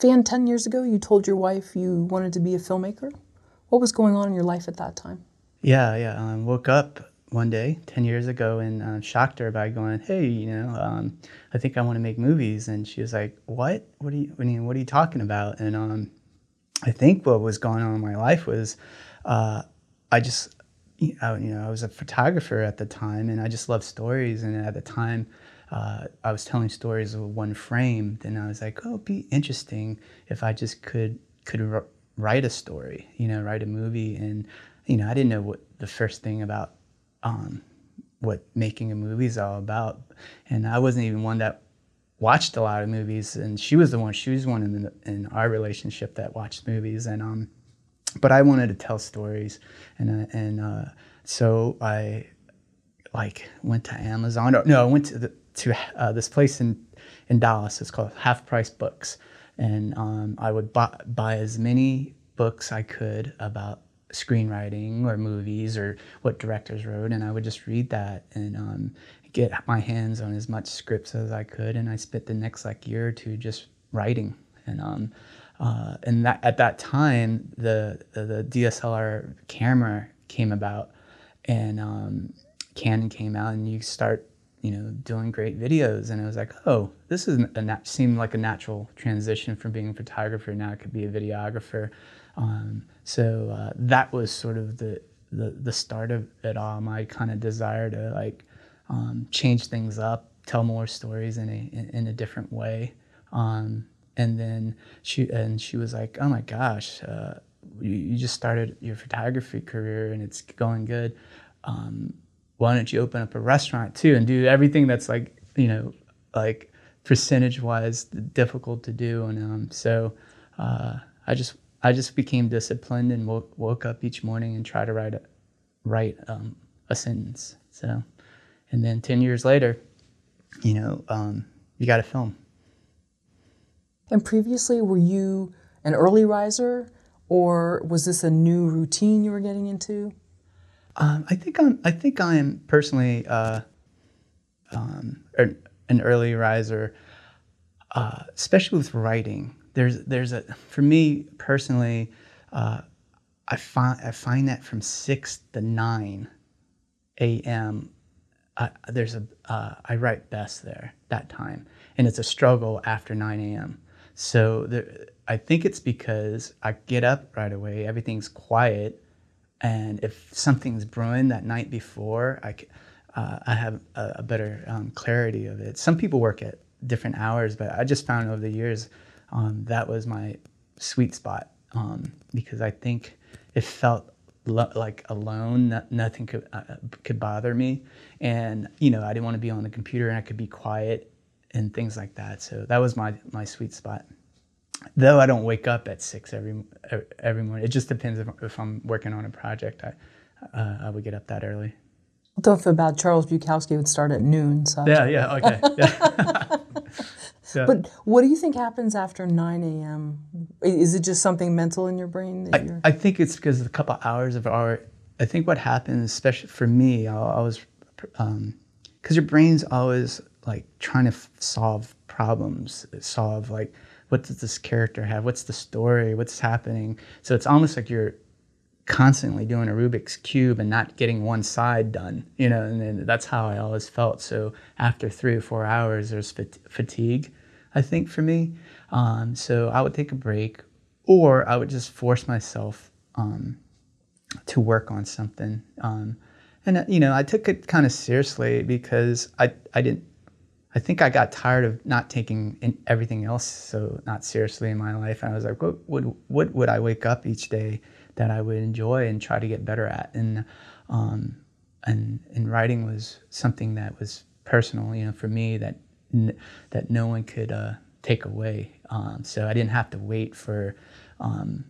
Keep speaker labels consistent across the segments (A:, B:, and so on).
A: Van, 10 years ago, you told your wife you wanted to be a filmmaker. What was going on in your life at that time?
B: Yeah, yeah. Um, woke up one day 10 years ago and uh, shocked her by going, hey, you know, um, I think I want to make movies. And she was like, what? What are you, are you, what are you talking about? And um, I think what was going on in my life was uh, I just, you know, I was a photographer at the time and I just loved stories. And at the time, uh, I was telling stories of one frame, then I was like, oh, it'd be interesting if I just could could write a story, you know, write a movie. And you know, I didn't know what the first thing about um, what making a movie is all about, and I wasn't even one that watched a lot of movies. And she was the one. She was one in, the, in our relationship that watched movies, and um, but I wanted to tell stories, and uh, and uh, so I like went to Amazon. No, I went to the to uh, this place in in Dallas. It's called Half Price Books, and um, I would buy, buy as many books I could about screenwriting or movies or what directors wrote, and I would just read that and um, get my hands on as much scripts as I could. And I spent the next like year or two just writing, and um, uh, and that at that time the, the, DSLR camera came about, and um, Canon came out, and you start you know, doing great videos. And I was like, oh, this is a nat- seemed like a natural transition from being a photographer. Now I could be a videographer. Um, so uh, that was sort of the, the, the start of it all. My kind of desire to like um, change things up, tell more stories in a in, in a different way. Um, and then she and she was like, oh my gosh. Uh, you, you, just started your photography career and it's going good. Um, why don't you open up a restaurant too and do everything that's like you know like percentage wise difficult to do and um, so uh, I just I just became disciplined and woke, woke up each morning and try to write a, write um, a sentence so. And then 10 years later you know um, you got a film.
A: And previously were you an early riser or was this a new routine you were getting into
B: um, I think I'm. I think I am personally uh, um, an early riser, uh, especially with writing. There's there's a for me personally. Uh, I find I find that from six to nine a.m. there's a uh, I write best there that time, and it's a struggle after nine a.m. So there, I think it's because I get up right away. Everything's quiet and if something's brewing that night before, I, uh, I have a, a better um, clarity of it. Some people work at different hours, but I just found over the years um, that was my sweet spot um, because I think it felt lo- like alone. No- nothing could uh, could bother me, and you know I didn't want to be on the computer and I could be quiet and things like that. So that was my my sweet spot though I don't wake up at six every every morning. It just depends if, if I'm working on a project. I uh, I would get up that early.
A: Don't feel bad. Charles Bukowski would start at noon. So.
B: Yeah, yeah, okay. Yeah.
A: yeah. But what do you think happens after 9 a.m.? Is it just something mental in your brain?
B: I, I, think it's because of a couple hours of art. I think what happens, especially for me, I, I was, because um, your brain's always like trying to f- solve problems, solve like what does this character have? What's the story? What's happening? So it's almost like you're constantly doing a Rubik's cube and not getting one side done, you know, and that's how I always felt. So after three or four hours, there's fatigue, I think, for me. Um, so I would take a break or I would just force myself um, to work on something. Um, and, uh, you know, I took it kind of seriously because I, I didn't I think I got tired of not taking everything else so not seriously in my life. And I was like, what would what would I wake up each day that I would enjoy and try to get better at? And um, and and writing was something that was personal, you know, for me that that no one could uh, take away. Um, so I didn't have to wait for um,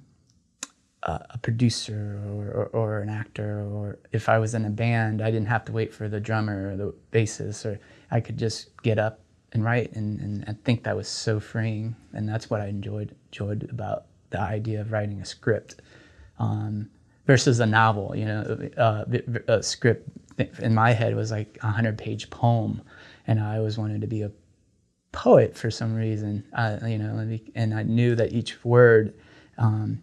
B: a producer or, or, or, an actor, or if I was in a band, I didn't have to wait for the drummer or the bassist, or I could just get up and write, and, and I think that was so freeing, and that's what I enjoyed enjoyed about the idea of writing a script um, versus a novel. You know, uh, a script in my head was like a hundred page poem, and I always wanted to be a poet for some reason. I, you know, and I knew that each word um,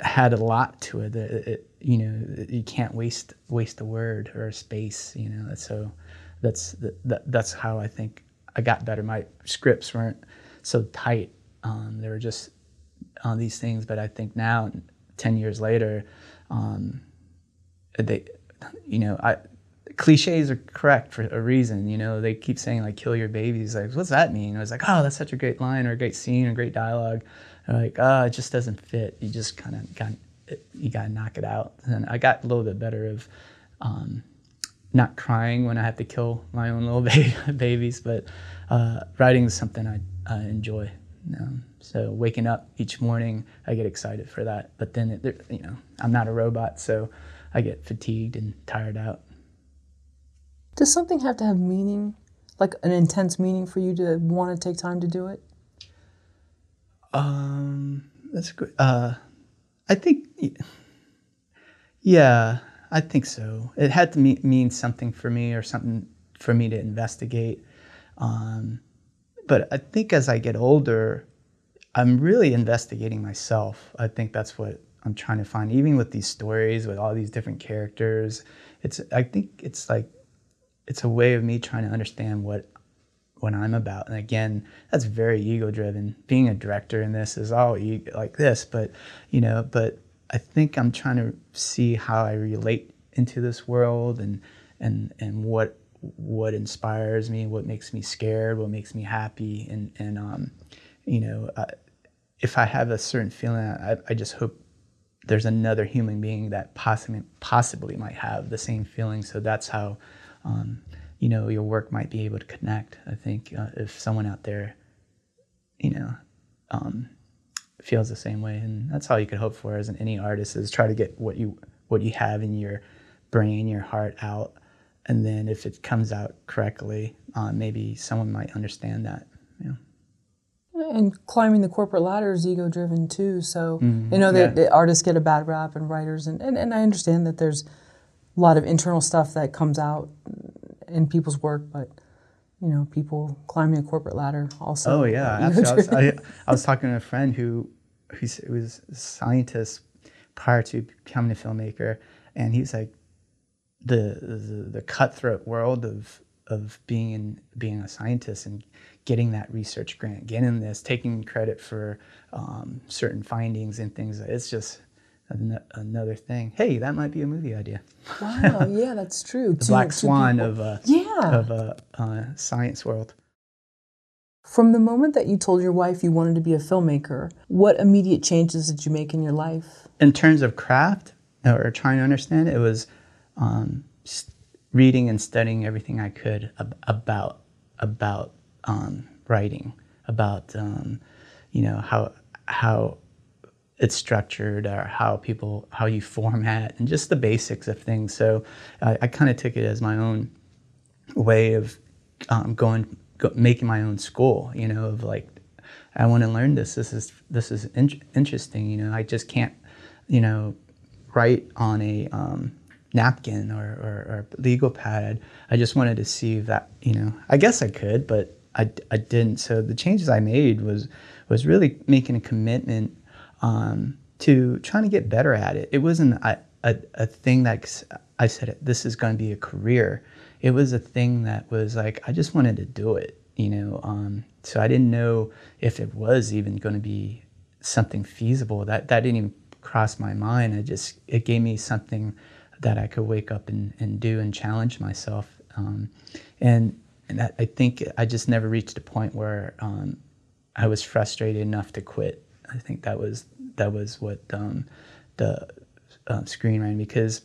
B: had a lot to it. It, it. You know, you can't waste waste a word or a space. You know, so that's that, that's how I think I got better. My scripts weren't so tight. Um, they were just on these things. But I think now, ten years later, um, they, you know, I cliches are correct for a reason. You know, they keep saying like "kill your babies." Like, what's that mean? I was like, "Oh, that's such a great line or a great scene or great dialogue. They're like, "Oh, it just doesn't fit. You just kind of got you got to knock it out." And I got a little bit better of um, not crying when I have to kill my own little ba- babies, but uh, writing is something I, I enjoy. Um, so waking up each morning, I get excited for that. But then, it, you know, I'm not a robot, so I get fatigued and tired out.
A: Does something have to have meaning, like an intense meaning, for you to want to take time to do it?
B: Um, that's good. Uh, I think, yeah, I think so. It had to mean something for me or something for me to investigate. Um, but I think as I get older, I'm really investigating myself. I think that's what I'm trying to find. Even with these stories, with all these different characters, it's I think it's like it's a way of me trying to understand what what I'm about. And again, that's very ego driven. Being a director in this is all like this, but you know, but I think I'm trying to see how I relate into this world and and and what what inspires me, what makes me scared, what makes me happy, and and um, you know, uh, if I have a certain feeling, I, I just hope there's another human being that possibly possibly might have the same feeling. So that's how um, you know your work might be able to connect. I think uh, if someone out there, you know, um, feels the same way, and that's all you could hope for as an any artist is try to get what you what you have in your brain, your heart out, and then if it comes out correctly, uh, maybe someone might understand that. Yeah.
A: And climbing the corporate ladder is ego driven too. So mm, you know that yeah. artists get a bad rap and writers, and, and, and I understand that there's a lot of internal stuff that comes out in people's work, but you know, people climbing a corporate ladder also.
B: Oh yeah, actually, I was, I, I was, talking to a friend who who was a scientist prior to becoming a filmmaker, and he's like, the the, the cutthroat world of of being in, being a scientist and getting that research grant, getting this, taking credit for um, certain findings and things. It's just another thing. Hey, that might be a movie idea.
A: Wow, yeah, that's true.
B: the to, black swan of a yeah. of a uh, science world.
A: From the moment that you told your wife you wanted to be a filmmaker, what immediate changes did you make in your life?
B: In terms of craft or trying to understand it, it was um, reading and studying everything I could ab- about about um, writing, about um, you know how how it's structured or how people how you format and just the basics of things. So I, I kind of took it as my own way of um, going go, making my own school. You know, of like I want to learn this. This is this is in- interesting. You know, I just can't you know write on a um, napkin or, or, or legal pad. I just wanted to see that, you know, I guess I could, but I, I didn't. So the changes I made was was really making a commitment um, to trying to get better at it. It wasn't a, a, a thing that I said this is going to be a career. It was a thing that was like I just wanted to do it, you know. Um, so I didn't know if it was even going to be something feasible. That that didn't even cross my mind. It just it gave me something that I could wake up and, and do and challenge myself. Um, and and that, I think I just never reached a point where um, I was frustrated enough to quit. I think that was that was what um, the uh, screenwriting because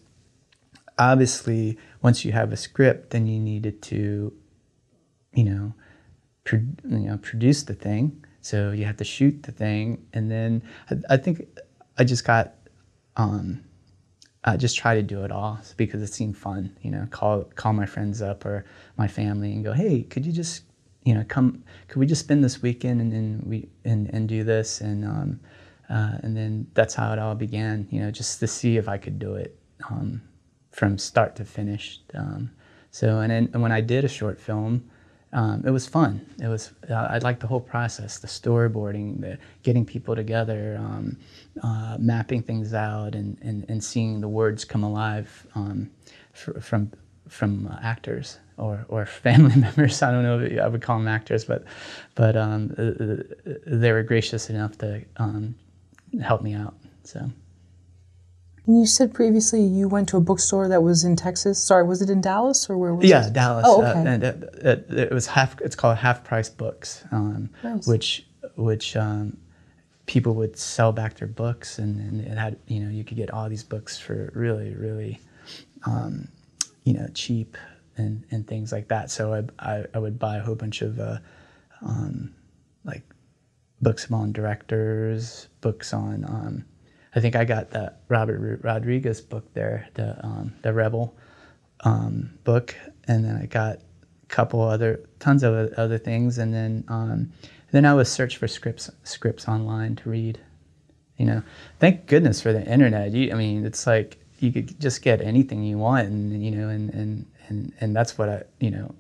B: obviously once you have a script, then you needed to, you know, pro- you know, produce the thing. So you have to shoot the thing, and then I, I think I just got um, just try to do it all because it seemed fun. You know, call call my friends up or my family and go, hey, could you just you know come? Could we just spend this weekend and then we and and do this and um, uh, and then that's how it all began. You know, just to see if I could do it um, from start to finish. Um, so and then and when I did a short film, um, it was fun. It was uh, I liked the whole process, the storyboarding, the getting people together, um, uh, mapping things out, and, and, and seeing the words come alive um, f- from from uh, actors or, or family members. I don't know if I would call them actors, but but um, uh, uh, they were gracious enough to um, help me out. So.
A: You said previously you went to a bookstore that was in Texas. Sorry, was it in Dallas or where was
B: yeah,
A: it?
B: Yeah, Dallas.
A: Oh,
B: Uh,
A: okay.
B: and it, it, it was half. It's called Half Price Books, um,
A: Nice.
B: which which um, people would sell back their books, and, and it had you know you could get all these books for really really um, you know cheap and, and things like that. So I, I, I would buy a whole bunch of uh, um, like books on directors, books on. Um, I think I got the Robert Rodriguez book there, the um, the Rebel um, book, and then I got a couple other tons of other things, and then um, then I would search for scripts scripts online to read. You know, thank goodness for the internet. You, I mean, it's like you could just get anything you want, and you know, and and and, and that's what I, you know,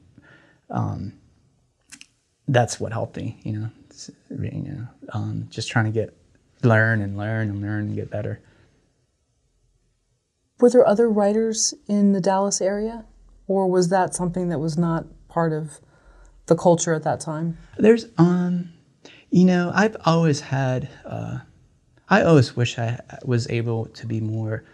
B: um, that's what helped me. You know, you know, um, just trying to get learn and learn and learn and get better.
A: Were there other writers in the Dallas area, or was that something that was not part of the culture at that time?
B: There's um, you know, I've always had. Uh, I always wish I was able to be more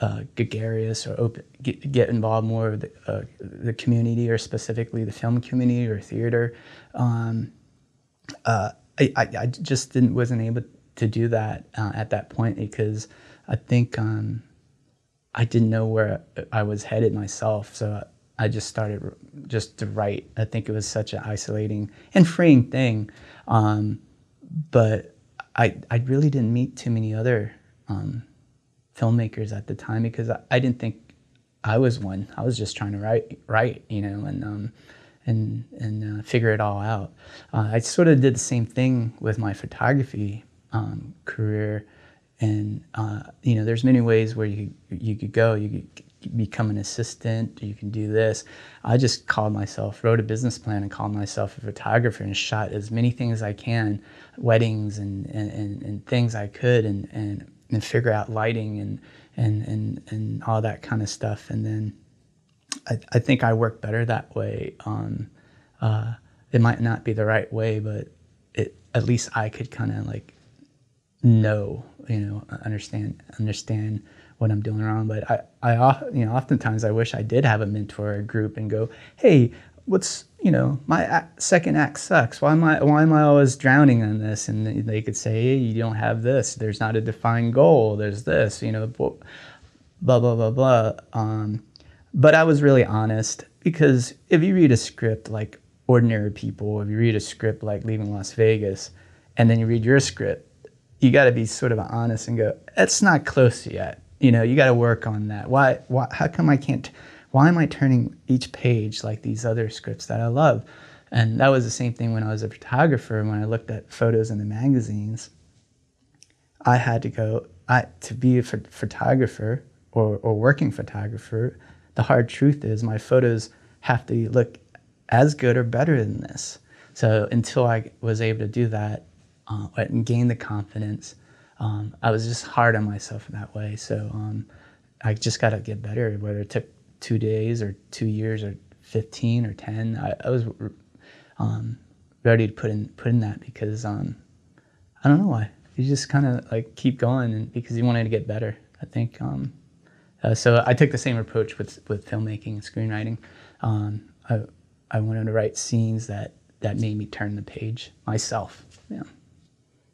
B: uh, gregarious or open, get, get involved more with the, uh, the community or specifically the film community or theater. Um, uh, I, I, I just didn't wasn't able to do that uh, at that point because I think um, I didn't know where I was headed myself. So I just started just to write. I think it was such an isolating and freeing thing. Um, but I, I really didn't meet too many other um, filmmakers at the time because I, I didn't think I was one. I was just trying to write, write, you know, and um, and and uh, figure it all out. Uh, I sort of did the same thing with my photography um, career, and uh, you know, there's many ways where you you could go. You could become an assistant. You can do this. I just called myself, wrote a business plan, and called myself a photographer, and shot as many things as I can, weddings and and, and, and things I could, and and and figure out lighting and and and and all that kind of stuff, and then. I, I think I work better that way. Um, uh, it might not be the right way, but it at least I could kind of like know, you know, understand understand what I'm doing wrong. But I, I, you know, oftentimes I wish I did have a mentor or group and go, hey, what's you know my act, second act sucks. Why am I why am I always drowning in this? And they- they could say, hey, you don't have this. There's not a defined goal. There's this. You know, blah blah blah blah. Um, but I was really honest because if you read a script like Ordinary People, if you read a script like Leaving Las Vegas, and then you read your script, you got to be sort of honest and go, "It's not close yet." You know, you got to work on that. Why? Why? How come I can't? Why am I turning each page like these other scripts that I love? And that was the same thing when I was a photographer. When I looked at photos in the magazines, I had to go I, to be a ph- photographer or, or working photographer. The hard truth is my photos have to look as good or better than this. So until I was able to do that uh, and gain the confidence, um, I was just hard on myself in that way. So um, I just got to get better. Whether it took two days or two years or fifteen or ten, I, I was um, ready to put in put in that because um, I don't know why. You just kind of like keep going, because you wanted to get better. I think. Uh, so I took the same approach with with filmmaking and screenwriting. Um, I I wanted to write scenes that that made me turn the page myself. Yeah.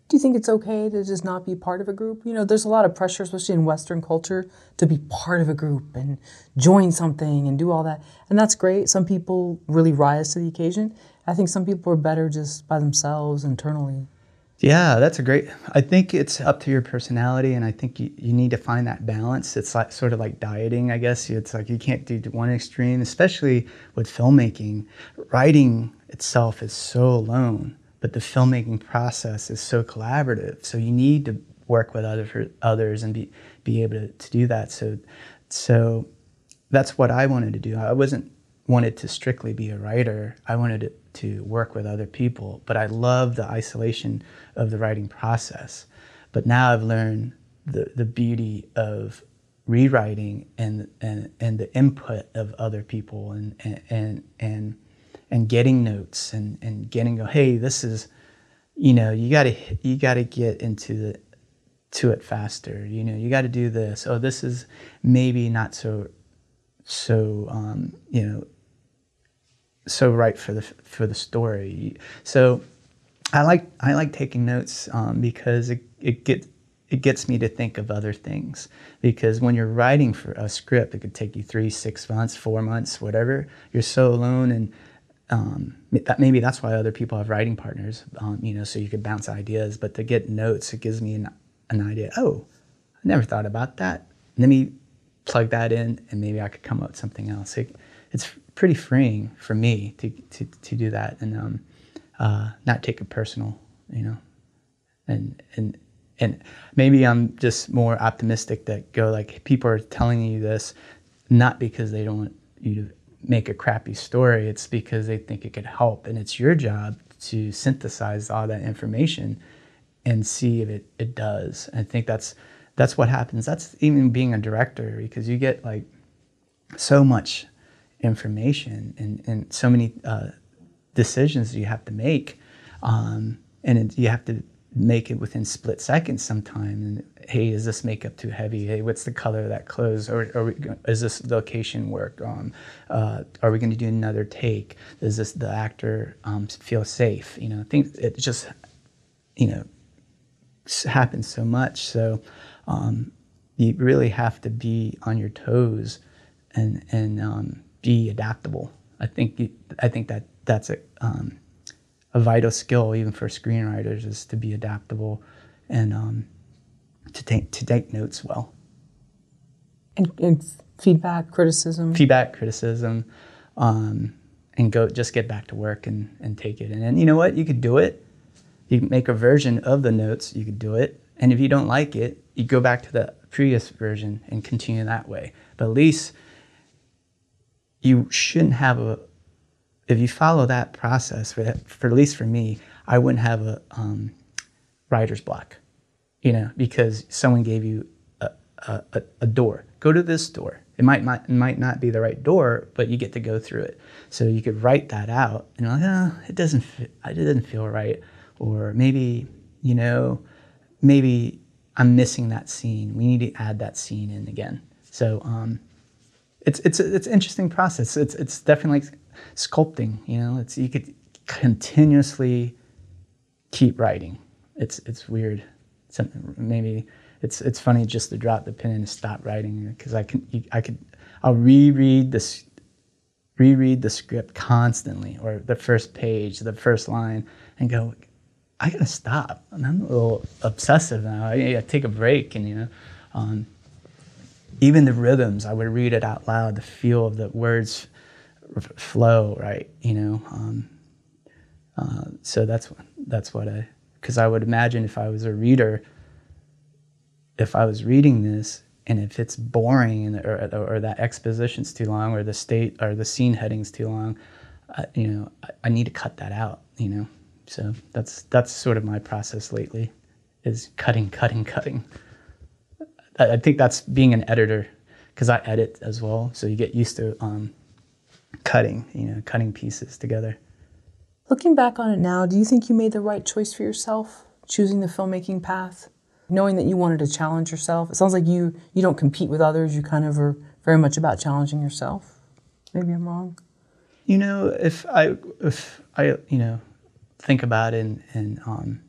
A: Do you think it's okay to just not be part of a group? You know, there's a lot of pressure, especially in Western culture, to be part of a group and join something and do all that. And that's great. Some people really rise to the occasion. I think some people are better just by themselves internally.
B: Yeah, that's a great. I think it's up to your personality, and I think you, you need to find that balance. It's like sort of like dieting, I guess. It's like you can't do one extreme, especially with filmmaking. Writing itself is so alone, but the filmmaking process is so collaborative. So you need to work with other others and be be able to, to do that. So, so that's what I wanted to do. I wasn't wanted to strictly be a writer. I wanted to work with other people, but I love the isolation of the writing process. But now I've learned the, the beauty of rewriting and, and, and the input of other people and, and, and, and getting notes and, and getting, hey, this is, you know, you gotta, you gotta get into the, to it faster. You know, you got to do this. Oh, this is maybe not so, so, um, you know, so right for the for the story. So I like I like taking notes um, because it it gets it gets me to think of other things. Because when you're writing for a script, it could take you three, six months, four months, whatever. You're so alone, and um, that maybe that's why other people have writing partners. Um, you know, so you could bounce ideas. But to get notes, it gives me an an idea. Oh, I never thought about that. Let me plug that in, and maybe I could come up with something else. It, it's pretty freeing for me to to, to do that and um, uh, not take it personal, you know, and and and maybe I'm just more optimistic that go like people are telling you this not because they don't want you to make a crappy story. It's because they think it could help, and it's your job to synthesize all that information and see if it, it does. I think that's that's what happens. That's even being a director because you get like so much information and, and so many uh, decisions you have to make. Um, and it, you have to make it within split seconds sometime. And hey, is this makeup too heavy? Hey, what's the color of that clothes? Or, or is this location work? Um, uh, are we going to do another take? Does this the actor um, feel safe? You know, think it just you know happens so much. So um, you really have to be on your toes and and um, be adaptable. I think I think that that's a um, a vital skill even for screenwriters is to be adaptable and um, to take to take notes well.
A: And, and feedback, criticism.
B: Feedback, criticism, um, and go just get back to work and, and take it. And, and you know what? You could do it. You make a version of the notes. You could do it. And if you don't like it, you go back to the previous version and continue that way. But at least you shouldn't have a if you follow that process for, for at least for me i wouldn't have a um, writer's block you know because someone gave you a, a, a door. Go to this door. It might, might it might not be the right door but you get to go through it. So you could write that out and you're like oh it doesn't fit, it doesn't feel right. Or maybe you know maybe i'm missing that scene. We need to add that scene in again. So um, it's it's it's interesting process. It's it's definitely like sculpting. You know, it's you could continuously keep writing. It's it's weird. Maybe it's it's funny just to drop the pen and stop writing because I can I could I'll reread this reread the script constantly or the first page, the first line, and go. I gotta stop. And I'm a little obsessive now. I, I take a break and you know. Um, even the rhythms, I would read it out loud, the feel of the words flow, right? You know, um, uh, so that's that's what I, because I would imagine if I was a reader, if I was reading this and if it's boring and or, or that exposition's too long or the state or the scene heading's too long, you know, I, I need to cut that out. You know, so that's that's sort of my process lately, is cutting, cutting, cutting. I think that's being an editor because I edit as well. So you get used to um, cutting, you know, cutting pieces together.
A: Looking back on it now, do you think you made the right choice for yourself, choosing the filmmaking path, knowing that you wanted to challenge yourself? It sounds like you you don't compete with others. You kind of are very much about challenging yourself. Maybe I'm wrong.
B: You know, if I if I you know think about it and, and um,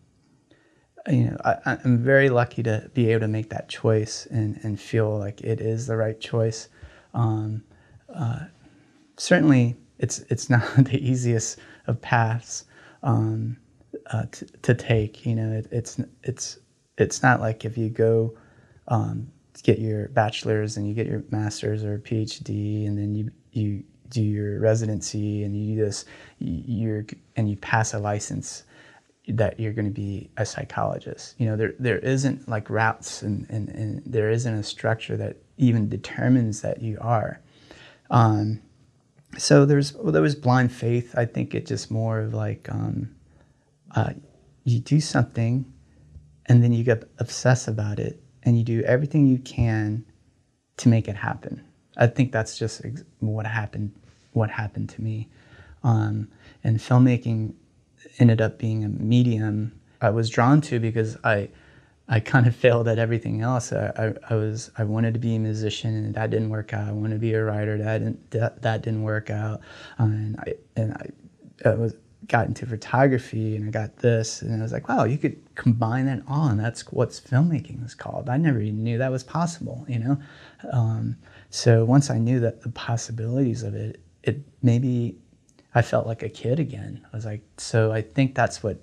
B: you know, I, am very lucky to be able to make that choice and, and feel like it is the right choice. Um, uh, certainly, it's it's not the easiest of paths um, uh, to, to, take. You know, it, it's it's it's not like if you go um, get your bachelor's and you get your master's or PhD, and then you you do your residency and you do this, you're and you pass a license that you're going to be a psychologist. You know, there there isn't like routes and, and, and there isn't a structure that even determines that you are. Um, so there's well, there was blind faith. I think it just more of like um, uh, you do something, and then you get obsessed about it, and you do everything you can to make it happen. I think that's just ex- what happened. What happened to me, um, and filmmaking ended up being a medium I was drawn to because I I kind of failed at everything else. I, I, I, was I wanted to be a musician and that didn't work out. I wanted to be a writer that didn't that, that didn't work out. and I and I, I, was got into photography and I got this and I was like, wow, you could combine that all and that's what filmmaking is called. I never even knew that was possible, you know. Um, so once I knew that the possibilities of it, it maybe I felt like a kid again. I was like, so I think that's what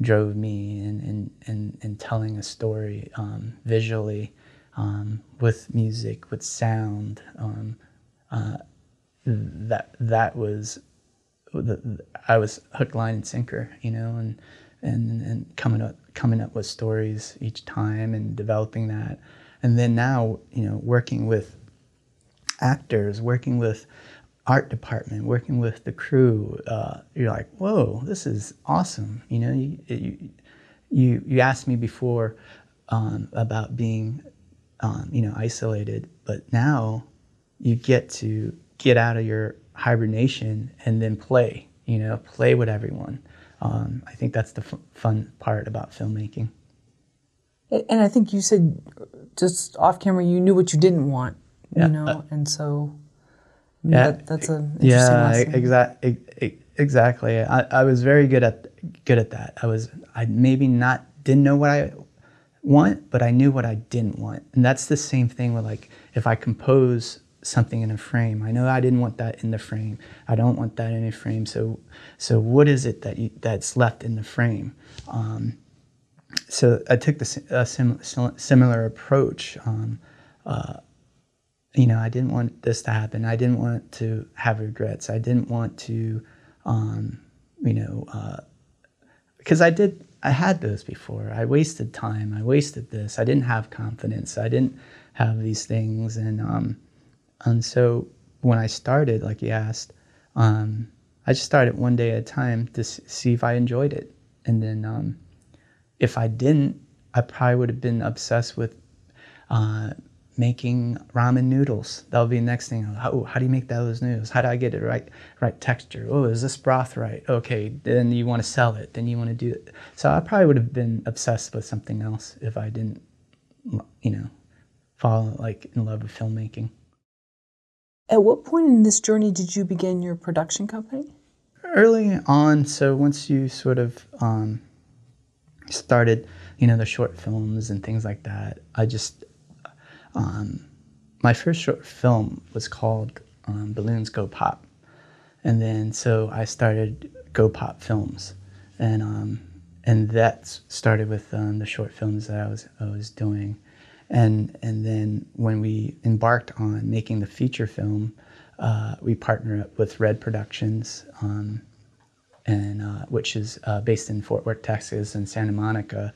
B: drove me in, in, in, in telling a story um, visually um, with music, with sound. Um, uh, that that was the, I was hook, line, and sinker, you know, and and and coming up coming up with stories each time and developing that, and then now you know working with actors, working with art department, working with the crew, uh, you're like, whoa, this is awesome. You know, you, you, you, you asked me before um, about being, um, you know, isolated, but now you get to get out of your hibernation and then play, you know, play with everyone. Um, I think that's the f- fun part about filmmaking.
A: And I think you said just off camera, you knew what you didn't want, you know, uh, and so yeah, that, that's a yeah,
B: exactly. Exactly. I, I was very good at good at that. I was I maybe not didn't know what I want, but I knew what I didn't want. And that's the same thing with like if I compose something in a frame, I know I didn't want that in the frame. I don't want that in a frame. So so what is it that you, that's left in the frame? Um, so I took the a sim, similar approach. Um, uh, you know, I didn't want this to happen. I didn't want to have regrets. I didn't want to, um, you know, because uh, I did, I had those before. I wasted time. I wasted this. I didn't have confidence. I didn't have these things. And, um, and so when I started, like you asked, um, I just started one day at a time to see if I enjoyed it. And then um, if I didn't, I probably would have been obsessed with uh, making ramen noodles. That'll be the next thing. How, how do you make those noodles? How do I get it right right texture? Oh, is this broth right? Okay, then you want to sell it. Then you want to do it. So I probably would have been obsessed with something else if I didn't, you know, fall like in love with filmmaking.
A: At what point in this journey did you begin your production company?
B: Early on. So once you sort of um, started, you know, the short films and things like that, I just um, my first short film was called um, Balloons Go Pop. And then so I started Go Pop Films. And, um, and that started with um, the short films that I was, I was doing. And, and then when we embarked on making the feature film, uh, we partnered up with Red Productions, um, and, uh, which is uh, based in Fort Worth, Texas, and Santa Monica.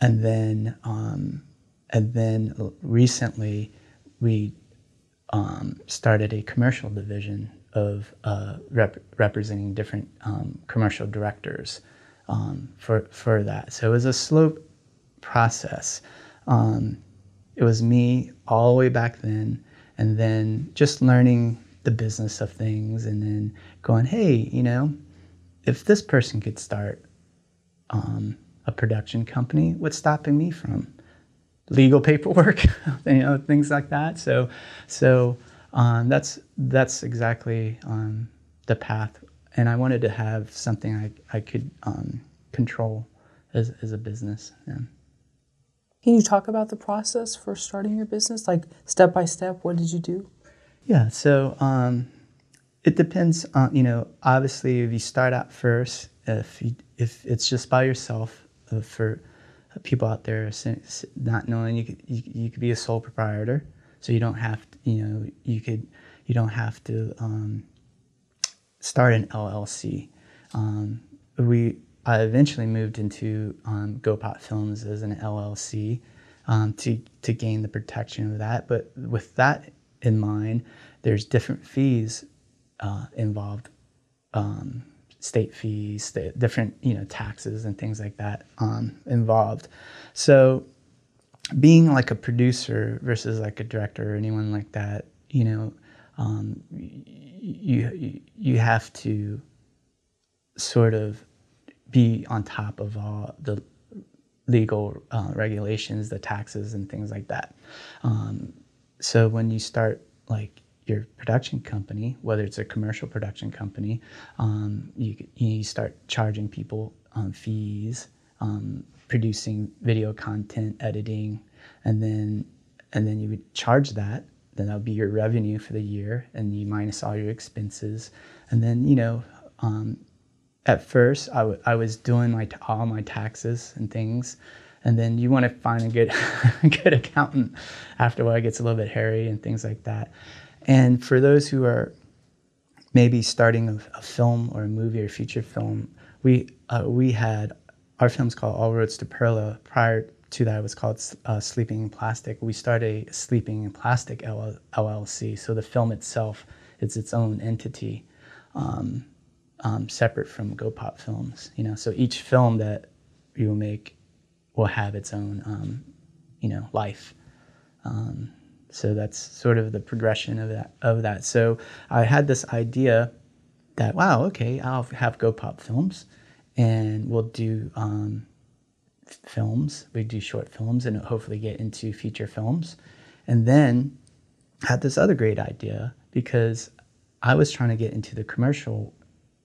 B: And then um, and then recently, we um, started a commercial division of uh, rep- representing different um, commercial directors um, for for that. So it was a slow process. Um, it was me all the way back then, and then just learning the business of things, and then going, hey, you know, if this person could start um, a production company, what's stopping me from? Legal paperwork, you know, things like that. So, so um, that's that's exactly um, the path. And I wanted to have something I, I could um, control as, as a business. Yeah.
A: Can you talk about the process for starting your business, like step by step? What did you do?
B: Yeah, so um, it depends on you know. Obviously, if you start out first, if you, if it's just by yourself, uh, for people out there not knowing you could, you, you could be a sole proprietor, so you don't have to, you know you could you don't have to um, start an LLC. Um, we I eventually moved into um, GoPop Films as an LLC um, to to gain the protection of that. But with that in mind, there's different fees uh, involved um, state fees, state, different you know taxes and things like that um, involved. So being like a producer versus like a director or anyone like that, you know, um, you you have to sort of be on top of all the legal uh, regulations, the taxes, and things like that. Um, so when you start like your production company, whether it's a commercial production company, um, you you start charging people um, fees, um, producing video content, editing, and then and then you would charge that. Then that would be your revenue for the year, and you minus all your expenses, and then you know. Um, at first, I, w- I was doing my t- all my taxes and things, and then you want to find a good good accountant after a while it gets a little bit hairy and things like that and for those who are maybe starting a, a film or a movie or feature film we uh, we had our film's called all roads to Pearla prior to that it was called uh, sleeping in plastic we started a sleeping in plastic llc so the film itself is its own entity um, um, separate from GoPop films. You know, so each film that you will make will have its own, um, you know, life. So that's sort of the progression of that. Of that. So I had this idea that wow, okay, I'll have GoPop films, and we'll do um, films. We do short films, and hopefully get into feature films, and then had this other great idea because I was trying to get into the commercial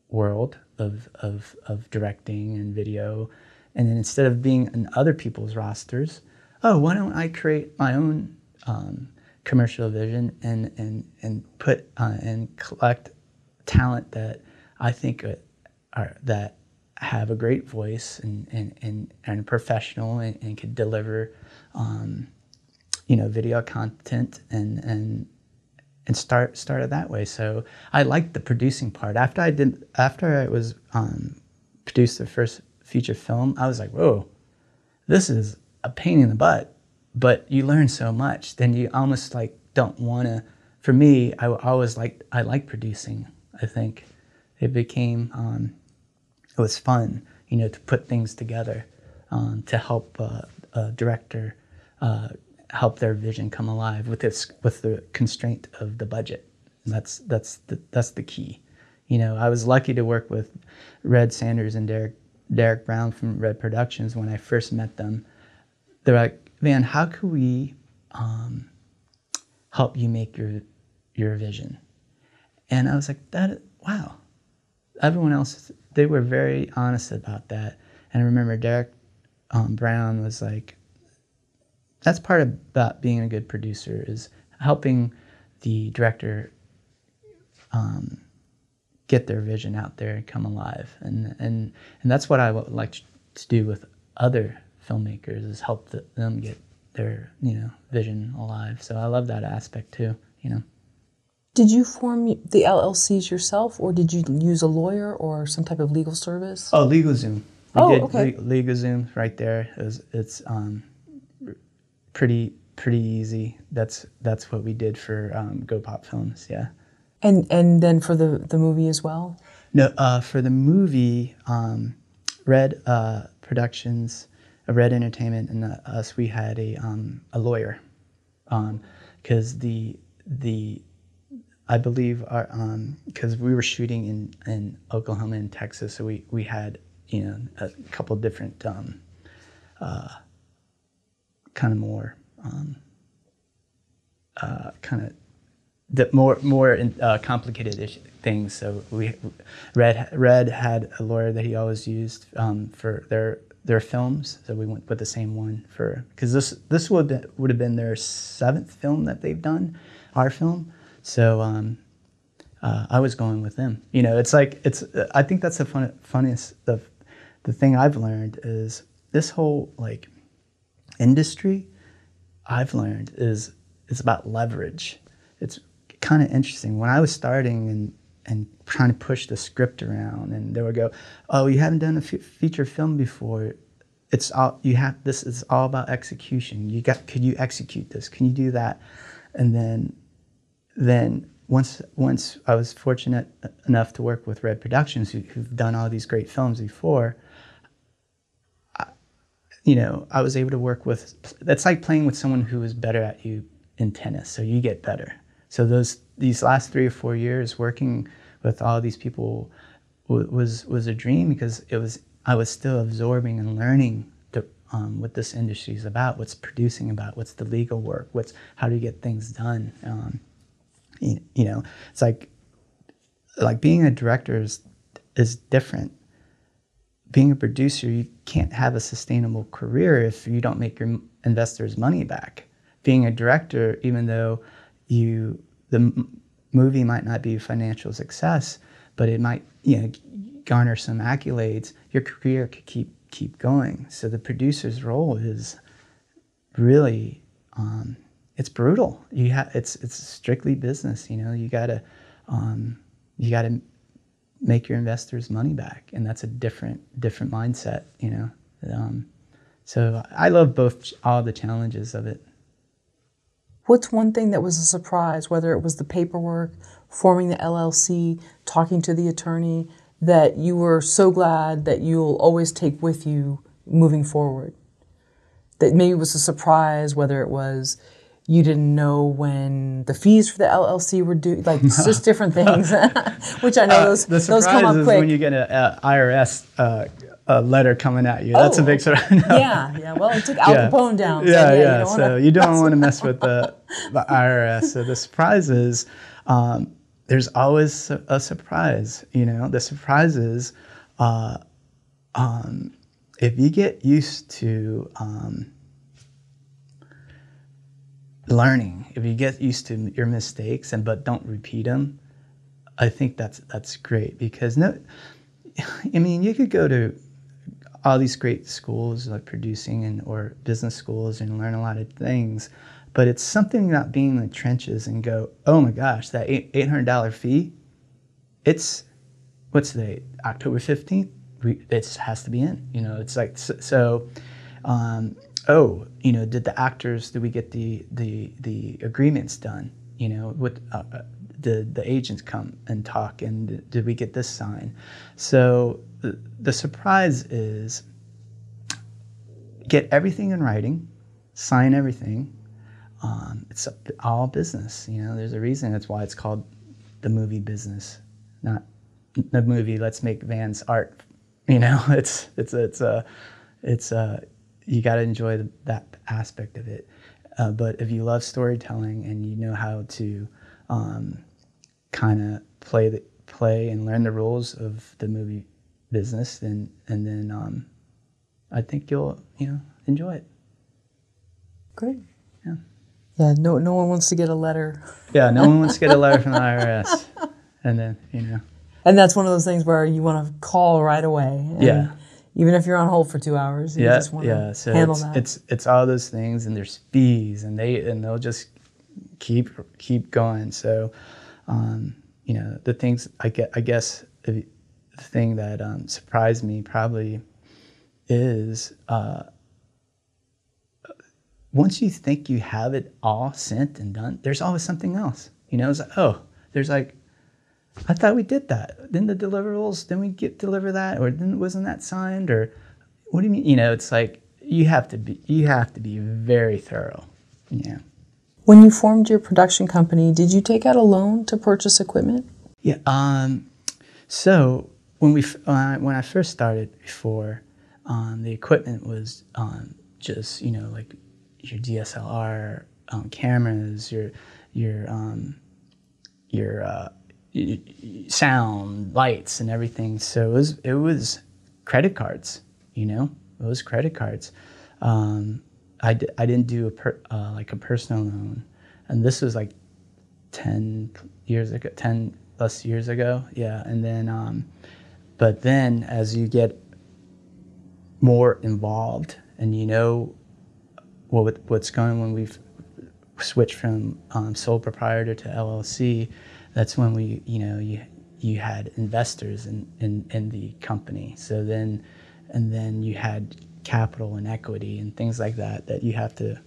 B: world of, of, of directing and video and then instead of being in other people's rosters, oh, why don't I create my own um, commercial vision and and and put uh, and collect talent that I think are that have a great voice and and and, and professional and, and could deliver, um, you know, video content and and and start started that way. So I liked the producing part. After I did after I was um, produced the first feature film, I was like, whoa, this is a pain in the butt, but you learn so much. Then you almost like don't want to. For me, I always like I like producing. I think it became um, it was fun, you know, to put things together um, to help uh, a director uh, help their vision come alive with this with the constraint of the budget. And that's that's the, that's the key. You know, I was lucky to work with Red Sanders and Derek Derek Brown from Red Productions when I first met them. They're like, "Van, how can we um, help you make your your vision?" And I was like, "That wow." Everyone else, they were very honest about that. And I remember Derek um, Brown was like, "That's part of about being a good producer is helping the director." Um, get their vision out there and come alive. And and and that's what I would like to do with other filmmakers is help them get their you know vision alive. So I love that aspect too. You know.
A: Did you form the LLCs yourself, or did you use a lawyer or some type of legal service?
B: Oh, LegalZoom. We
A: oh,
B: did
A: okay.
B: LegalZoom right there. It was, it's um, pretty pretty easy. That's that's what we did for um, GoPop Films. Yeah.
A: And and then for the the movie as well.
B: No, uh, for the movie, um, Red uh, Productions, uh, Red Entertainment, and uh, us, we had a um, a lawyer, because um, the the I believe our because um, we were shooting in in Oklahoma and Texas, so we we had you know a couple different um, uh, kind of more um, uh, kind of the more more uh, complicated ish, things. So we Red Red had a lawyer that he always used um, for their their films. So we went with the same one for because this this would been, would have been their seventh film that they've done, our film. So um, uh, I was going with them. You know, it's like it's. I think that's the fun, funniest the the thing I've learned is this whole like industry. I've learned is it's about leverage. It's kind of interesting. When I was starting and and trying to push the script around, and they would go, "Oh, you haven't done a f- feature film before. It's all you have. This is all about execution. You got. Could you execute this? Can you do that?" And then, then once once I was fortunate enough to work with Red Productions, who, who've done all these great films before. I, you know, I was able to work with. That's like playing with someone who is better at you in tennis, so you get better. So those these last three or four years working with all these people w- was was a dream because it was I was still absorbing and learning um, what this industry is about, what's producing about, what's the legal work, what's how do you get things done. Um, you, you know, it's like like being a director is is different. Being a producer, you can't have a sustainable career if you don't make your investors money back. Being a director, even though you the m- movie might not be a financial success, but it might you know garner some accolades. Your career could keep keep going. So the producer's role is really um, it's brutal. You have it's it's strictly business. You know, you gotta um, you gotta make your investors money back, and that's a different different mindset. You know, um, so I love both all the challenges of it.
A: What's one thing that was a surprise, whether it was the paperwork, forming the LLC, talking to the attorney, that you were so glad that you'll always take with you moving forward? That maybe was a surprise, whether it was you didn't know when the fees for the LLC were due, like just different things, which I know those
B: uh, the
A: those come up quick.
B: when you get a, a IRS uh, a letter coming at you. That's
A: Oh,
B: a big surprise. No.
A: Yeah, yeah. Well, it took Al
B: Yeah.
A: Capone down. so
B: Yeah, yeah.
A: you
B: so you don't want to mess with the, the IRS. So the surprise is um, there's always a, a surprise. You know, the surprise is uh, um, if you get used to um, learning, if you get used to your mistakes and but don't repeat them, I think that's that's great because no, I mean you could go to all these great schools like producing and or business schools and learn a lot of things, but it's something about being in the trenches and go, oh my gosh, that eight eight hundred dollar fee, it's what's the? October fifteenth. It has to be in. You know, it's like so. um, oh, you know, did the actors? Did we get the the the agreements done? You know, with uh, uh, did the agents come and talk, and did we get this signed? So the, surprise is get everything in writing, sign everything. Um, it's all business. You know, there's a reason. That's why it's called the movie business, not the movie. Let's make Van's art. You know, it's it's it's a it's a you got to enjoy the, that aspect of it. Uh, but if you love storytelling and you know how to um, kind of play the play and learn the rules of the movie business, then and then um, I think you'll you know enjoy it.
A: Great.
B: Yeah.
A: Yeah. No, no one wants to get a letter,
B: Yeah, no one wants to get a letter from the IRS, and then you know.
A: and that's one of those things where you want to call right away. and
B: Yeah.
A: Even if you're on hold for two hours, you
B: yeah,
A: just want to
B: yeah. So
A: handle
B: it's,
A: that.
B: it's it's all those things, and there's fees, and they and they'll just keep keep going. So, um, you know, the things I get, I guess the thing that um, surprised me probably is uh, once you think you have it all sent and done, there's always something else. You know, it's like oh, there's like I thought we did that. Didn't the deliverables? Didn't we get deliver that, or didn't wasn't that signed? Or what do you mean? You know, it's like you have to be you have to be very thorough. Yeah,
A: when you formed your production company, did you take out a loan to purchase equipment?
B: yeah. Um, so when we f- when I, first started before, um, the equipment was um, just you know like your DSLR um, cameras, your your um, your uh, sound, lights, and everything. So it was it was credit cards. You know, it was credit cards. Um, I, d- I didn't do a per, uh, like a personal loan, and this was like ten years ago, ten plus years ago. Yeah, and then um, but then as you get more involved and you know what what's going on when we've switched from um, sole proprietor to LLC, that's when we, you know, you you had investors in, in, in the company. So then, and then you had capital and equity and things like that that you have to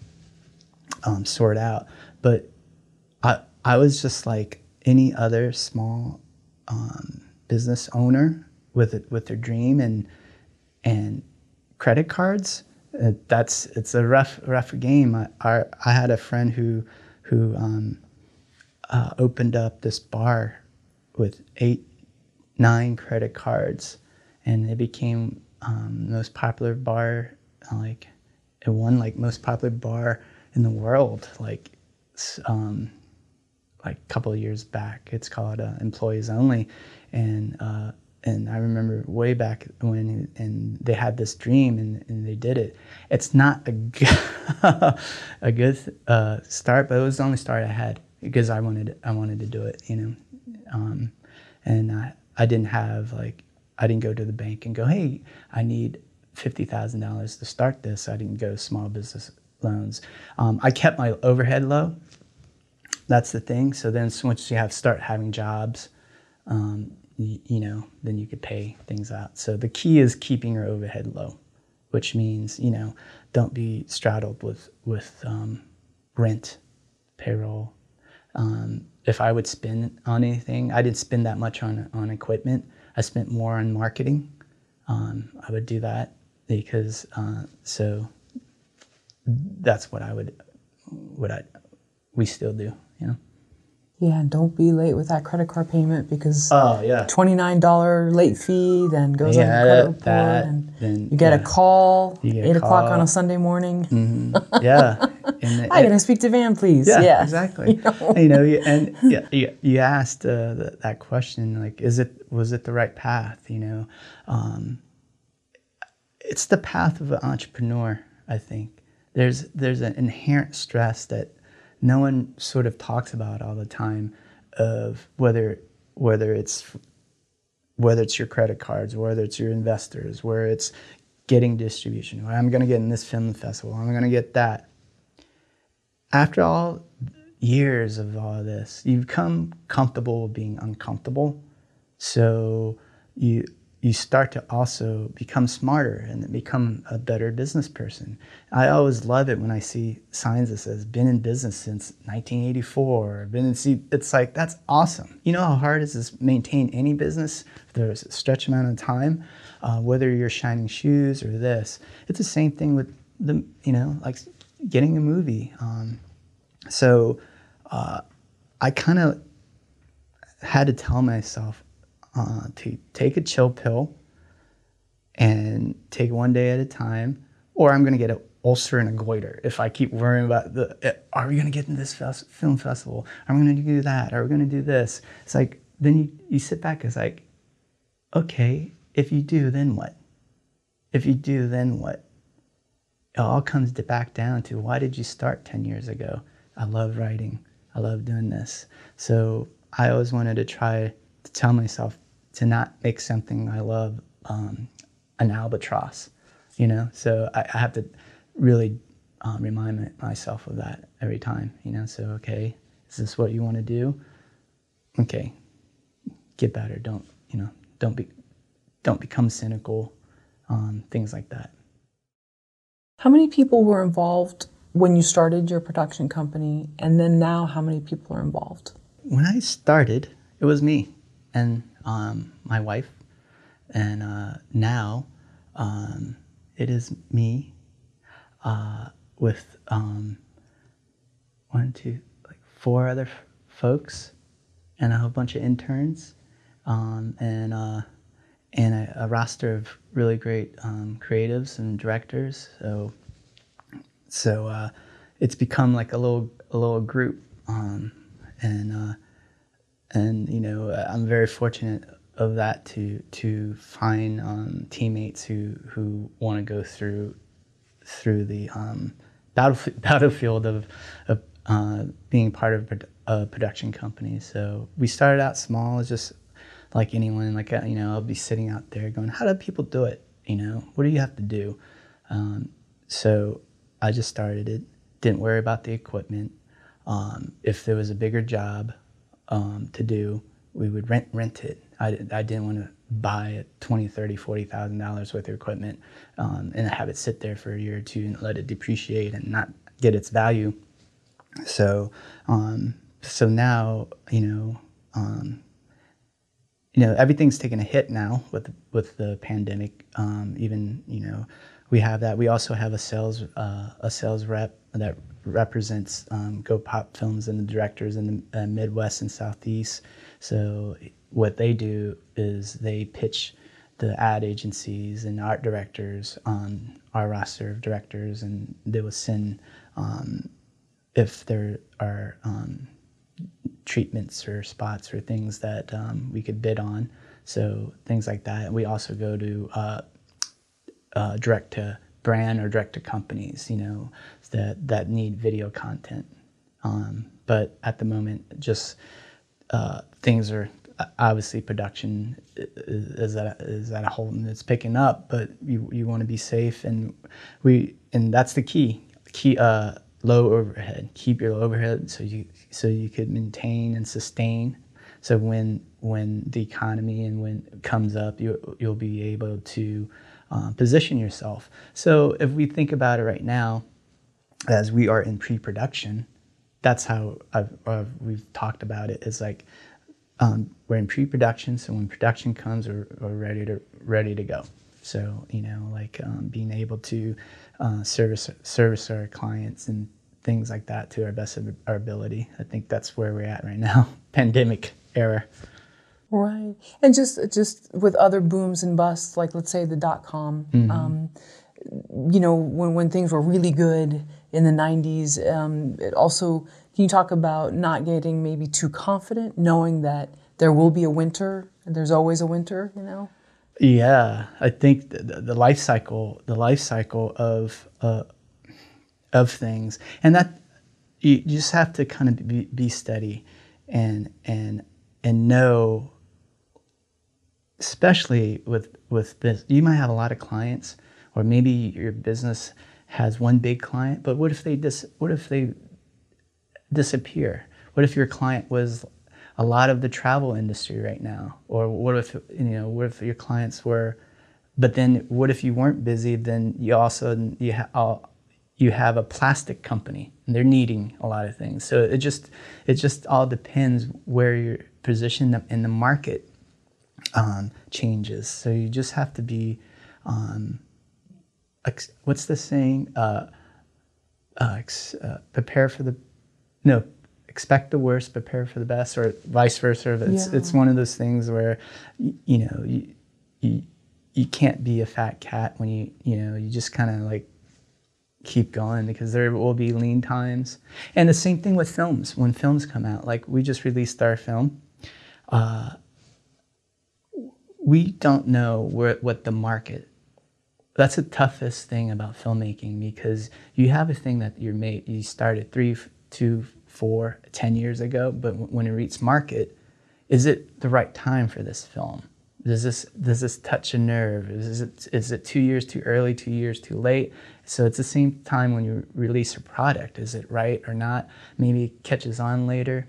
B: um, sort out. But I I was just like any other small um, business owner with it, with their dream and and credit cards. Uh, that's it's a rough rough game. I, I, had a friend who who um, uh, opened up this bar with eight nine credit cards, and it became um, the most popular bar. Like it won like most popular bar in the world. Like um, like a couple of years back. It's called uh, Employees Only, and uh, and I remember way back when and they had this dream and, and they did it. It's not a good, a good uh, start, but it was the only start I had because I wanted I wanted to do it, you know, um, and I I didn't have like I didn't go to the bank and go, hey, I need fifty thousand dollars to start this. I didn't go small business loans. Um, I kept my overhead low. That's the thing. So then once you have start having jobs, um, you, know, then you could pay things out. So the key is keeping your overhead low, which means you know don't be straddled with with um, rent, payroll. Um, if I would spend on anything, I didn't spend that much on on equipment. I spent more on marketing. Um, I would do that because uh, so that's what I would what I we still do, you know.
A: Yeah, and don't be late with that credit card payment because
B: oh yeah,
A: twenty nine dollar late fee then goes yeah, on your credit report, that, and then, you get yeah. a call get eight a o'clock call. on a Sunday morning.
B: Mm-hmm. Yeah,
A: and, I can speak to Van, please.
B: Yeah, yeah. exactly. you know, you know and yeah, you, you asked uh, the, that question like, is it was it the right path? You know, um, it's the path of an entrepreneur. I think there's there's an inherent stress that no one sort of talks about all the time of whether whether it's whether it's your credit cards, whether it's your investors, where it's getting distribution. I'm going to get in this film festival. I'm going to get that. After all years of all of this, you've become comfortable being uncomfortable. So you you start to also become smarter and become a better business person. I always love it when I see signs that says "been in business since 1984." Been in it's like that's awesome. You know how hard it is to maintain any business for a stretch amount of time, uh, whether you're shining shoes or this. It's the same thing with the you know like getting a movie. Um, so uh, I kind of had to tell myself uh, to take a chill pill and take one day at a time, or I'm going to get an ulcer and a goiter if I keep worrying about the are we going to get into this film festival? Are we going to do that? Are we going to do this? It's like then you, you sit back. It's like, okay, if you do, then what? If you do, then what? It all comes back down to why did you start 10 years ago? I love writing. I love doing this. So I always wanted to try to tell myself to not make something I love um, an albatross, you know. So I, I have to really um, remind myself of that every time, you know. So okay, is this what you want to do? Okay, get better. Don't you know? Don't be, don't become cynical. Um, things like that.
A: How many people were involved when you started your production company, and then now how many people are involved?
B: When I started, it was me and um, my wife, and uh, now um, it is me uh, with um, one, two, like four other folks, and a whole bunch of interns, um, and uh, and a, a, roster of really great um, creatives and directors. So so uh, it's become like a little a little group, um, and uh, and you know I'm very fortunate of that to to find um, teammates who who want to go through through the um, battlefield of, of uh, being part of a production company. So we started out small, just like anyone. Like uh, you know, I'll be sitting out there going, "How do people do it? You know, what do you have to do?" Um, so I just started it. Didn't worry about the equipment. Um, if there was a bigger job, um, to do, we would rent rent it. I, I didn't want to buy twenty, thirty, forty thousand dollars worth of equipment um, and have it sit there for a year or two and let it depreciate and not get its value. So, um, so now you know um, you know everything's taken a hit now with with the pandemic. Um, even you know we have that. We also have a sales uh, a sales rep that represents um, Go Pop Films and the directors in the uh, Midwest and Southeast. So what they do is they pitch the ad agencies and art directors on our roster of directors, and they will send um, if there are um, treatments or spots or things that um, we could bid on. So things like that. We also go to uh, uh, direct to brand or direct to companies, you know, that that need video content. Um, but at the moment, just uh, things are obviously production is at a, is at a halt and it's picking up. But you you want to be safe, and we and that's the key. Key uh, low overhead. Keep your overhead so you so you could maintain and sustain. So when when the economy and when it comes up, you you'll be able to uh, position yourself. So if we think about it right now, as we are in pre-production, that's how I've, I've, we've talked about it. Is like um, we're in pre-production, so when production comes, we're, we're, ready to ready to go. So you know, like um, being able to uh, service service our clients and things like that to our best of our ability. I think that's where we're at right now, pandemic era.
A: Right, and just just with other booms and busts, like let's say the dot com. Mm-hmm. Um, you know, when when things were really good in the '90s, um, it also can you talk about not getting maybe too confident, knowing that there will be a winter, and there's always a winter. You know.
B: Yeah, I think the, the life cycle, the life cycle of uh, of things, and that you, you just have to kind of be, be steady and and and know especially with with this you might have a lot of clients or maybe your business has one big client but what if they dis what if they disappear? What if your client was a lot of the travel industry right now? Or what if you know what if your clients were but then what if you weren't busy? Then you also you have you have a plastic company and they're needing a lot of things. So it just it just all depends where you're positioned in the market um, changes. So you just have to be, um, ex- what's the saying? Uh, uh, ex- uh, prepare for the, no, expect the worst, prepare for the best, or vice versa. It's, yeah. it's one of those things where, you, you know, you, you, you can't be a fat cat when you, you know, you just kind of like keep going because there will be lean times. And the same thing with films. When films come out, like we just released our film, uh, we don't know where, what the market that's the toughest thing about filmmaking because you have a thing that you're made you started three two four ten years ago but when it reaches market is it the right time for this film? Does this does this touch a nerve? Is it is it two years too early two years too late? So it's the same time when you release a product is it right or not? Maybe it catches on later.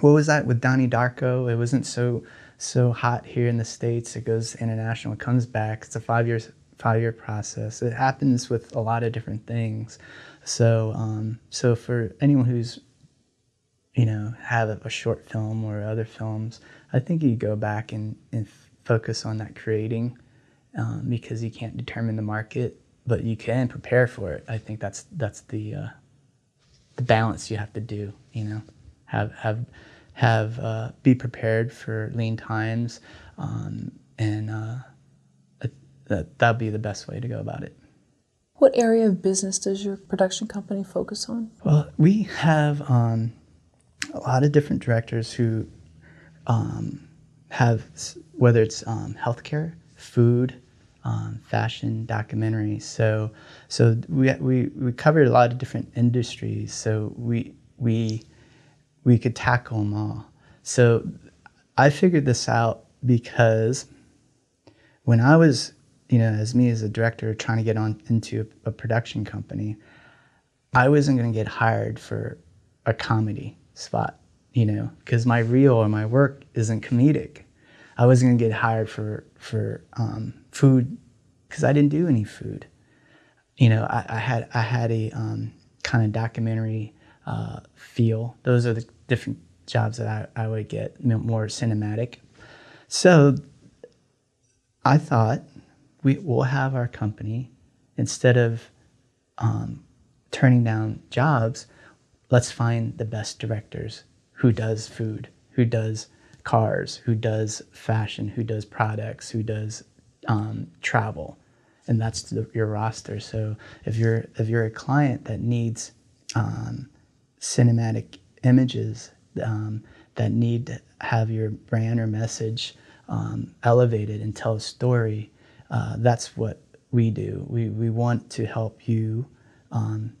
B: What was that with donnie darko? It wasn't so so hot here in the states. It goes international. It comes back. It's a five years five year process. It happens with a lot of different things. So um, so for anyone who's you know have a, short film or other films, I think you go back and, and focus on that creating um, because you can't determine the market, but you can prepare for it. I think that's that's the uh, the balance you have to do. You know, have have have uh, be prepared for lean times, um, and uh, that that'd be the best way to go about it.
A: What area of business does your production company focus on?
B: Well, we have um, a lot of different directors who um, have whether it's um, healthcare, food, um, fashion, documentaries. So, so we, we we covered a lot of different industries. So we we we could tackle them all. So I figured this out because when I was, you know, as me as a director trying to get on into a, a production company, I wasn't going to get hired for a comedy spot, you know, because my reel or my work isn't comedic. I wasn't going to get hired for for um, food because I didn't do any food. You know, I, I had I had a um, kind of documentary uh, feel. Those are the different jobs that I, I would get more cinematic. So I thought we will have our company instead of um, turning down jobs. Let's find the best directors who does food, who does cars, who does fashion, who does products, who does um, travel, and that's the, your roster. So if you're if you're a client that needs um, cinematic images um, that need to have your brand or message um, elevated and tell a story, uh, that's what we do. We we want to help you. Um,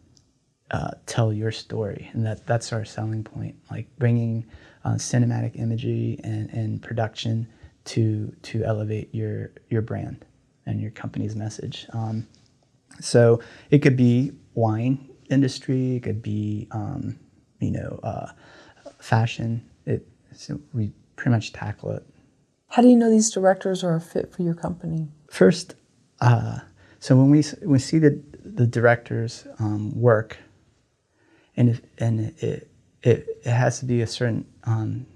B: uh, tell your story, and that that's our selling point. Like bringing uh, cinematic imagery and, and production to to elevate your your brand and your company's message. Um, so it could be wine industry, it could be um, you know uh, fashion. It so we pretty much tackle it.
A: How do you know these directors are a fit for your company?
B: First, uh, so when we we see the the directors um, work, and if, and it, it it has to be a certain um,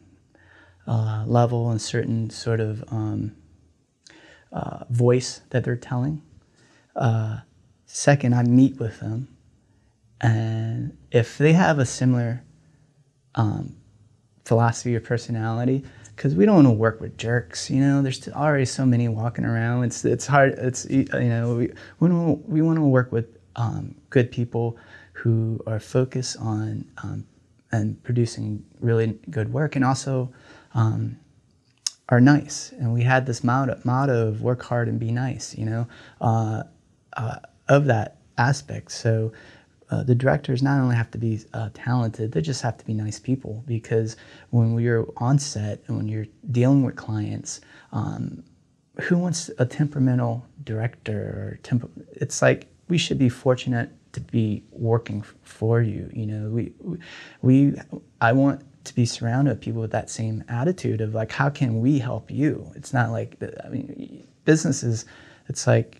B: uh, level and certain sort of um, uh, voice that they're telling. Uh, second, I meet with them, and if they have a similar um, philosophy or personality, because we don't want to work with jerks, you know. There's already so many walking around. It's it's hard. It's you know we we want to work with um, good people who are focused on um, and producing really good work, and also um, are nice. And we had this motto, motto of work hard and be nice, you know, uh, uh, of that aspect. So uh, the directors not only have to be uh, talented, they just have to be nice people because when we're on set and when you're dealing with clients, um, who wants a temperamental director it's like we should be fortunate to be working for you you know we we i want to be surrounded with people with that same attitude of like, how can we help you? It's not like, I mean, businesses, it's like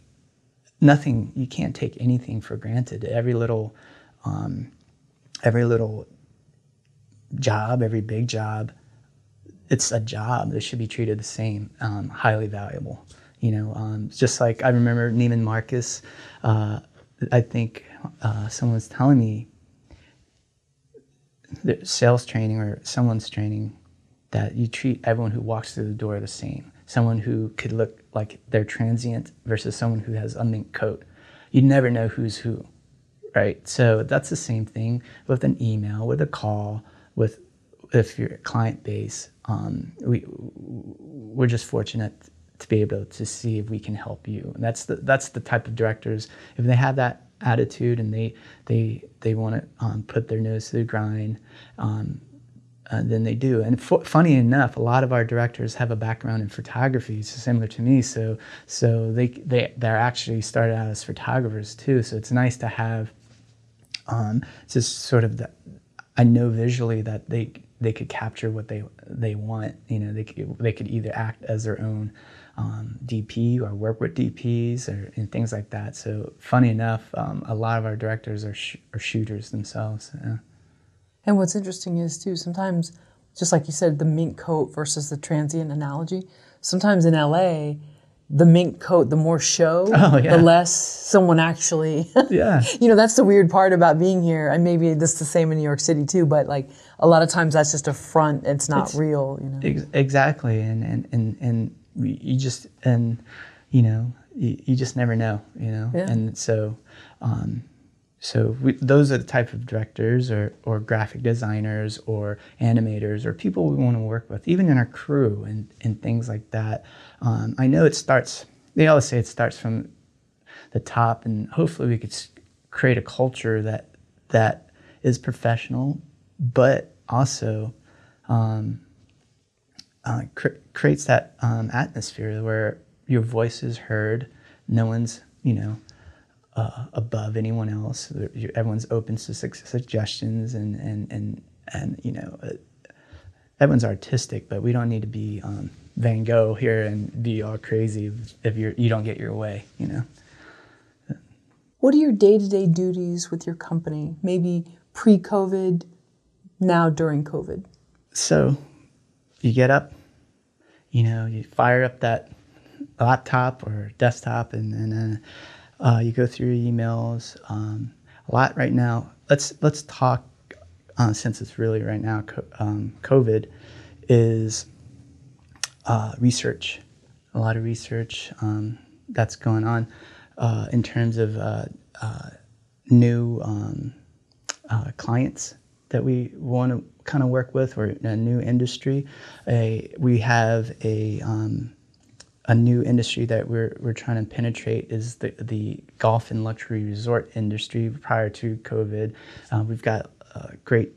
B: nothing, you can't take anything for granted. Every little, um, every little job, every big job, it's a job that should be treated the same, um, highly valuable. You know, um, just like I remember Neiman Marcus, uh, I think uh, someone was telling me sales training or someone's training that you treat everyone who walks through the door the same. Someone who could look like they're transient versus someone who has mink coat. You never know who's who, right? So that's the same thing with an email, with a call, with if your client base. Um, we we're just fortunate to be able to see if we can help you. And that's the that's the type of directors. If they have that attitude and they they they want to um, put their nose to the grind um, uh, then they do and funny enough a lot of our directors have a background in photography similar to me so so they they they're actually started out as photographers too so it's nice to have um, just sort of that I know visually that they they could capture what they they want you know they could, they could either act as their own um, DP or work with DPs or and things like that. So funny enough, um, a lot of our directors are, sh- are shooters themselves. Yeah.
A: And what's interesting is too sometimes, just like you said, the mink coat versus the transient analogy. Sometimes in LA, the mink coat, the more show, oh, yeah. the less someone actually.
B: yeah.
A: You know, that's the weird part about being here, and maybe this is the same in New York City too. But like a lot of times, that's just a front. It's not it's, real. You know.
B: Ex- exactly, and and and and you just and you know you, you just never know you know yeah. and so um, so we, those are the type of directors or, or graphic designers or animators or people we want to work with even in our crew and, and things like that um, i know it starts they always say it starts from the top and hopefully we could create a culture that that is professional but also um, uh, cr- creates that um, atmosphere where your voice is heard. No one's, you know, uh, above anyone else. Everyone's open to suggestions and and and and you know, uh, everyone's artistic, but we don't need to be um, Van Gogh here and be all crazy if you're you don't get your way. You know.
A: What are your day to day duties with your company? Maybe pre COVID, now during COVID
B: so you get up, you know, you fire up that laptop or desktop, and then uh, you go through your emails. Um, a lot right now. Let's let's talk uh, since it's really right now. Um, COVID is uh, research. A lot of research um, that's going on uh, in terms of uh, uh, new um, clients that we want to kind of work with or a new industry. A, we have a um, a new industry that we're, we're trying to penetrate is the, the golf and luxury resort industry prior to COVID. Uh, we've got a great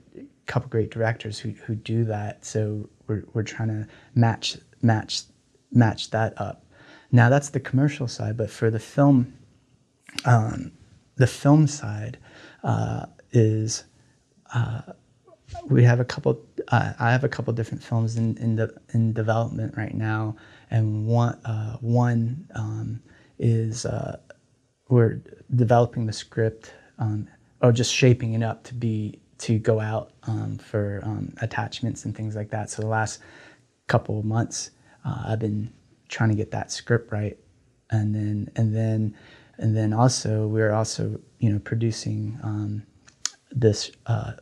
B: couple great directors who, who do that. So we're, we're trying to match match match that up. Now that's the commercial side, but for the film, um, the film side uh, is uh, we have a couple. Uh, I have a couple different films in in, the, in development right now, and one uh, one um, is uh, we're developing the script um, or just shaping it up to be to go out um, for um, attachments and things like that. So the last couple of months, uh, I've been trying to get that script right, and then and then and then also we're also you know producing um, this uh,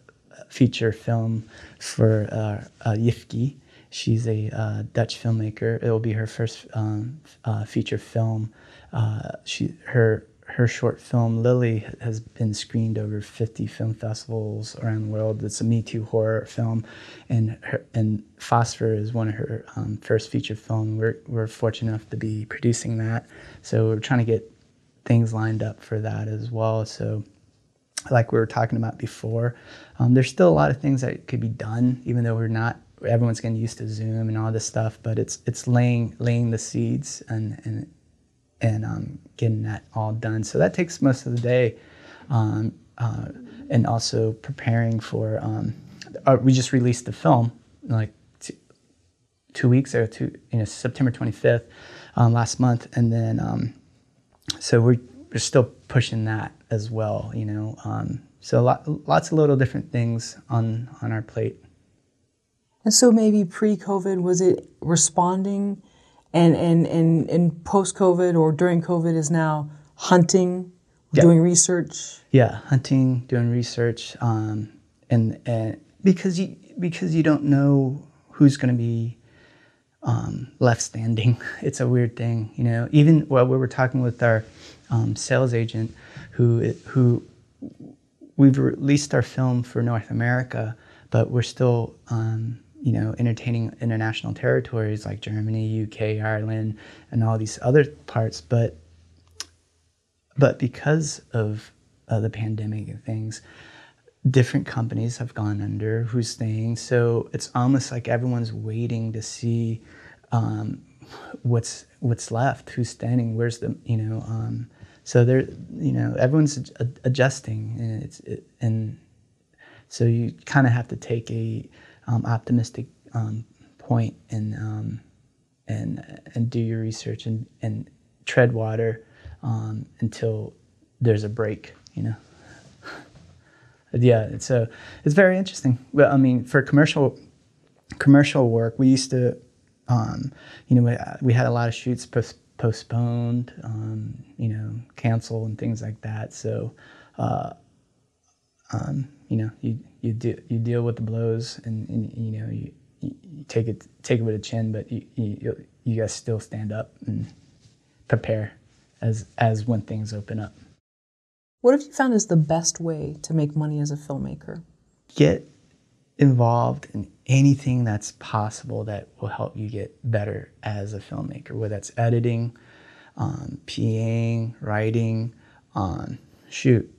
B: feature film for uh, uh, Yfke. She's a uh, Dutch filmmaker. It will be her first um, uh, feature film. Uh, she her her short film Lily has been screened over 50 film festivals around the world. It's a Me Too horror film, and her, and Phosphor is one of her um, first feature film. We're we're fortunate enough to be producing that, so we're trying to get things lined up for that as well. So like we were talking about before. Um, there's still a lot of things that could be done, even though we're not. Everyone's getting used to Zoom and all this stuff, but it's it's laying laying the seeds and and and um, getting that all done. So that takes most of the day, um, uh, and also preparing for. Um, uh, we just released the film like two, two weeks ago, two you know September 25th um, last month, and then um, so we're we're still pushing that as well, you know. Um, so lot, lots of little different things on on our plate.
A: And so maybe pre-COVID was it responding, and and and, and post-COVID or during COVID is now hunting, yeah. doing research.
B: Yeah, hunting, doing research, um, and and because you because you don't know who's going to be um, left standing. It's a weird thing, you know. Even while we were talking with our um, sales agent who who we've released our film for North America, but we're still um, you know entertaining international territories like Germany, UK, Ireland, and all these other parts. But but because of uh, the pandemic and things, different companies have gone under. Who's staying? So it's almost like everyone's waiting to see um, what's what's left, who's standing, where's the you know. Um, so there, you know, everyone's adjusting, and it's it, and so you kind of have to take a um, optimistic um, point and um, and and do your research and and tread water um, until there's a break, you know. yeah, it's a it's very interesting. Well, I mean, for commercial commercial work, we used to, um, you know, we, we had a lot of shoots post, postponed, um, you know, cancel and things like that. So, uh, you know, you you, de- you deal with the blows, and, and you know, you, you, take it take it with a chin, but you, you you guys still stand up and prepare as as when things open up.
A: What have you found is the best way to make money as a filmmaker?
B: Get involved in anything that's possible that will help you get better as a filmmaker, whether that's editing, um, PAing, writing, um, shoot,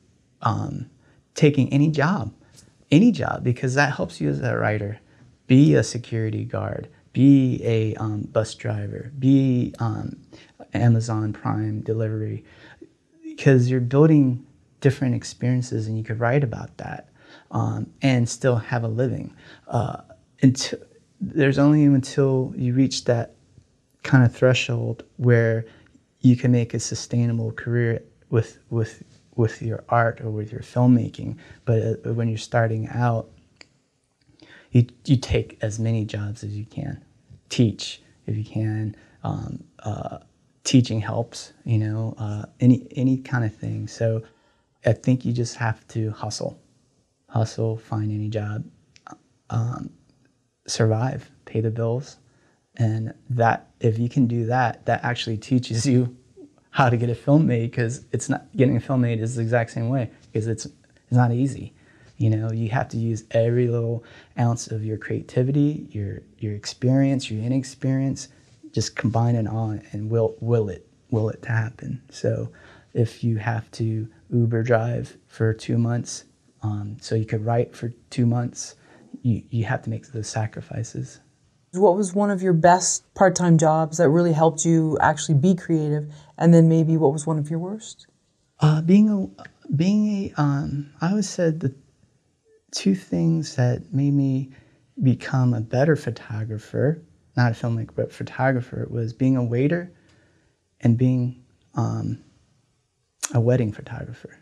B: um, taking any job, any job, because that helps you as a writer. Be a security guard, be a um, bus driver, be um, Amazon Prime delivery, because you're building different experiences and you could write about that um, and still have a living. Uh, until there's only until you reach that kind of threshold where you can make a sustainable career with with with your art or with your filmmaking. But uh, when you're starting out, you, you take as many jobs as you can. Teach if you can. Um, uh, teaching helps, you know, uh, any any kind of thing. So I think you just have to hustle, hustle, find any job, um, survive, pay the bills, and that if you can do that, that actually teaches you how to get a film made because it's not getting a film made is the exact same way because it's it's not easy. You know, you have to use every little ounce of your creativity, your your experience, your inexperience, just combine it on and will will it will it to happen. So if you have to Uber drive for two months, um, so you could write for two months, you, you have to make those sacrifices.
A: What was one of your best part time jobs that really helped you actually be creative? And then maybe what was one of your worst?
B: Uh, being a being a um, I always said the two things that made me become a better photographer, not a filmmaker but photographer, was being a waiter and being um, a wedding photographer.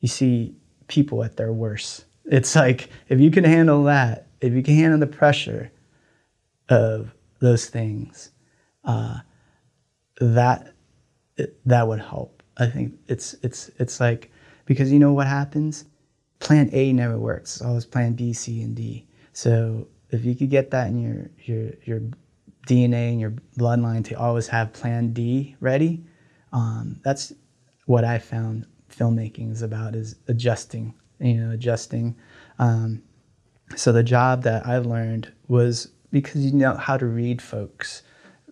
B: You see people at their worst. It's like if you can handle that, if you can handle the pressure of those things, uh, that that would help. I think it's it's it's like because you know what happens. Plan A never works. It's always Plan B, C, and D. So if you could get that in your your your DNA and your bloodline to always have Plan D ready, um, that's what I found filmmaking is about is adjusting, you know, adjusting. Um, so the job that I learned was because you know how to read folks,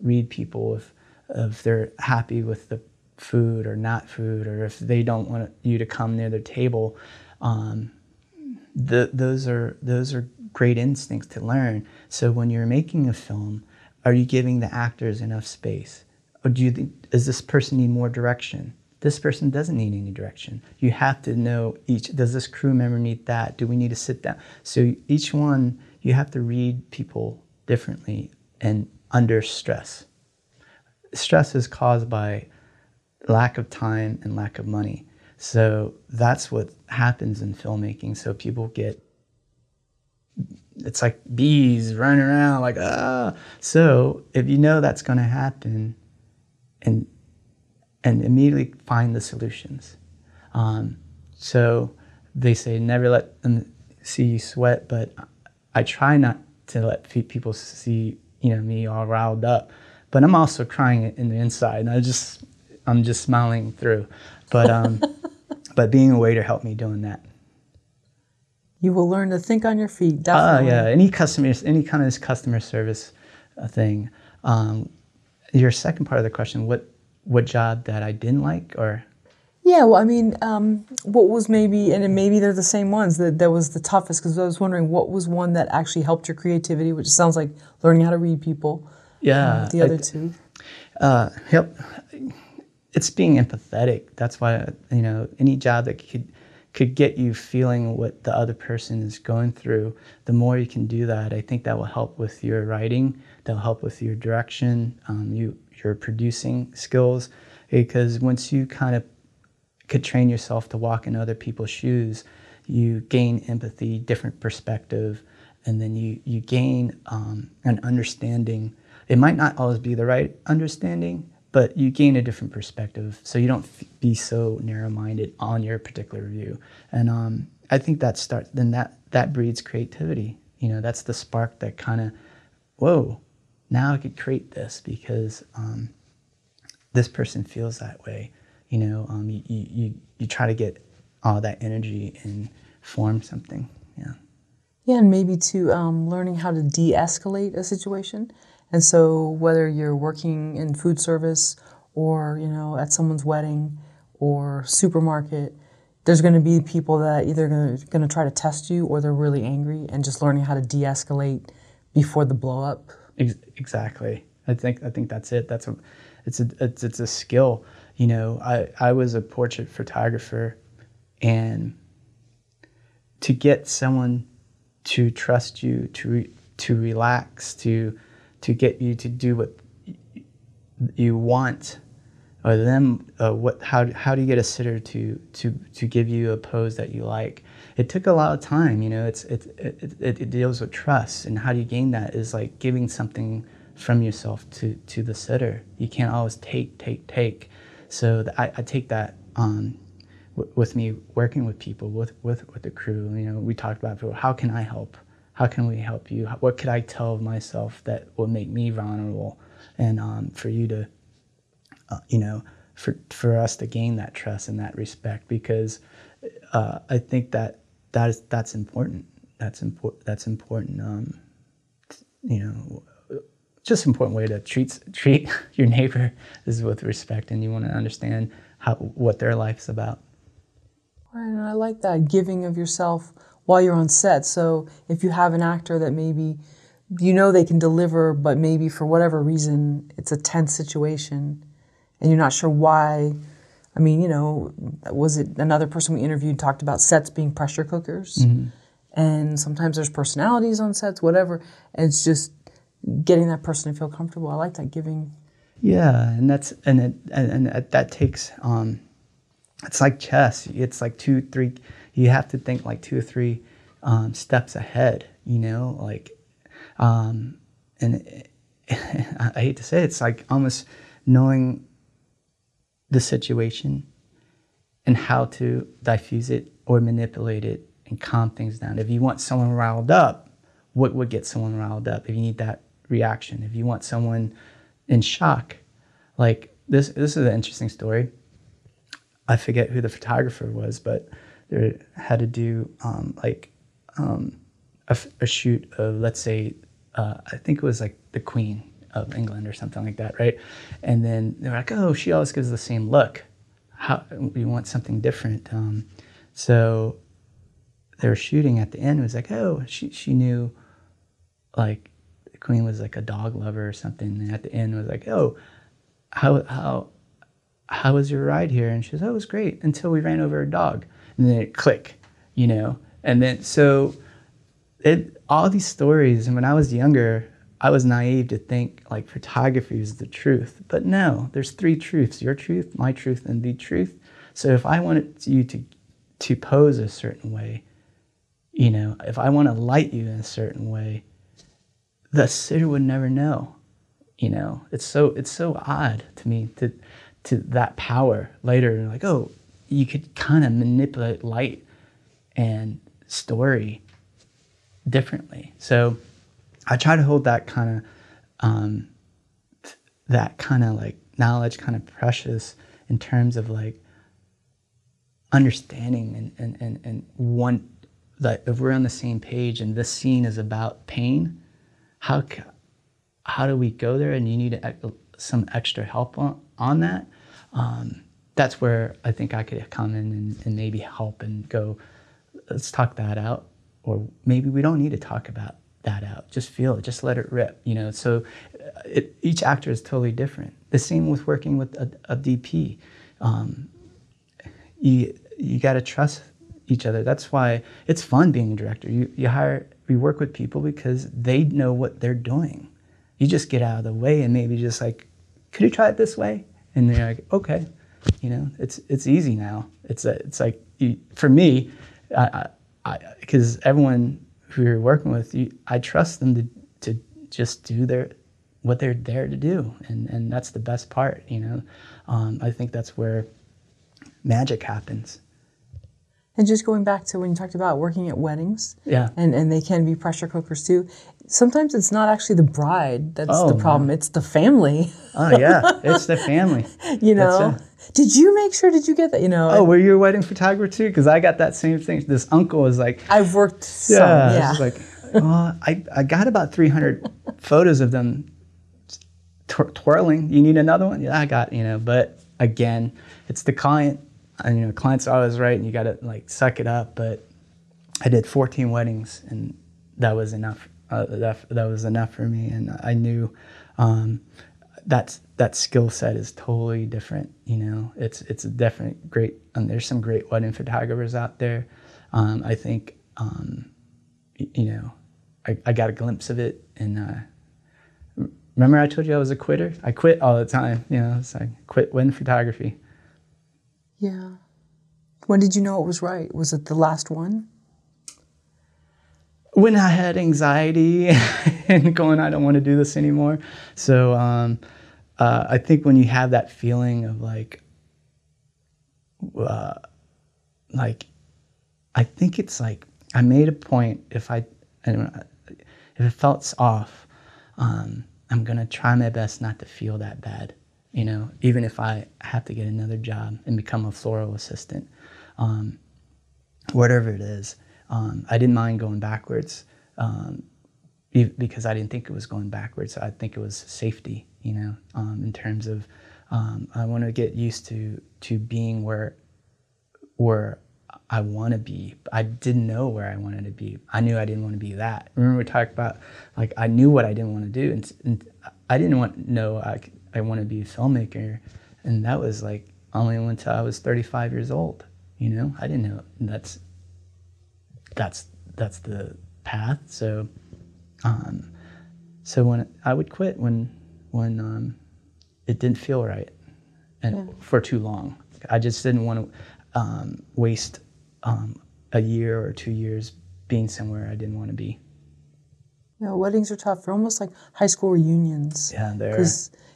B: read people if if they're happy with the food or not food, or if they don't want you to come near their table. Um, the, those are those are great instincts to learn. So when you're making a film, are you giving the actors enough space? Or do you think, does this person need more direction? this person doesn't need any direction. You have to know each, does this crew member need that? Do we need to sit down? So each one, you have to read people differently and under stress. Stress is caused by lack of time and lack of money. So that's what happens in filmmaking. So people get, it's like bees running around, like, ah. So if you know that's going to happen, and and immediately find the solutions. Um, so they say never let them see you sweat, but I try not to let people see you know me all riled up. But I'm also crying in the inside, and I just I'm just smiling through. But um, but being a waiter helped me doing that.
A: You will learn to think on your feet. Definitely.
B: Uh, yeah, any customer, any kind of customer service uh, thing. Um, your second part of the question, what what job that I didn't like or
A: yeah, well, I mean, um, what was maybe, and maybe they're the same ones that that was the toughest because I was wondering what was one that actually helped your creativity, which sounds like learning how to read people.
B: Yeah,
A: the other I, two.
B: Uh, help. It's being empathetic. That's why you know any job that could could get you feeling what the other person is going through. The more you can do that, I think that will help with your writing. That'll help with your direction. Um, you your producing skills because once you kind of could train yourself to walk in other people's shoes, you gain empathy, different perspective, and then you, you gain um, an understanding. It might not always be the right understanding, but you gain a different perspective so you don't be so narrow-minded on your particular view. And um, I think that starts, then that, that breeds creativity. You know, that's the spark that kind of, whoa, now I could create this because um, this person feels that way. You know, um, you, you, you try to get all that energy and form something. Yeah.
A: Yeah, and maybe to um, learning how to de escalate a situation. And so, whether you're working in food service or, you know, at someone's wedding or supermarket, there's going to be people that either going to try to test you or they're really angry, and just learning how to de escalate before the blow up
B: exactly. I think I think that's it. That's a it's a it's, it's a skill. You know, I I was a portrait photographer, and to get someone to trust you, to to relax, to to get you to do what you want, or them uh, what how how do you get a sitter to to to give you a pose that you like? it took a lot of time. You know, it's it it, it, it deals with trust, and how do you gain that is like giving something from yourself to to the sitter. You can't always take take take. So I, I take that with me working with people with with with the crew. You know, we talked about how can I help? How can we help you? What could I tell myself that will make me vulnerable, and um, for you to, uh, you know, for for us to gain that trust and that respect because uh, I think that that is that's important. That's important. That's important. Um, you know, just an important way to treat treat your neighbor is with respect, and you want to understand how what their life is about.
A: Right, and I like that giving of yourself while you're on set. So if you have an actor that maybe you know they can deliver, but maybe for whatever reason it's a tense situation, and you're not sure why. I mean, you know, was it another person we interviewed talked about sets being pressure cookers? Mm-hmm. And sometimes there's personalities on sets, whatever. And it's just getting that person to feel comfortable. I like that giving.
B: Yeah, and that's and it, and, and that takes um, it's like chess. It's like two, three. You have to think like two or three um, steps ahead. You know, like, um, and it, I hate to say it, it's like almost knowing the situation and how to diffuse it or manipulate it and calm things down. If you want someone riled up, what would get someone riled up? If you need that reaction, if you want someone in shock, like this, this is an interesting story. I forget who the photographer was, but they had to do um, like um, a, a, shoot of, let's say, uh, I think it was like the Queen of England or something like that, right? And then they're like, oh, she always gives the same look. How we want something different. Um, so they were shooting at the end. It was like, oh, she she knew, like, the queen was like a dog lover or something. And at the end, was like, oh, how how how was your ride here? And she says, oh, it was great until we ran over a dog. And then it click, you know. And then so it all these stories. And when I was younger, I was naive to think like photography is the truth. But no, there's three truths your truth, my truth, and the truth. So if I wanted you to, to pose a certain way, you know, if I want to light you in a certain way, the sitter would never know. You know, it's so it's so odd to me to to that power later. and Like, oh, you could kind of manipulate light and story differently. So I try to hold that kind of um, that kind of like knowledge kind of precious in terms of like understanding and and and, and one that if we're on the same page and this scene is about pain, how how do we go there? And you need some extra help on, on that. Um, that's where I think I could come in and, and maybe help and go. Let's talk that out, or maybe we don't need to talk about that out. Just feel it. Just let it rip. You know. So uh, it, each actor is totally different. The same with working with a, a DP. Um, you you got to trust each other. That's why it's fun being a director. You you hire we work with people because they know what they're doing. You just get out of the way and maybe just like, could you try it this way? And they're like, okay, you know, it's it's easy now. It's a, it's like you, for me, because everyone who you're working with, you, I trust them to, to just do their what they're there to do, and and that's the best part. You know, um, I think that's where magic happens.
A: And just going back to when you talked about working at weddings,
B: yeah,
A: and, and they can be pressure cookers too. Sometimes it's not actually the bride that's oh, the problem; it's the family.
B: Oh yeah, it's the family.
A: you know, did you make sure? Did you get that? You know.
B: Oh, were you a wedding photographer too? Because I got that same thing. This uncle was like,
A: I've worked. Some, yeah. yeah.
B: like, well, I I got about 300 photos of them twirling. You need another one? Yeah, I got. You know, but again, it's the client. And you know, client's always right, and you got to like suck it up. But I did 14 weddings, and that was enough. Uh, that that was enough for me, and I knew. Um, that's that skill set is totally different. You know, it's it's a definite great. And there's some great wedding photographers out there. Um, I think um, you know, I, I, got a glimpse of it, and uh, remember I told you I was a quitter. I quit all the time. You know, so I quit wedding photography.
A: Yeah. When did you know it was right? Was it the last one?
B: When I had anxiety and going, I don't want to do this anymore. So um, uh, I think when you have that feeling of like, uh, like, I think it's like I made a point. If I, if it felt off, um, I'm gonna try my best not to feel that bad. You know, even if I have to get another job and become a floral assistant, um, whatever it is, um, I didn't mind going backwards um, because I didn't think it was going backwards. I think it was safety. You know, um, in terms of um, I want to get used to to being where where I want to be. I didn't know where I wanted to be. I knew I didn't want to be that. Remember we talked about like I knew what I didn't want to do, and, and I didn't want know I, I want to be a filmmaker, and that was like only until I was 35 years old. You know, I didn't know that's that's that's the path. So, um, so when I would quit when when um, it didn't feel right, and yeah. for too long, I just didn't want to um, waste um, a year or two years being somewhere I didn't want to be.
A: Yeah, weddings are tough. They're almost like high school reunions.
B: Yeah, they're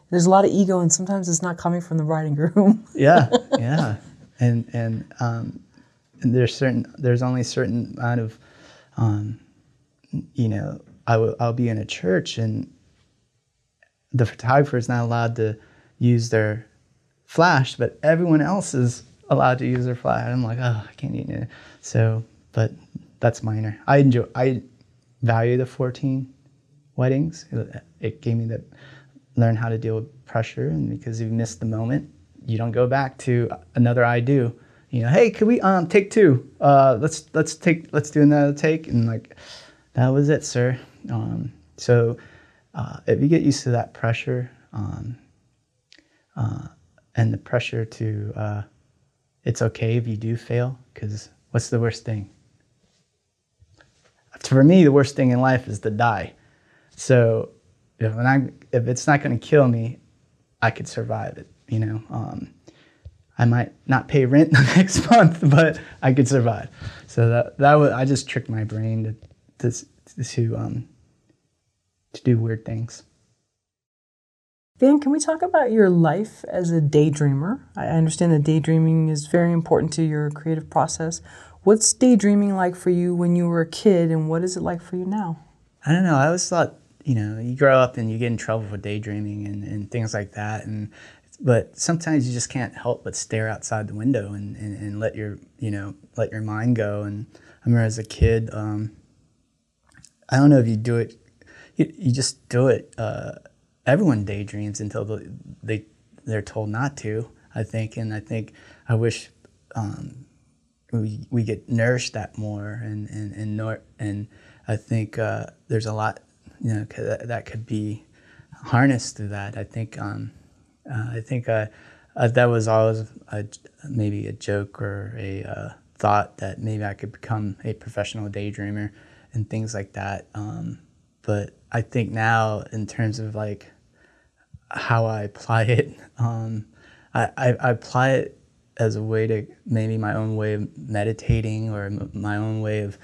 A: there's a lot of ego, and sometimes it's not coming from the bride and groom.
B: yeah, yeah, and and um, and there's certain there's only certain amount of, um, you know, I will I'll be in a church and the photographer is not allowed to use their flash, but everyone else is allowed to use their flash. I'm like, oh, I can't it. So, but that's minor. I enjoy. I value the 14 weddings. It gave me the learn how to deal with pressure, and because you missed the moment, you don't go back to another I do. You know, hey, can we um take two? Uh, let's let's take let's do another take, and like that was it, sir. Um, so uh, if you get used to that pressure um, uh, and the pressure to uh, it's okay if you do fail because what's the worst thing? For me, the worst thing in life is to die. So if, I, if it's not going to kill me, I could survive it. You know, um, I might not pay rent the next month, but I could survive. So that that was I just tricked my brain to to to, um, to do weird things.
A: Van, can we talk about your life as a daydreamer? I understand that daydreaming is very important to your creative process. What's daydreaming like for you when you were a kid, and what is it like for you now?
B: I don't know. I always thought, you know, you grow up and you get in trouble for daydreaming and, and things like that. And but sometimes you just can't help but stare outside the window and, and, and let your you know let your mind go. And I remember as a kid, um, I don't know if you do it, you, you just do it. Uh, everyone daydreams until they they're told not to. I think, and I think I wish um, we we get nourished that more, and and and nor- and I think uh, there's a lot you know that, that could be harnessed through that. I think um, uh, I think uh, uh, that was always a, maybe a joke or a uh, thought that maybe I could become a professional daydreamer and things like that. Um, but I think now, in terms of like how I apply it. Um, I, I, I, apply it as a way to maybe my own way of meditating or my own way of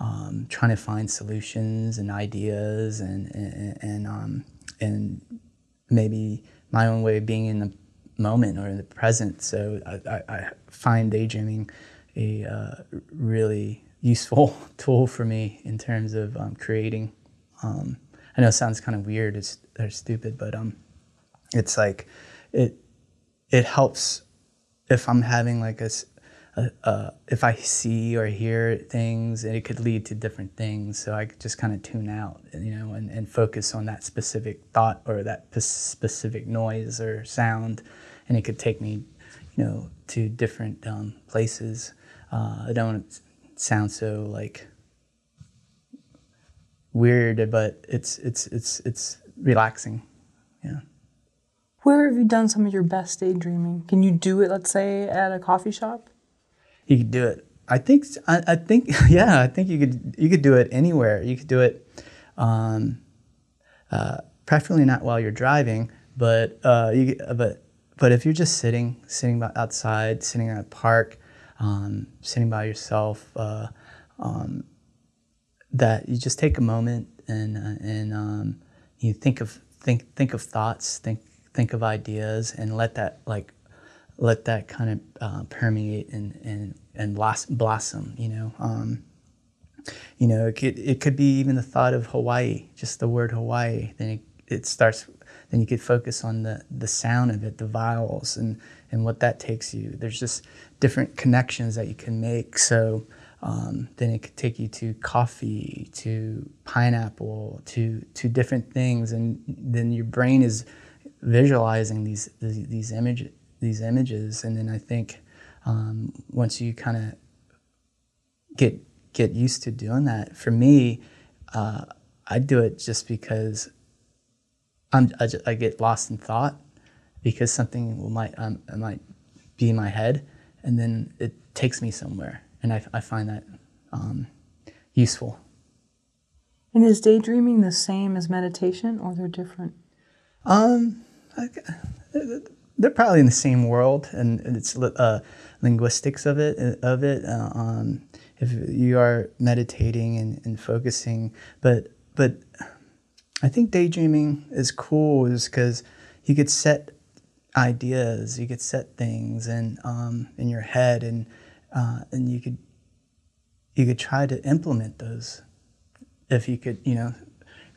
B: um, trying to find solutions and ideas and and and, um, and maybe my own way of being in the moment or in the present. So I, I, find daydreaming a uh, really useful tool for me in terms of um, creating. Um, I know it sounds kind of weird or stupid, but um, it's like it it helps if I'm having like a, a, a, if I see or hear things, and it could lead to different things. So I could just kind of tune out, you know, and, and focus on that specific thought or that p- specific noise or sound, and it could take me, you know, to different um, places. Uh, I don't sound so like weird, but it's it's it's it's relaxing. Yeah.
A: Where have you done some of your best daydreaming? Can you do it, let's say, at a coffee shop?
B: You could do it. I think. I, I think. Yeah. I think you could. You could do it anywhere. You could do it. Um, uh, preferably not while you're driving, but uh, you. But but if you're just sitting, sitting outside, sitting in a park, um, sitting by yourself, uh, um, that you just take a moment and uh, and um, you think of think think of thoughts, think think of ideas, and let that like let that kind of uh, permeate and and and blossom. You know, um, you know, it could it could be even the thought of Hawaii, just the word Hawaii. Then it, it starts. Then you could focus on the the sound of it, the vowels, and and what that takes you. There's just different connections that you can make. So. Um, then it could take you to coffee, to pineapple, to to different things, and then your brain is visualizing these these, these images these images, and then I think um, once you kind of get get used to doing that, for me, uh, I do it just because I'm I, just, I, get lost in thought because something might um, might be in my head, and then it takes me somewhere, and I, I find that um, useful.
A: And is daydreaming the same as meditation, or they're different?
B: Um, I, they're probably in the same world, and it's uh, linguistics of it. Of it, uh, um, if you are meditating and, and, focusing, but but I think daydreaming is cool, is because you could set ideas, you could set things, and um, in your head, and uh, and you could you could try to implement those if you could, you know.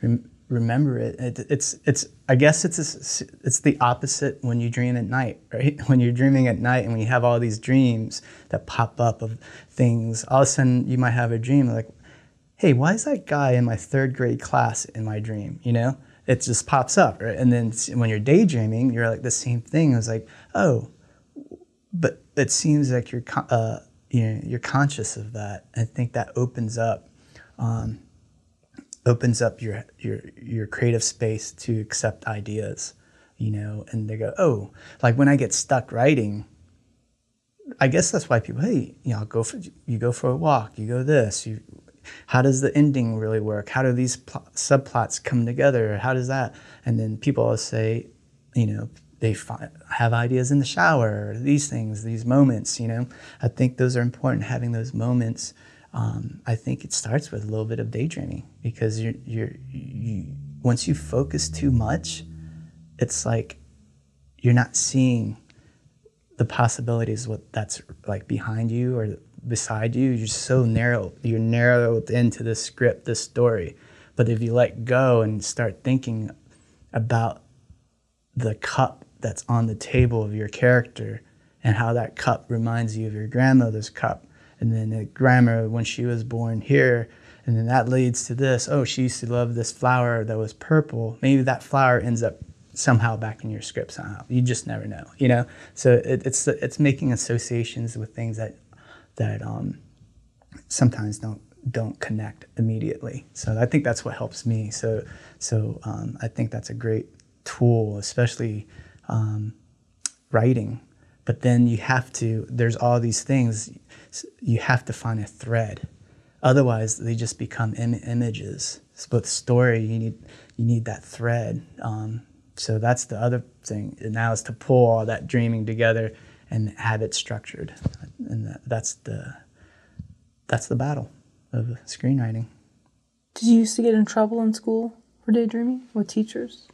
B: Rem- remember it. it. It's it's I guess it's a, it's the opposite when you dream at night, right? When you're dreaming at night and when you have all these dreams that pop up of things, all of a sudden you might have a dream like, hey, why is that guy in my third grade class in my dream? You know, it just pops up, right? And then when you're daydreaming, you're like the same thing. It's like, oh, but it seems like you're uh, you know, you're conscious of that. I think that opens up. Um, opens up your your your creative space to accept ideas you know and they go oh like when i get stuck writing i guess that's why people hey you know go for you go for a walk you go this you how does the ending really work? How do these pl- subplots come together? How does that? And then people always say you know they have ideas in the shower these things these moments you know? I think those are important having those moments um, I think it starts with a little bit of daydreaming because you're, you're, you, once you focus too much, it's like you're not seeing the possibilities what that's like behind you or beside you. You're so narrow. You're narrowed into this script, this story. But if you let go and start thinking about the cup that's on the table of your character and how that cup reminds you of your grandmother's cup and then the grandma when she was born here and then that leads to this oh she used to love this flower that was purple. Maybe that flower ends up somehow back in your script somehow. You just never know you know? So it, it's it's making associations with things that that um, sometimes don't don't connect immediately. So i think that's what helps me. So so um, i think that's a great tool especially um, writing. But then you have to there's all these things you have to find a thread. Otherwise, they just become Im- images. With story, you need you need that thread. Um, so that's the other thing. Now is to pull all that dreaming together and have it structured, and that's the that's the battle of screenwriting.
A: Did you used to get in trouble in school for daydreaming with teachers?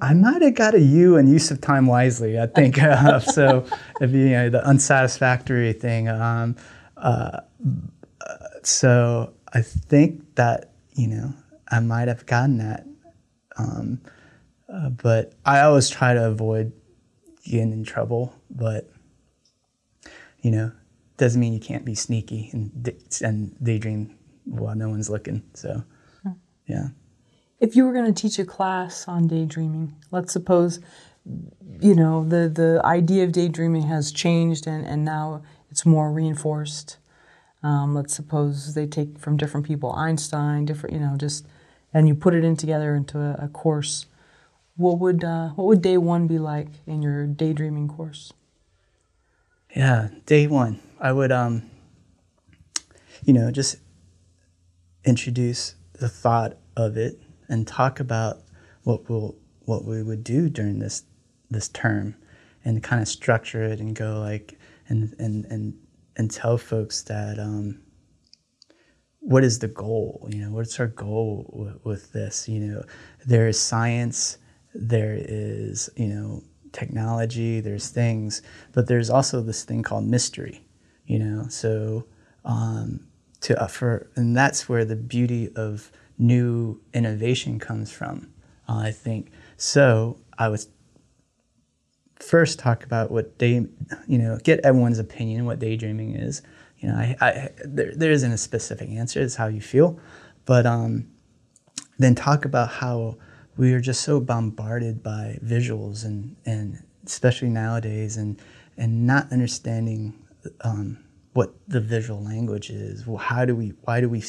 B: I might have got a U in use of time wisely. I think uh, so. If you, know the unsatisfactory thing, um, uh, so I think that you know I might have gotten that, um, uh, but I always try to avoid getting in trouble. But you know, doesn't mean you can't be sneaky and and daydream while no one's looking. So, yeah.
A: If you were going to teach a class on daydreaming, let's suppose, you know, the, the idea of daydreaming has changed and, and now it's more reinforced. Um, let's suppose they take from different people, Einstein, different, you know, just, and you put it in together into a, a course. What would uh, what would day one be like in your daydreaming course?
B: Yeah, day one, I would, um, you know, just introduce the thought of it and talk about what we'll what we would do during this this term, and kind of structure it and go like and and and and tell folks that um, what is the goal? You know, what's our goal w- with this? You know, there is science, there is you know technology, there's things, but there's also this thing called mystery. You know, so um, to uh, for and that's where the beauty of new innovation comes from. Uh, I think so. I was first talk about what day, you know, get everyone's opinion what daydreaming is. You know, I, I there, there isn't a specific answer. It's how you feel, but um, then talk about how we are just so bombarded by visuals and and especially nowadays and and not understanding um, what the visual language is. Well, how do we? Why do we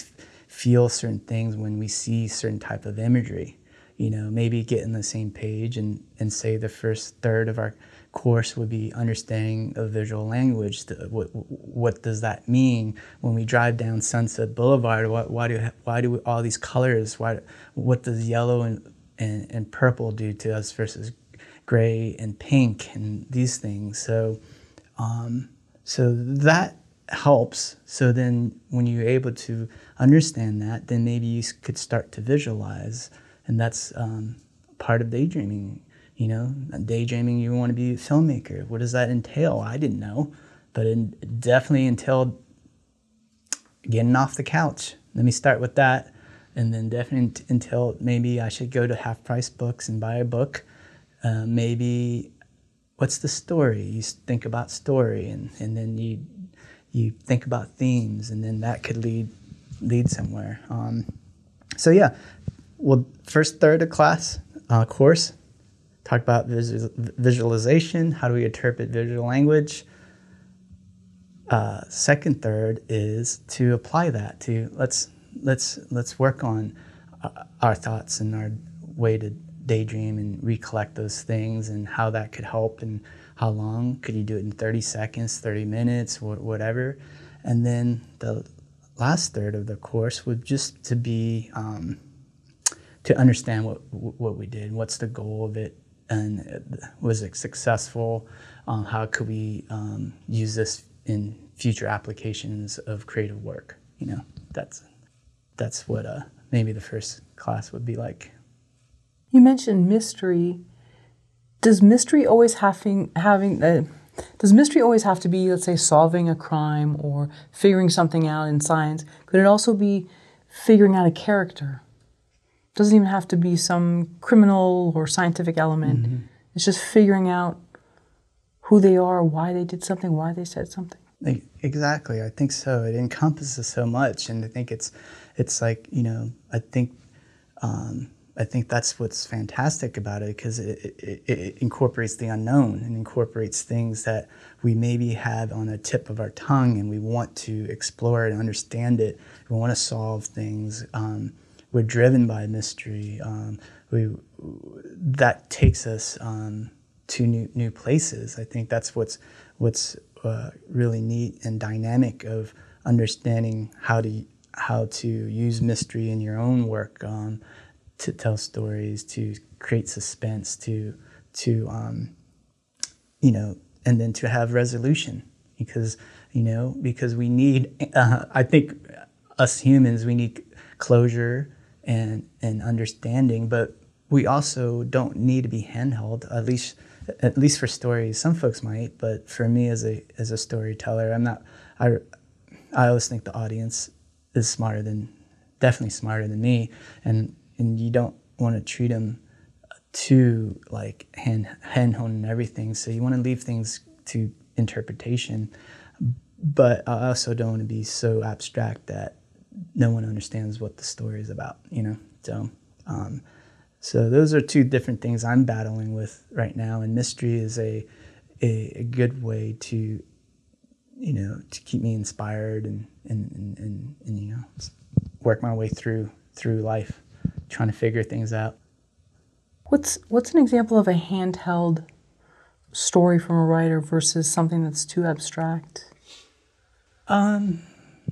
B: feel certain things when we see certain type of imagery? you know, maybe get in the same page and, and say the first third of our course would be understanding of visual language. What, what does that mean when we drive down Sunset Boulevard? Why, why do why do we, all these colors? Why what does yellow and, and, and purple do to us versus gray and pink and these things? So um, so that helps. So then when you're able to understand that, then maybe you could start to visualize and that's um, part of daydreaming. You know, daydreaming. You want to be a filmmaker. What does that entail? I didn't know, but it definitely entailed getting off the couch. Let me start with that, and then definitely until maybe I should go to half price books and buy a book. Uh, maybe what's the story? You think about story, and, and then you you think about themes, and then that could lead lead somewhere. Um, so yeah, well, first third of class uh, course, talk about visualization. How do we interpret visual language? Uh, second third is to apply that to let's let's let's work on uh, our thoughts and our way to daydream and recollect those things and how that could help and how long could you do it in 30 seconds 30 minutes whatever and then the last third of the course would just to be um, to understand what what we did, what's the goal of it, and was it successful? Um, how could we um, use this in future applications of creative work? You know, that's that's what uh, maybe the first class would be like.
A: You mentioned mystery. Does mystery always having having uh, does mystery always have to be, let's say, solving a crime or figuring something out in science? Could it also be figuring out a character? doesn't even have to be some criminal or scientific element. Mm-hmm. It's just figuring out who they are, why they did something, why they said something.
B: Exactly, I think so. It encompasses so much, and I think it's it's like you know, I think um, I think that's what's fantastic about it because it, it, it, incorporates the unknown and incorporates things that we maybe have on the tip of our tongue, and we want to explore and understand it. We want to solve things. Um, we're driven by mystery. Um, we that takes us um, to new new places. I think that's what's what's uh, really neat and dynamic of understanding how to how to use mystery in your own work um, to tell stories, to create suspense, to to um, you know, and then to have resolution because you know because we need. Uh, I think us humans we need closure and and understanding, but we also don't need to be handheld. At least at least for stories, some folks might, but for me as a as a storyteller, I'm not. I I always think the audience is smarter than definitely smarter than me, and and you don't want to treat them too like hand hand honing everything. So you want to leave things to interpretation, but I also don't want to be so abstract that no one understands what the story is about, you know. So, um, so those are two different things I'm battling with right now, and mystery is a, a, a good way to, you know, to keep me inspired and and, and, and, and you know, work my way through through life, trying to figure things out.
A: What's what's an example of a handheld story from a writer versus something that's too abstract?
B: Um,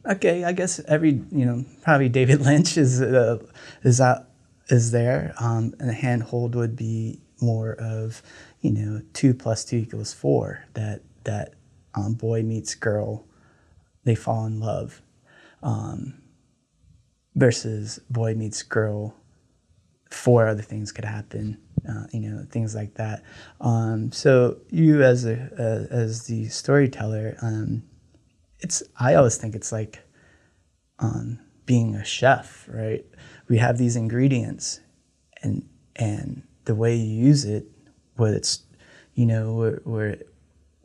B: okay, I guess every you know probably David Lynch is uh, is out is there, um, and a handhold would be more of, you know, two plus two equals four. That that um, boy meets girl, they fall in love, um, versus boy meets girl, four other things could happen. Uh, you know, things like that. Um, so you, as a uh, as the storyteller, um, it's I always think it's like um, being a chef, right? We have these ingredients, and and the way you use it, whether it's you know where where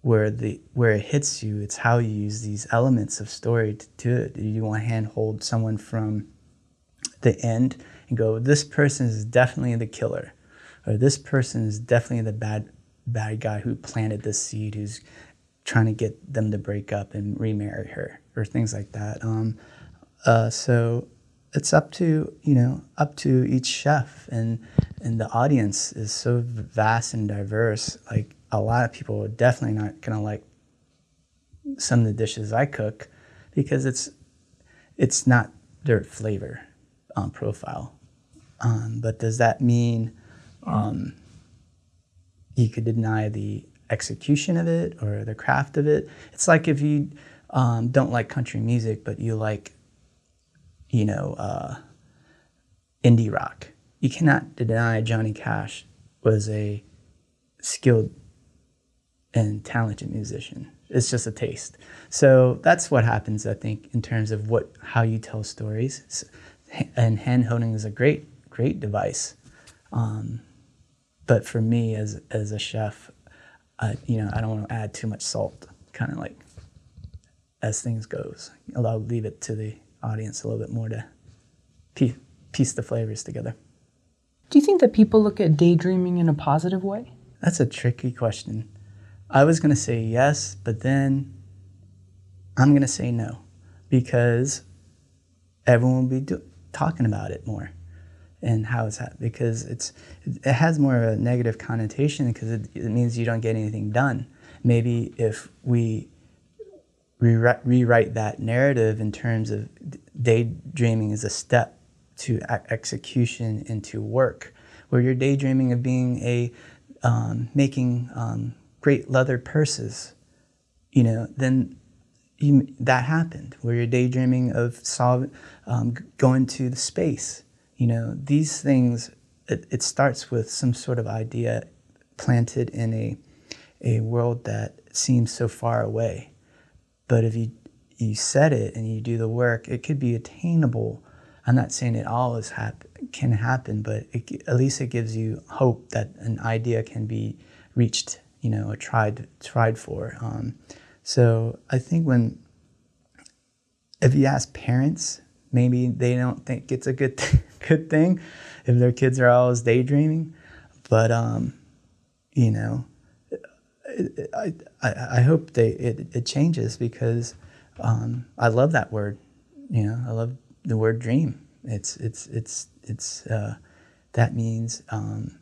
B: where the where it hits you, it's how you use these elements of story to do it. Do you want to handhold someone from the end and go, this person is definitely the killer, or this person is definitely the bad bad guy who planted this seed, who's trying to get them to break up and remarry her, or things like that. Um, uh, so it's up to you know up to each chef and and the audience is so vast and diverse like a lot of people are definitely not gonna like some of the dishes I cook because it's it's not their flavor um, profile. Um, but does that mean um, you could deny the execution of it or the craft of it? It's like if you um, don't like country music, but you like you know, uh, indie rock. You cannot deny Johnny Cash was a skilled and talented musician. It's just a taste. So that's what happens, I think, in terms of what how you tell stories. And hand holding is a great, great device. Um, but for me, as as a chef, uh, you know, I don't want to add too much salt. Kind of like as things goes, I'll leave it to the audience a little bit more to piece the flavors together.
A: Do you think that people look at daydreaming in a positive way?
B: That's a tricky question. I was going to say yes, but then I'm going to say no because everyone will be do- talking about it more and how it's that because it's it has more of a negative connotation because it, it means you don't get anything done. Maybe if we rewrite, rewrite that narrative in terms of daydreaming is a step to execution into work, where you're daydreaming of being a um, making um, great leather purses, you know, then you, that happened. Where you're daydreaming of solve, um, going to the space, you know, these things. It, it starts with some sort of idea planted in a a world that seems so far away but if you you set it and you do the work, it could be attainable. I'm not saying it always hap- can happen, but it, at least it gives you hope that an idea can be reached, you know, or tried tried for. Um, so I think when if you ask parents, maybe they don't think it's a good th- good thing if their kids are always daydreaming, but um, you know, I, I, I hope they it, it changes because um, I love that word. You know, I love the word dream. It's it's it's it's uh, that means um,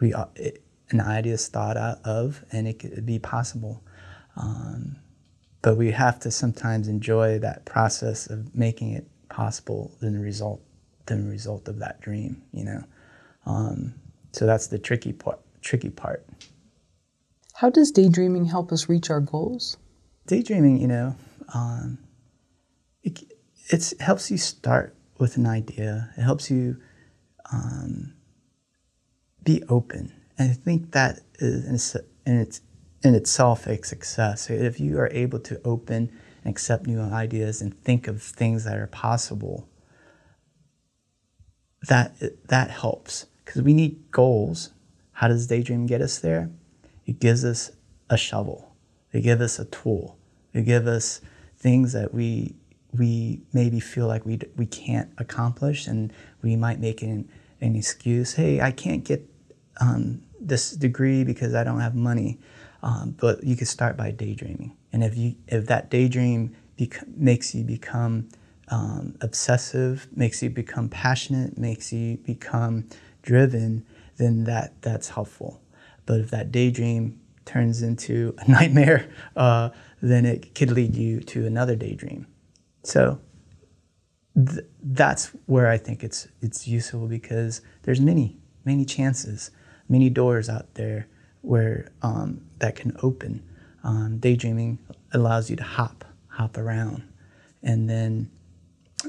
B: we it, an idea is thought out of and it could be possible. Um, but we have to sometimes enjoy that process of making it possible than the result than the result of that dream. You know, um, so that's the tricky part. Tricky part.
A: How does daydreaming help us reach our goals?
B: Daydreaming, you know, um, it it's, helps you start with an idea. It helps you um, be open, and I think that is in, its in itself a success. If you are able to open accept new ideas and think of things that are possible, that that helps because we need goals. How does daydream get us there? It gives us a shovel. It gives us a tool. It gives us things that we we maybe feel like we we can't accomplish, and we might make an, an excuse. Hey, I can't get um, this degree because I don't have money. Um, but you could start by daydreaming, and if you if that daydream makes you become um, obsessive, makes you become passionate, makes you become driven, then that that's helpful. But if that daydream turns into a nightmare, uh, then it could lead you to another daydream. So th- that's where I think it's it's useful because there's many many chances, many doors out there where um, that can open. Um, daydreaming allows you to hop, hop around, and then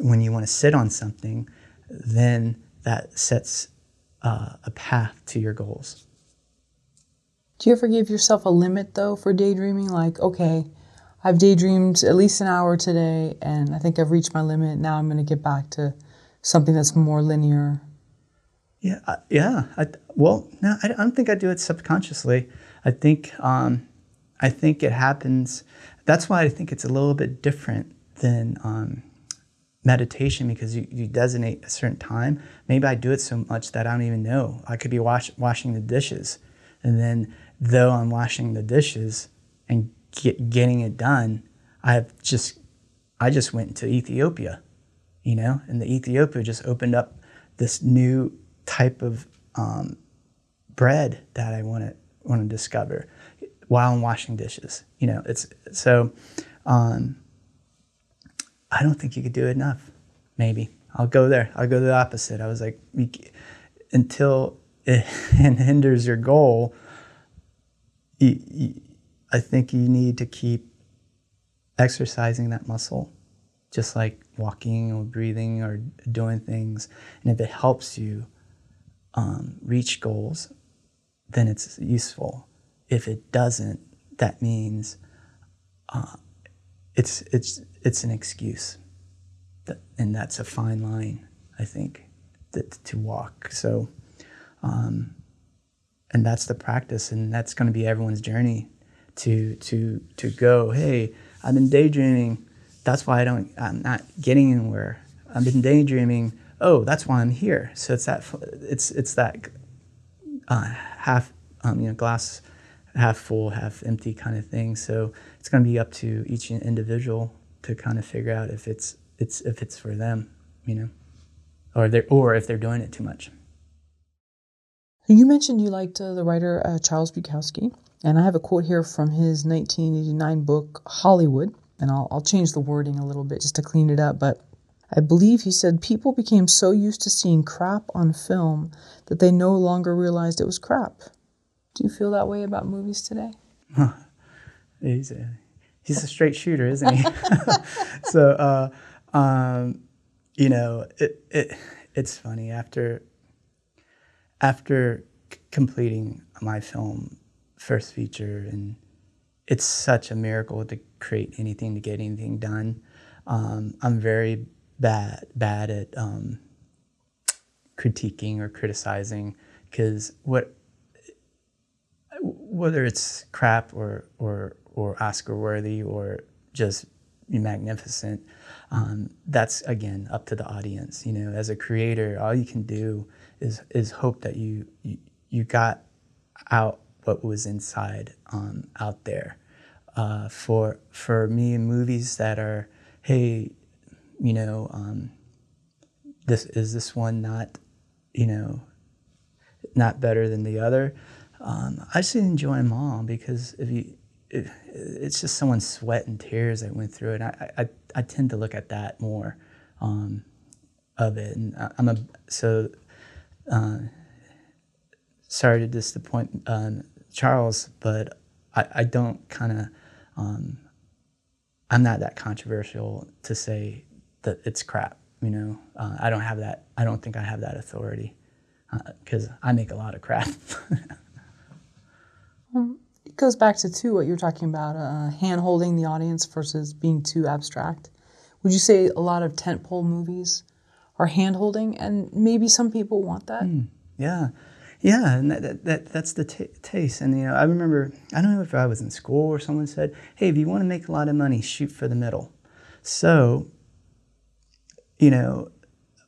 B: when you want to sit on something, then that sets uh, a path to your goals.
A: Do you ever give yourself a limit though for daydreaming? Like, okay, I've daydreamed at least an hour today, and I think I've reached my limit. Now I'm going to get back to something that's more linear.
B: Yeah, uh, yeah. I, well, no, I, I, don't think I do it subconsciously. I think, um, I think it happens. That's why I think it's a little bit different than um, meditation because you, you designate a certain time. Maybe I do it so much that I don't even know. I could be wash, washing the dishes, and then though I'm washing the dishes and get, getting it done, I've just I just went to Ethiopia, you know, and the Ethiopia just opened up this new type of um, bread that I want to want to discover while I'm washing dishes. You know, it's so. Um, I don't think you could do it enough. Maybe I'll go there. I'll go the opposite. I was like, until it hinders your goal, you, you, I think you need to keep exercising that muscle, just like walking or breathing or doing things. And if it helps you um, reach goals, then it's useful. If it doesn't, that means uh, it's it's it's an excuse, and that's a fine line, I think, that, to walk. So, um, and that's the practice, and that's going to be everyone's journey to to to go. Hey, I've been daydreaming. That's why I don't. I'm not getting anywhere. I've been daydreaming. Oh, that's why I'm here. So it's that. It's it's that uh, half um, you know glass half full, half empty kind of thing. So it's going to be up to each individual to kind of figure out if it's it's if it's for them, you know, or they or if they're doing it too much.
A: You mentioned you liked uh, the writer uh, Charles Bukowski. And I have a quote here from his 1989 book, Hollywood. And I'll, I'll change the wording a little bit just to clean it up. But I believe he said people became so used to seeing crap on film that they no longer realized it was crap. Do you feel that way about movies today?
B: He's a, he's a straight shooter, isn't he? so, uh, um, you know, it, it, it's funny after after c- completing my film first feature, and it's such a miracle to create anything to get anything done. Um, I'm very bad bad at um, critiquing or criticizing because what whether it's crap or or or Oscar worthy or just magnificent, um, that's again up to the audience. You know, as a creator, all you can do is is hope that you you, you got out what was inside um, out there. Uh, for for me, movies that are, hey, you know, um, this is this one not, you know, not better than the other. Um, I just enjoy them all because if you, if, it's just someone's sweat and tears that went through it. I, I, I tend to look at that more um, of it, and I'm a so. Uh, sorry to disappoint um, Charles, but I, I don't kind of, um, I'm not that controversial to say that it's crap. You know, uh, I don't have that. I don't think I have that authority because uh, I make a lot of crap.
A: um, it goes back to too what you're talking about, uh, hand holding the audience versus being too abstract. Would you say a lot of tentpole movies are hand holding, and maybe some people want that? Mm,
B: yeah. Yeah, and that, that, that that's the t- taste. And you know, I remember I don't know if I was in school or someone said, "Hey, if you want to make a lot of money, shoot for the middle." So, you know,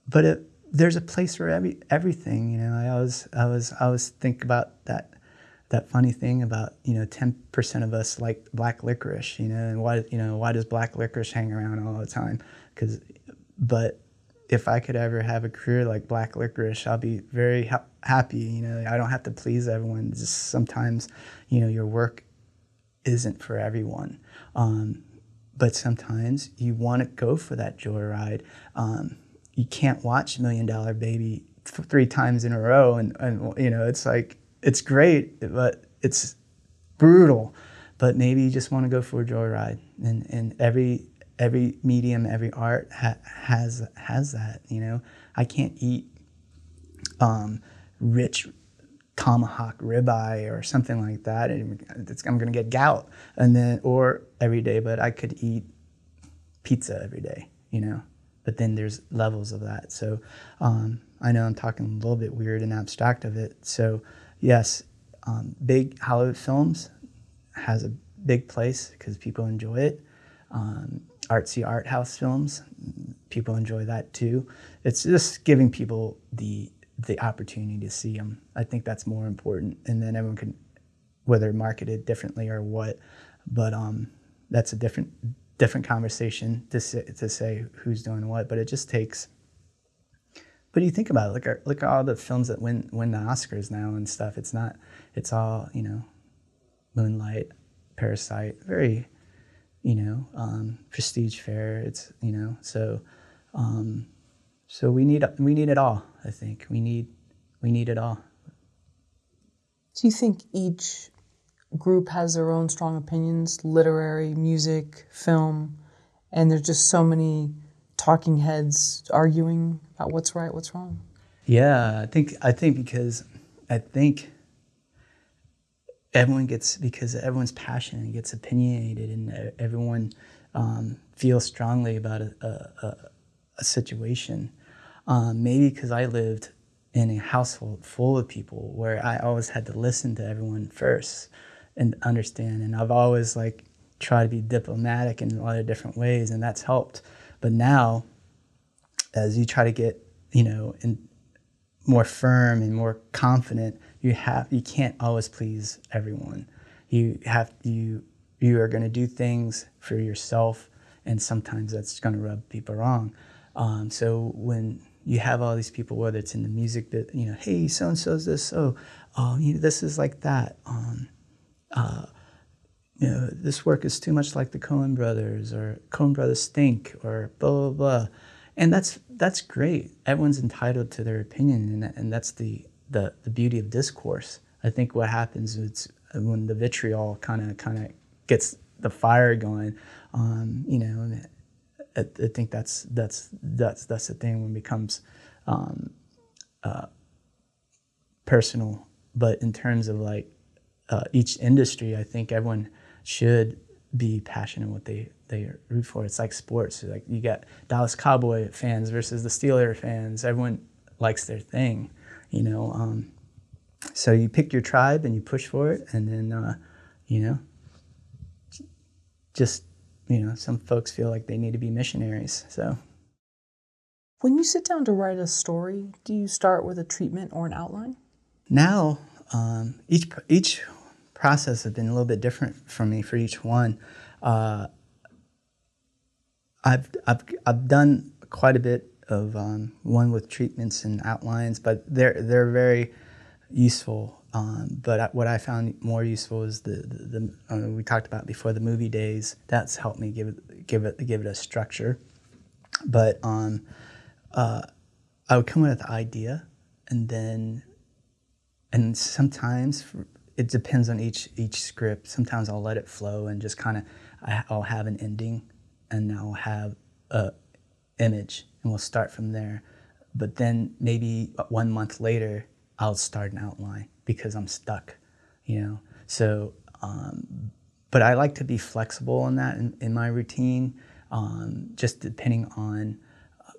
B: but it, there's a place for every everything. You know, I always I was I always think about that that funny thing about you know 10% of us like black licorice you know and why you know why does black licorice hang around all the time because but if I could ever have a career like Black Licorice, I'll be very ha- happy. You know, I don't have to please everyone. Just sometimes, you know, your work isn't for everyone. Um, but sometimes you want to go for that joyride. Um, you can't watch Million Dollar Baby three times in a row, and, and you know, it's like it's great, but it's brutal. But maybe you just want to go for a joyride, and and every every medium, every art ha- has has that. You know, I can't eat um, rich tomahawk ribeye or something like that. I'm going to get gout, and then or every day, but I could eat pizza every day. You know, but then there's levels of that. So um, I know I'm talking a little bit weird and abstract of it. So yes, um, big Hollywood films has a big place because people enjoy it. Um, artsy art house films, people enjoy that too. It's just giving people the the opportunity to see them. I think that's more important, and then everyone can whether marketed differently or what. But um, that's a different different conversation to say, to say who's doing what. But it just takes. But you think about it, look at look at all the films that win win the Oscars now and stuff. It's not. It's all you know, Moonlight, Parasite, very, you know, um, prestige fare. It's you know so. Um, so we need we need it all. I think we need we need it all.
A: Do you think each group has their own strong opinions, literary, music, film, and there's just so many talking heads arguing about what's right, what's wrong?
B: Yeah, I think I think because I think everyone gets because everyone's passionate and gets opinionated and everyone um, feels strongly about a, a, a, situation. Um, maybe because I lived in a household full of people where I always had to listen to everyone first and understand. And I've always like tried to be diplomatic in a lot of different ways, and that's helped. But now, as you try to get, you know, in more firm and more confident, you have you can't always please everyone. You have you you are going to do things for yourself, and sometimes that's going to rub people wrong. Um, so when you have all these people, whether it's in the music, that you know, hey, so and so's this, oh, oh, you know, this is like that. Um, uh, you know, this work is too much like the Coen brothers, or Coen brothers stink, or blah blah blah, and that's that's great. Everyone's entitled to their opinion, and and that's the the, the beauty of discourse. I think what happens is when the vitriol kind of kind of gets the fire going, um, you know, I, I, think that's that's that's that's the thing when it becomes um, uh, personal. But in terms of like uh, each industry, I think everyone should be passionate in what they they root for. It's like sports. Like you got Dallas Cowboy fans versus the Steeler fans. Everyone likes their thing, you know. Um, so you pick your tribe and you push for it, and then uh, you know, just you know, some folks feel like they need to be missionaries. So.
A: When you sit down to write a story, do you start with a treatment or an outline?
B: Now, um, each each process has been a little bit different for me for each one. Uh, I've, I've, I've done quite a bit of um, one with treatments and outlines, but they're, they're very useful. Um, but what I found more useful is the, the, the uh, we talked about before the movie days. That's helped me give it, give it, give it a structure. But um, uh, I would come with an idea and then, and sometimes it depends on each each script. Sometimes I'll let it flow and just kind of I'll have an ending, and I'll have a image, and we'll start from there. But then maybe one month later, I'll start an outline because I'm stuck, you know. So, um, but I like to be flexible in that in, in my routine, um, just depending on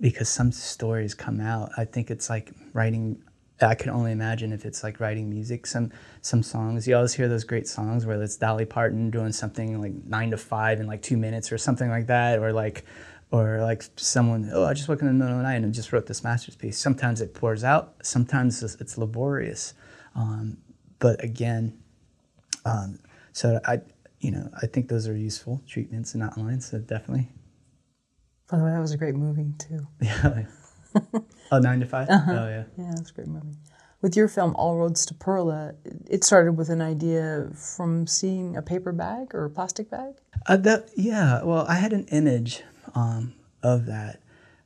B: because some stories come out. I think it's like writing I can only imagine if it's like writing music. Some some songs you always hear those great songs where it's Dolly Parton doing something like nine to five in like two minutes or something like that, or like or like someone oh I just woke up in the middle of the night and just wrote this masterpiece. Sometimes it pours out. Sometimes it's, it's laborious, um, but again, um, so I you know I think those are useful treatments and outlines. So definitely.
A: By the way, that was a great movie too.
B: Yeah. oh, nine to 5 uh-huh. Oh, yeah.
A: Yeah, that's a great movie. With your film, All Roads to Pearla, it started with an idea from seeing a paper bag or a plastic bag?
B: Uh, that, yeah, well, I had an image um, of that.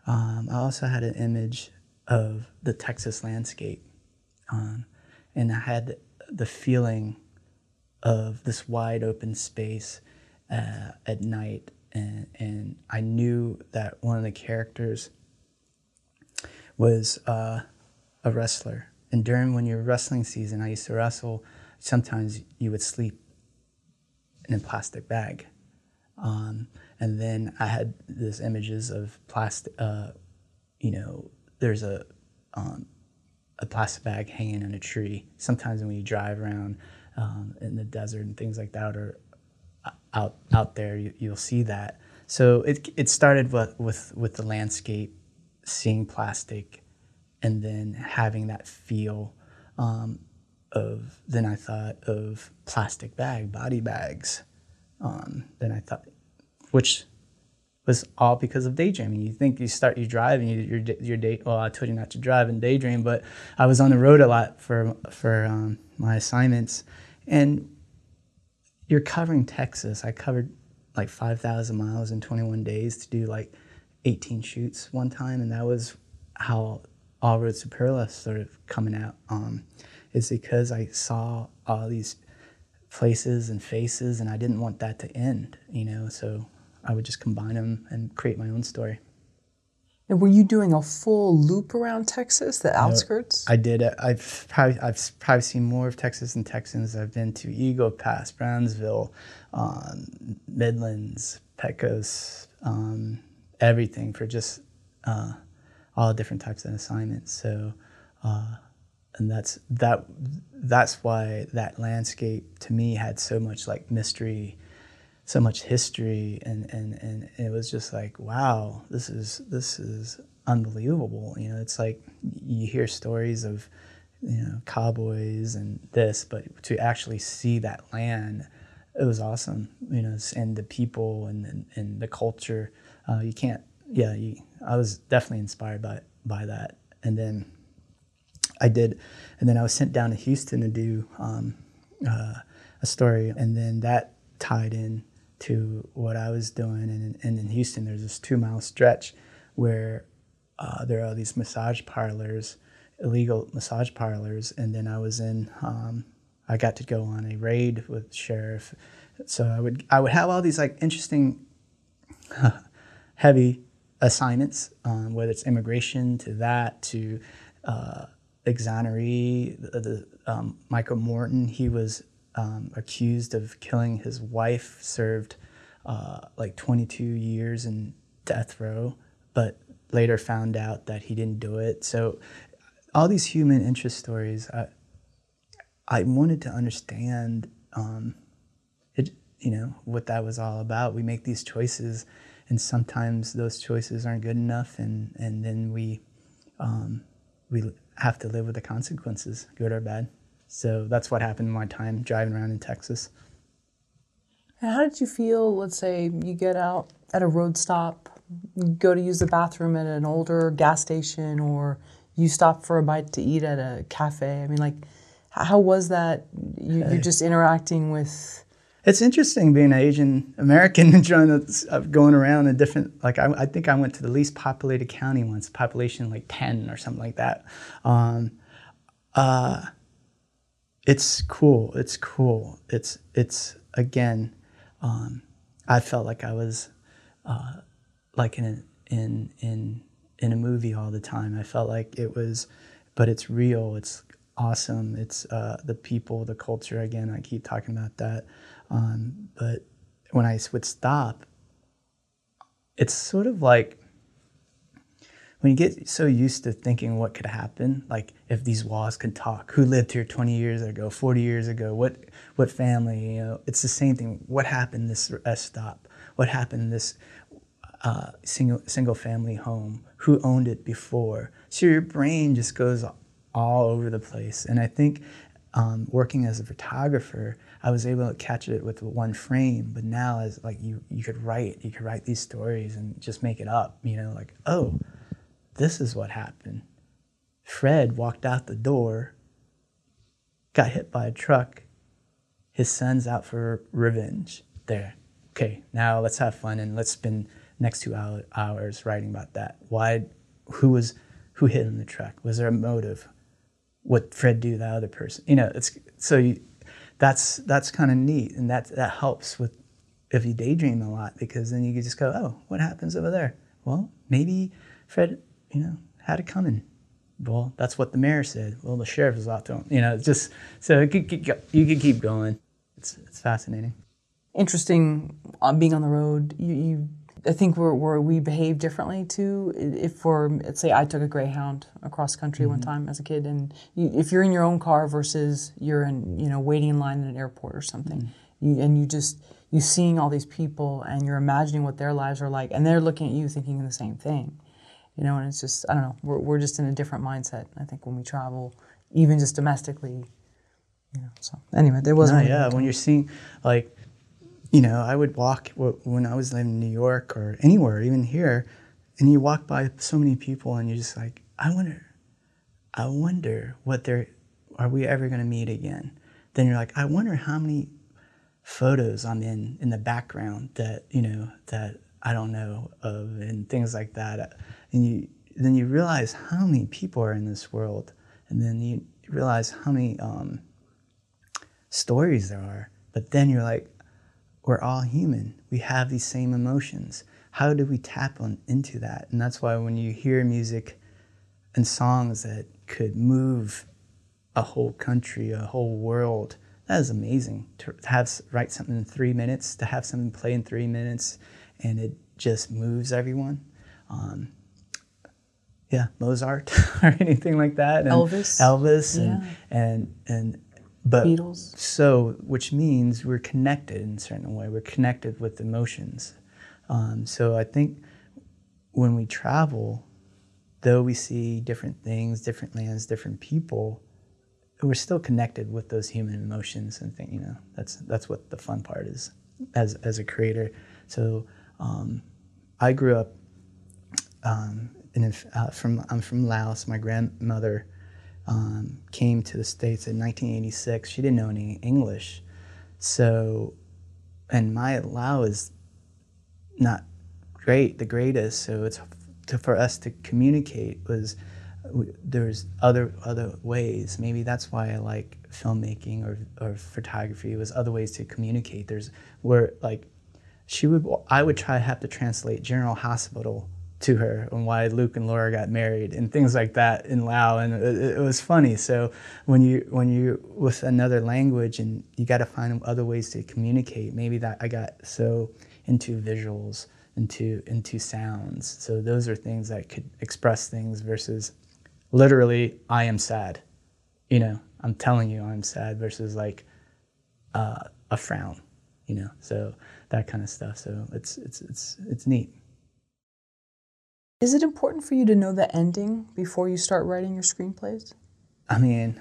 B: Um, I also had an image of the Texas landscape. Um, and I had the feeling of this wide open space uh, at night, and and I knew that one of the characters was uh, a wrestler. And during when you're wrestling season, I used to wrestle. Sometimes you would sleep in a plastic bag, um, and then I had these images of plastic. Uh, you know, there's a um, a plastic bag hanging on a tree. Sometimes when you drive around um, in the desert and things like that, or out out there, you, will see that. So it it started with, with with the landscape, seeing plastic, and then having that feel um, of. Then I thought of plastic bag, body bags. Um, then I thought, which was all because of daydreaming. You think you start, you drive, and you, your your date. Well, I told you not to drive and daydream, but I was on the road a lot for for um, my assignments, and you're covering Texas. I covered like five thousand miles in 21 days to do like 18 shoots one time, and that was how All Roads to Pearla started coming out. Um, is because I saw all these places and faces, and I didn't want that to end. You know, so I would just combine them and create my own story.
A: And were you doing a full loop around Texas, the outskirts?
B: I did. I've probably I've probably seen more of Texas than Texans. I've been to Eagle Pass, Brownsville, um, Midlands, Pecos, um, everything for just uh, all different types of assignments. So, uh, and that's that. That's why that landscape to me had so much like mystery so much history and, and, and it was just like wow this is this is unbelievable you know it's like you hear stories of you know cowboys and this but to actually see that land it was awesome you know and the people and and, and the culture uh, you can't yeah you, i was definitely inspired by by that and then i did and then i was sent down to houston to do um, uh, a story and then that tied in to what I was doing. And, and in Houston, there's this two mile stretch where uh, there are these massage parlors, illegal massage parlors. And then I was in, um, I got to go on a raid with sheriff. So I would, I would have all these like interesting, heavy assignments, um, whether it's immigration to that to uh, exoneree. The, the um, Michael Morton, he was um, accused of killing his wife, served uh, like 22 years in death row, but later found out that he didn't do it. So, all these human interest stories, I, I wanted to understand, um, it, you know, what that was all about. We make these choices, and sometimes those choices aren't good enough, and and then we, um, we have to live with the consequences, good or bad. So that's what happened in my time driving around in Texas.
A: And how did you feel? Let's say you get out at a road stop, go to use the bathroom at an older gas station, or you stop for a bite to eat at a cafe. I mean, like, how was that? You, are just interacting with.
B: It's interesting being an Asian American and trying to uh, going around in different. Like, I, I, think I went to the least populated county once, population like ten or something like that. Um, uh, it's cool. It's cool. It's it's again. Um, I felt like I was uh, like in a, in in in a movie all the time. I felt like it was, but it's real. It's awesome. It's uh, the people, the culture. Again, I keep talking about that. Um, but when I would stop, it's sort of like when you get so used to thinking what could happen, like if these walls could talk, who lived here 20 years ago, 40 years ago, what what family, you know, it's the same thing. What happened this rest stop? What happened this uh, single single family home? Who owned it before? So your brain just goes all over the place. And I think um, working as a photographer, I was able to catch it with one frame. But now, as like you, you could write, you could write these stories and just make it up. You know, like oh this is what happened. Fred walked out the door, got hit by a truck. His son's out for revenge. There. Okay, now let's have fun and let's spend next two hours writing about that. Why? Who was? Who hit him the truck? Was there a motive? What Fred do to the other person. You know, it's so you, that's that's kind of neat, and that that helps with if you daydream a lot because then you can just go, oh, what happens over there? Well, maybe Fred, you know, had it coming. Well, that's what the mayor said. Well, the sheriff is out there. You know, just so it could, you could keep going. It's it's fascinating.
A: Interesting on being on the road. You, you I think we're, we're, we behave differently too. If for let's say I took a Greyhound across country mm-hmm. one time as a kid, and you, if you're in your own car versus you're in you know waiting in line in an airport or something, mm-hmm. you, and you just you seeing all these people and you're imagining what their lives are like, and they're looking at you thinking the same thing, you know. And it's just I don't know. We're we're just in a different mindset. I think when we travel, even just domestically, you know. So anyway, there was
B: no, yeah. When you're seeing like you know, I would walk when I was living in New York or anywhere, even here, and you walk by so many people and you're just like, I wonder, I wonder what they're, are we ever going to meet again? Then you're like, I wonder how many photos I'm in in the background that, you know, that I don't know of and things like that. And you, then you realize how many people are in this world. And then you realize how many um, stories there are. But then you're like, we're all human. We have these same emotions. How do we tap on, into that? And that's why when you hear music and songs that could move a whole country, a whole world, that is amazing. To have write something in three minutes, to have something play in three minutes, and it just moves everyone. Um, yeah, Mozart or anything like that.
A: And Elvis.
B: Elvis, and, yeah. and and
A: but Beatles.
B: So, which means we're connected in a certain way. We're connected with emotions. Um, so I think when we travel, though we see different things, different lands, different people, we're still connected with those human emotions and think you know that's that's what the fun part is as as a creator. So um, I grew up um, in, uh, from I'm from Laos. My grandmother um, came to the States in 1986. She didn't know any English. So, and my Lao is not great, the greatest. So it's to, for us to communicate was there's other other ways. Maybe that's why I like filmmaking or, or photography. was other ways to communicate. There's where like she would I would try to have to translate General Hospital to her and why Luke and Laura got married and things like that in Lao. And it, it, was funny. So when you when you with another language and you got to find other ways to communicate maybe that I got so into visuals into into sounds. So those are things that could express things versus literally I am sad. You know I'm telling you I'm sad versus like uh, a frown you know so that kind of stuff. So it's it's it's it's neat
A: is it important for you to know the ending before you start writing your screenplays?
B: I mean,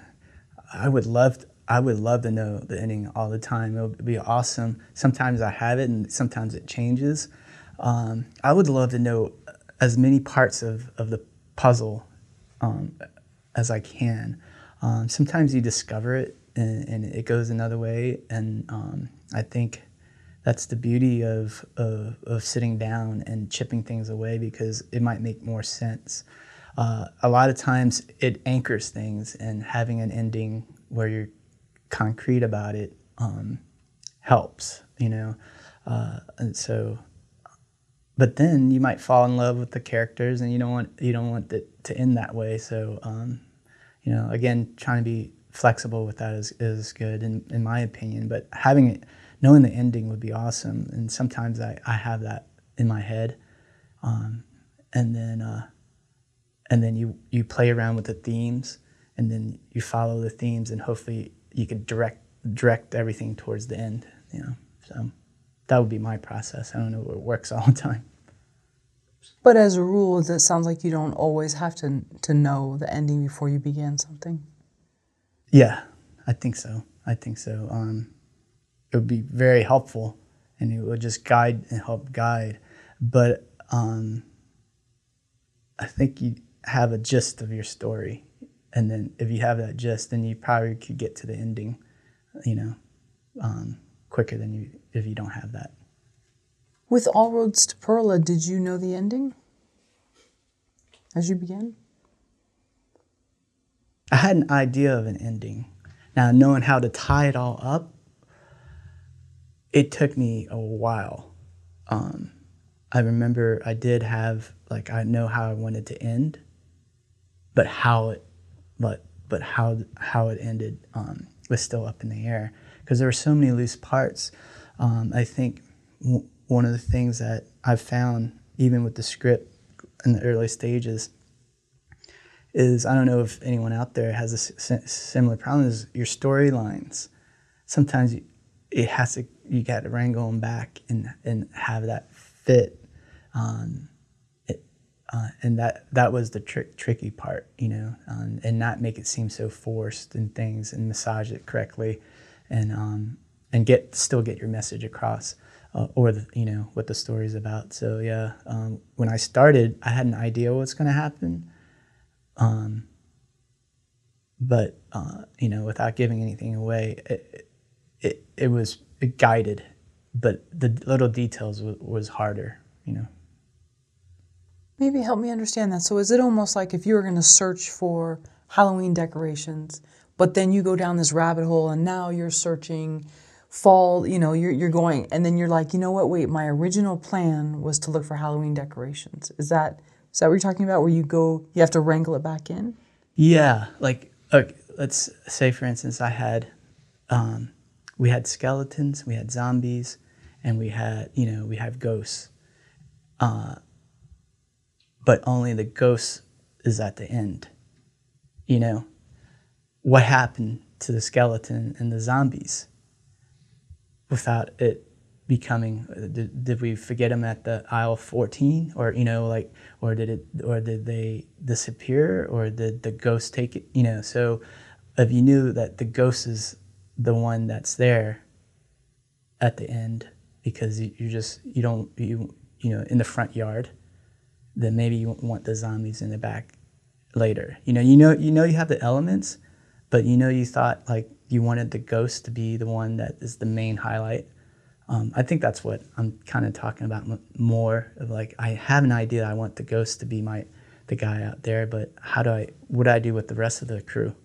B: I would love to, I would love to know the ending all the time. It would be awesome. Sometimes I have it, and sometimes it changes. Um, I would love to know as many parts of, of the puzzle um, as I can. Um, sometimes you discover it and, and, it goes another way, and um, I think that's the beauty of, of, of, sitting down and chipping things away because it might make more sense. Uh, a lot of times it anchors things, and having an ending where you're concrete about it um, helps, you know. Uh, and so, but then you might fall in love with the characters, and you don't want you don't want it to end that way. So, um, you know, again, trying to be flexible with that is, is good in, in my opinion. But having knowing the ending would be awesome. And sometimes I, I have that in my head. Um, and then uh, and then you you play around with the themes and then you follow the themes and hopefully you can direct direct everything towards the end you know so that would be my process i don't know if it works all the time
A: but as a rule it sounds like you don't always have to to know the ending before you begin something
B: yeah i think so i think so um, it would be very helpful and it would just guide and help guide. But um, I think you have a gist of your story. And then if you have that gist, then you probably could get to the ending, you know, um, quicker than you if you don't have that.
A: With All Roads to Pearla, did you know the ending as you began?
B: I had an idea of an ending. Now, knowing how to tie it all up, it took me a while. Um, I remember I did have like I know how I wanted to end, but how it, but but how how it ended um, was still up in the air because there were so many loose parts. Um, I think w- one of the things that I've found, even with the script in the early stages, is I don't know if anyone out there has a similar problem. Is your storylines sometimes it has to you got to wrangle them back and and have that fit. Um, it, uh, and that that was the trick, tricky part, you know, um, and not make it seem so forced and things, and massage it correctly, and um, and get still get your message across, uh, or the, you know what the story's about. So yeah, um, when I started, I had an idea what's going to happen, um, but uh, you know, without giving anything away, it, it, it was guided, but the little details w- was harder, you know.
A: Maybe help me understand that. So is it almost like if you were going to search for Halloween decorations, but then you go down this rabbit hole and now you're searching fall, you know, you're, you're going, and then you're like, you know what, wait, my original plan was to look for Halloween decorations. Is that is that what you're talking about? Where you go, you have to wrangle it back in?
B: Yeah, like okay, let's say for instance, I had, um, we had skeletons, we had zombies, and we had you know we have ghosts, uh, but only the ghost is at the end. You know, what happened to the skeleton and the zombies without it becoming did, did we forget them at the aisle 14 or you know like or did it or did they disappear? Or did the ghost take it you know? So if you knew that the ghost is the one that's there at the end because you, you just you don't you you know in the front yard then maybe you want the zombies in the back later you know you know you know you have the elements but you know you thought like you wanted the ghost to be the one that is the main highlight um, I think that's what I'm kind of talking about more of like I have an idea I want the ghost to be my the guy out there, but how do I what do I do with the rest of the crew?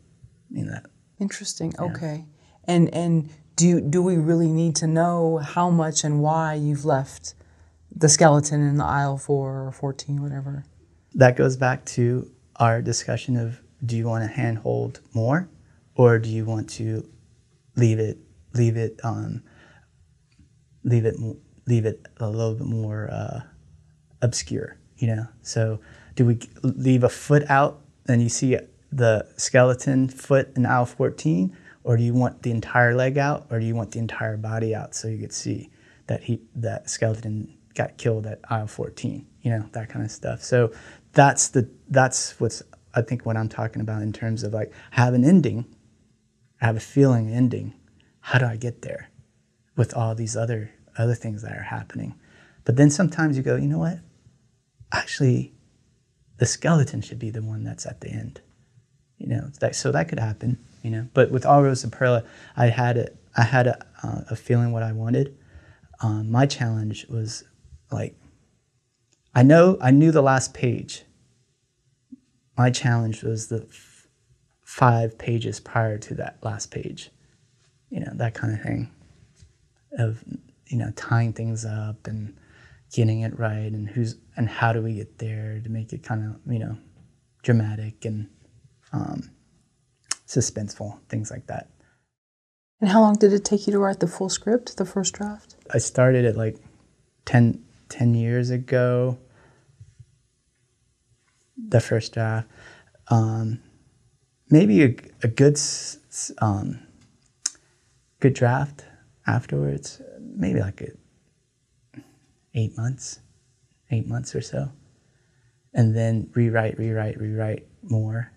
B: I mean that.
A: Interesting. Yeah. Okay. And and do do we really need to know how much and why you've left the skeleton in the aisle four or fourteen, whatever?
B: That goes back to our discussion of do you want to handhold more, or do you want to leave it leave it um, leave it leave it a little bit more uh, obscure, you know. So do we leave a foot out and you see the skeleton foot in aisle 14, or do you want the entire leg out, or do you want the entire body out so you could see that he that skeleton got killed at aisle 14, you know, that kind of stuff. So that's the that's what's I think what I'm talking about in terms of like have an ending, i have a feeling ending. How do I get there? with all these other other things that are happening. But then sometimes you go, you know what? Actually, the skeleton should be the one that's at the end. You know, that, so that could happen. You know, but with All Roads to Pearla, I had a, I had a, uh, a feeling what I wanted. Um, my challenge was like, I know I knew the last page. My challenge was the f- five pages prior to that last page. You know, that kind of thing of you know tying things up and getting it right and who's and how do we get there to make it kind of you know dramatic and um, suspenseful things like that.
A: And how long did it take you to write the full script the first draft?
B: I started it like 10, 10 years ago. The first draft. Um, maybe a, a good um, good draft afterwards, maybe like a, eight months, eight months or so, and then rewrite, rewrite, rewrite more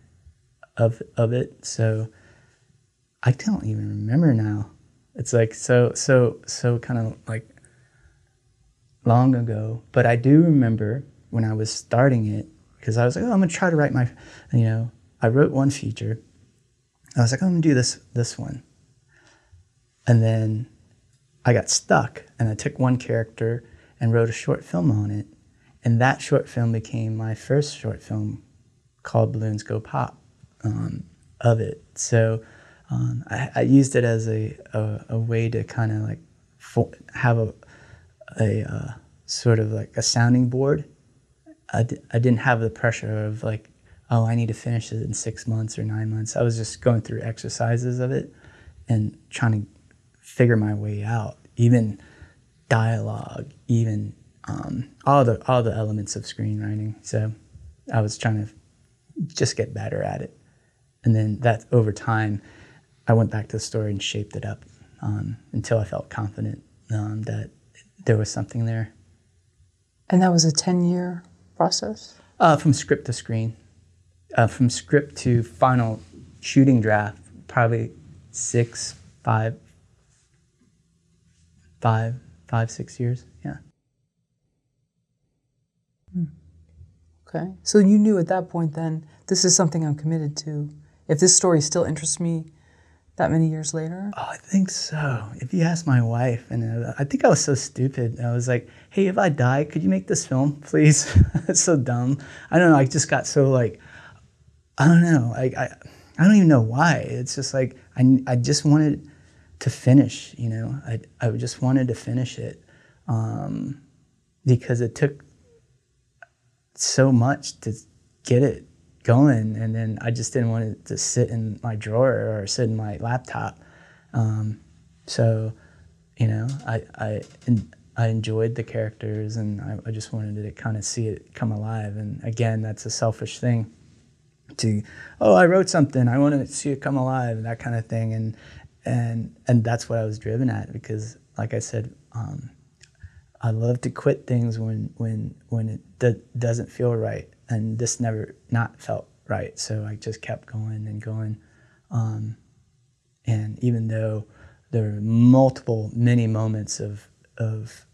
B: of of it. So I don't even remember now. It's like so so so kind of like long ago, but I do remember when I was starting it because I was like, oh, I'm gonna try to write my, you know, I wrote one feature. I was like, oh, I'm gonna do this this one, and then I got stuck and I took one character and wrote a short film on it. And that short film became my first short film called Balloons Go Pop. Um, of it. So um, I, I, used it as a, a, a way to kind of like have a, a uh, sort of like a sounding board. I d- I didn't have the pressure of like, oh, I need to finish it in six months or nine months. I was just going through exercises of it and trying to figure my way out, even dialogue, even um, all the all the elements of screenwriting. So I was trying to just get better at it, and then that over time, I went back to the story and shaped it up um, until I felt confident um, that there was something there.
A: And that was a ten-year process.
B: Uh, from script to screen, uh, from script to final shooting draft, probably six, five, five, five, six years. Yeah.
A: Hmm. Okay. So you knew at that point then, this is something I'm committed to. If this story still interests me that many years later?
B: Oh, I think so. If you ask my wife, and uh, I think I was so stupid. I was like, hey, if I die, could you make this film, please? it's so dumb. I don't know. I just got so like, I don't know. I, I, I don't even know why. It's just like, I, I just wanted to finish, you know, I, I just wanted to finish it um, because it took so much to get it going. And then I just didn't want it to sit in my drawer or sit in my laptop. Um, so, you know, I, I, I enjoyed the characters and I, I just wanted to kind of see it come alive. And again, that's a selfish thing to, oh, I wrote something, I want to see it come alive, that kind of thing. And, and and that's what I was driven at because, like I said, um, I love to quit things when when when it do- doesn't feel right, and this never not felt right. So I just kept going and going, um, and even though there were multiple, many moments of of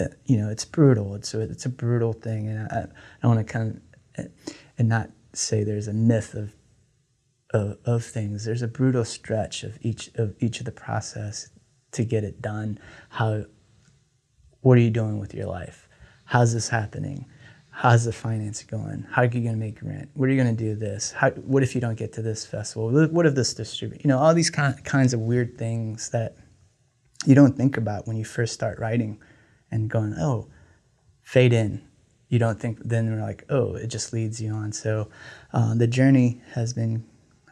B: uh, you know, it's brutal. It's it's a brutal thing, and I, I want to kind of and not say there's a myth of of, of things. There's a brutal stretch of each of each of the process to get it done. How what are you doing with your life? How's this happening? How's the finance going? How are you going to make rent? What are you going to do this? How, what if you don't get to this festival? What if this distribute? You know, all these kind, kinds of weird things that you don't think about when you first start writing and going, oh, fade in. You don't think, then we're like, oh, it just leads you on. So uh, the journey has been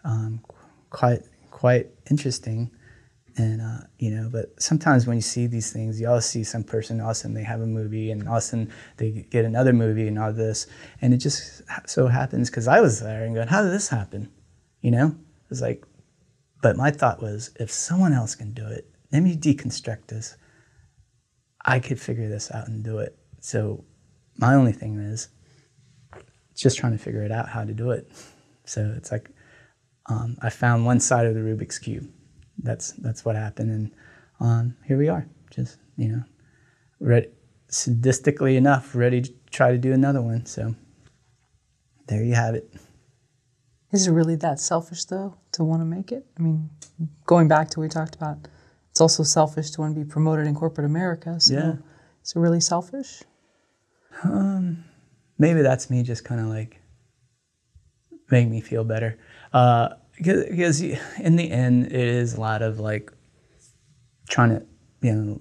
B: um, quite quite interesting. And uh, you know, but sometimes when you see these things, you all see some person, all they have a movie, and all of a sudden they get another movie, and all this, and it just so happens because I was there and going, how did this happen? You know, it's like, but my thought was, if someone else can do it, let me deconstruct this. I could figure this out and do it. So my only thing is just trying to figure it out how to do it. So it's like um, I found one side of the Rubik's cube. That's that's what happened, and um, here we are. Just you know, ready, sadistically enough, ready to try to do another one. So there you have it.
A: Is it really that selfish though to want to make it? I mean, going back to what we talked about, it's also selfish to want to be promoted in corporate America. So yeah. is it really selfish?
B: Um, maybe that's me just kind of like make me feel better. Uh, because in the end, it is a lot of like trying to, you know,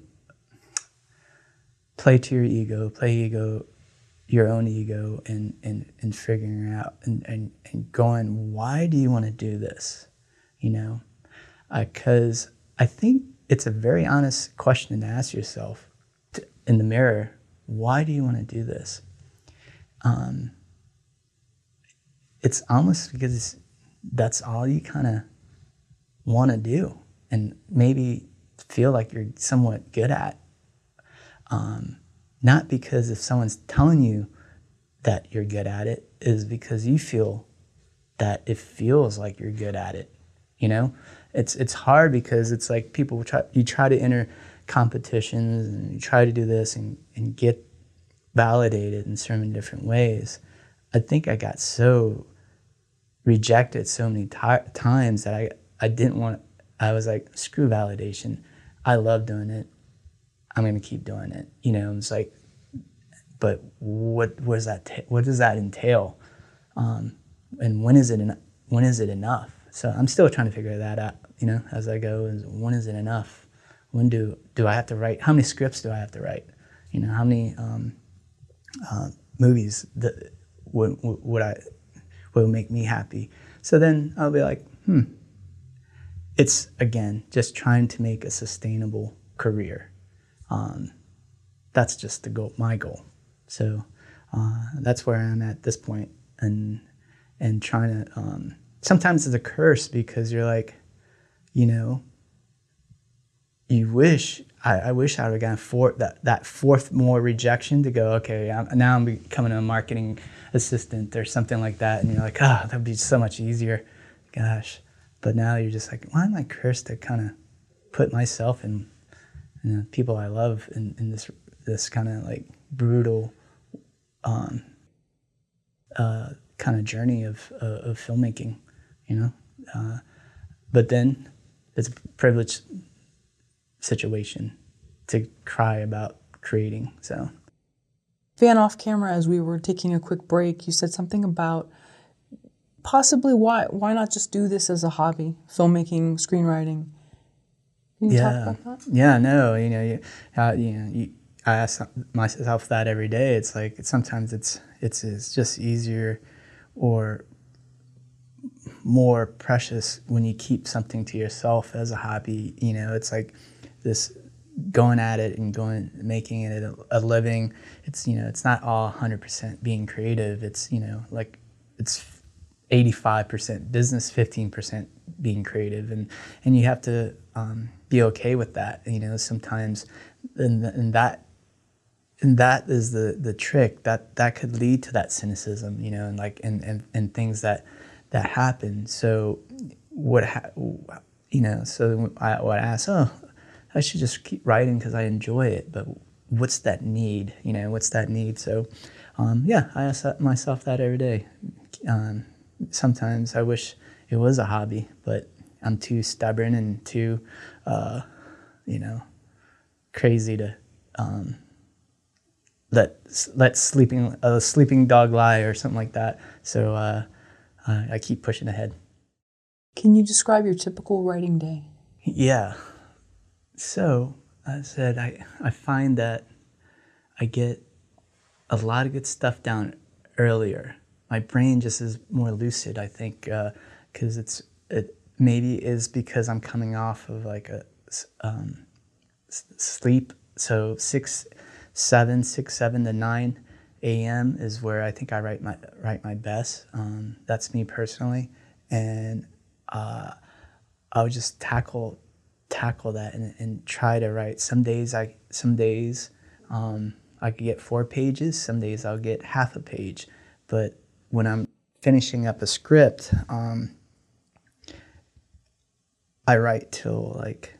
B: play to your ego, play ego, your own ego, and and and figuring out and and, and going, why do you want to do this? You know, because uh, I think it's a very honest question to ask yourself to, in the mirror. Why do you want to do this? Um, it's almost because that's all you kind of want to do and maybe feel like you're somewhat good at. Um, not because if someone's telling you that you're good at it, is because you feel that it feels like you're good at it. You know, it's it's hard because it's like people try you try to enter competitions and you try to do this and, and get validated in certain different ways. I think I got so rejected so many t- times that I, I didn't want, I was like, screw validation. I love doing it. I'm going to keep doing it. You know, it's like, but what, what, does, that what does that entail? Um, and when is, it en- when is it enough? so I'm still trying to figure that out, you know, as I go. Is when is it enough? When do do I have to write? How many scripts do I have to write? You know, how many um, uh, movies that would would I would make me happy? So then I'll be like, hmm. It's again just trying to make a sustainable career. Um, that's just the goal, my goal. So uh, that's where I'm at this point, and and trying to. Um, sometimes it's a curse because you're like, you know, you wish I, I wish I would have gotten four, that that fourth more rejection to go. Okay, I'm, now I'm becoming a marketing assistant or something like that, and you're like, oh, that'd be so much easier. Gosh, but now you're just like, why am I cursed to kind of put myself and you know, people I love in, in this this kind of like brutal um, uh, kind of journey of, uh, of filmmaking, you know. Uh, but then it's a privileged situation to cry about creating. So,
A: Van, off camera, as we were taking a quick break, you said something about possibly why why not just do this as a hobby, filmmaking, screenwriting.
B: yeah, yeah, no, you know, you, uh, you know, you, I ask myself that every day. It's like sometimes it's it's it's just easier or more precious when you keep something to yourself as a hobby. You know, it's like this going at it and going making it a, a living. It's you know, it's not all 100% being creative. It's you know, like it's 85% business, 15% being creative, and and you have to um, be okay with that. You know, sometimes and, and that and that is the the trick that that could lead to that cynicism you know and like and and, and things that that happen so what ha- you know so I would ask oh I should just keep writing because I enjoy it but what's that need you know what's that need so um, yeah I ask myself that every day um, sometimes I wish it was a hobby but I'm too stubborn and too uh, you know crazy to um, let let sleeping a sleeping dog lie or something like that. So uh, I keep pushing ahead.
A: Can you describe your typical writing day?
B: Yeah. So I said I I find that I get a lot of good stuff down earlier. My brain just is more lucid. I think because uh, it's it maybe is because I'm coming off of like a um, sleep. So six seven, six, seven to nine a.m. is where I think I write my write my best. Um, that's me personally, and uh, I would just tackle tackle that and, and, try to write. Some days I some days um, I could get four pages. Some days I'll get half a page. But when I'm finishing up a script, um, I write till like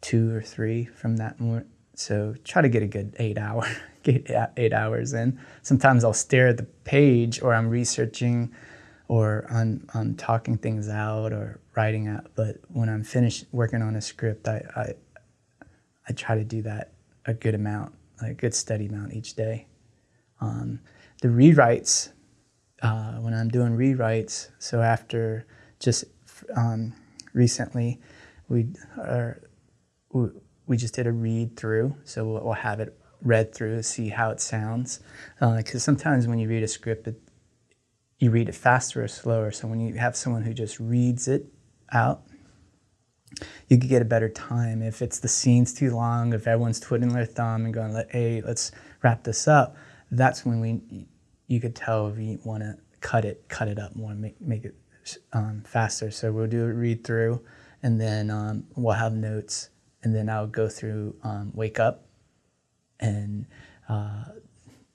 B: two or three from that moment so try to get a good eight hour, get eight hours in. Sometimes I'll stare at the page or I'm researching or I'm, I'm talking things out or writing out. But when I'm finished working on a script, I, I, I try to do that a good amount, like a good steady amount each day. Um, the rewrites, uh, when I'm doing rewrites, so after just um, recently, we are, we, we just did a read through, so we'll, we'll have it read through, see how it sounds. Because uh, sometimes when you read a script, it, you read it faster or slower. So when you have someone who just reads it out, you could get a better time. If it's the scene's too long, if everyone's twiddling their thumb and going, "Hey, let's wrap this up," that's when we you could tell if you want to cut it, cut it up more, make make it um, faster. So we'll do a read through, and then um, we'll have notes and then I'll go through um, Wake Up and uh,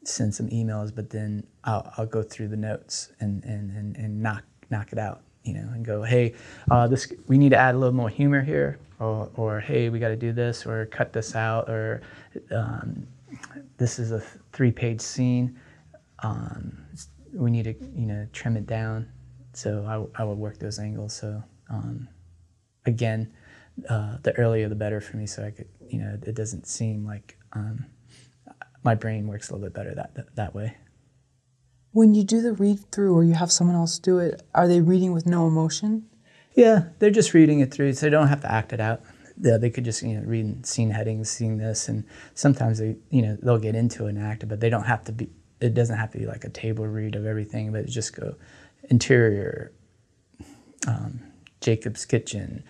B: send some emails, but then I'll, I'll go through the notes and, and, and, and knock, knock it out, you know, and go, hey, uh, this, we need to add a little more humor here, or, or hey, we got to do this, or cut this out, or um, this is a three page scene. Um, we need to, you know, trim it down. So I, I would work those angles. So um, again, uh, the earlier the better for me. So I could, you know, it doesn't seem like um, my brain works a little bit better that that, that way.
A: When you do the read through or you have someone else do it, are they reading with no emotion?
B: Yeah, they're just reading it through, so they don't have to act it out. Yeah, they could just you know read scene headings, seeing this, and sometimes they you know they'll get into an act, but they don't have to be. It doesn't have to be like a table read of everything, but just go interior, um, Jacob's kitchen,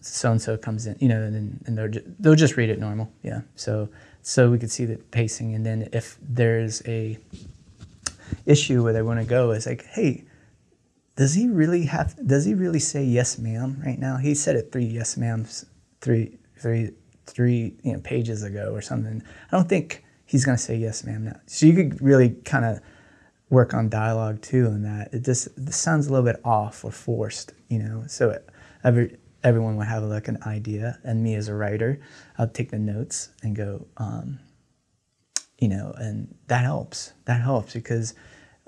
B: so and so comes in, you know, and, and they're just, they'll just read it normal, yeah. So so we could see the pacing, and then if there's a issue where they want to go is like, hey, does he really have? Does he really say yes, ma'am? Right now, he said it three yes, ma'ams, three, three, three, you know, pages ago or something. I don't think he's going to say yes, ma'am. Now, so you could really kind of work on dialogue too, and that it just sounds a little bit off or forced, you know. So it, every everyone would have like an idea, and me as a writer, I'd take the notes and go. Um, you know, and that helps. That helps because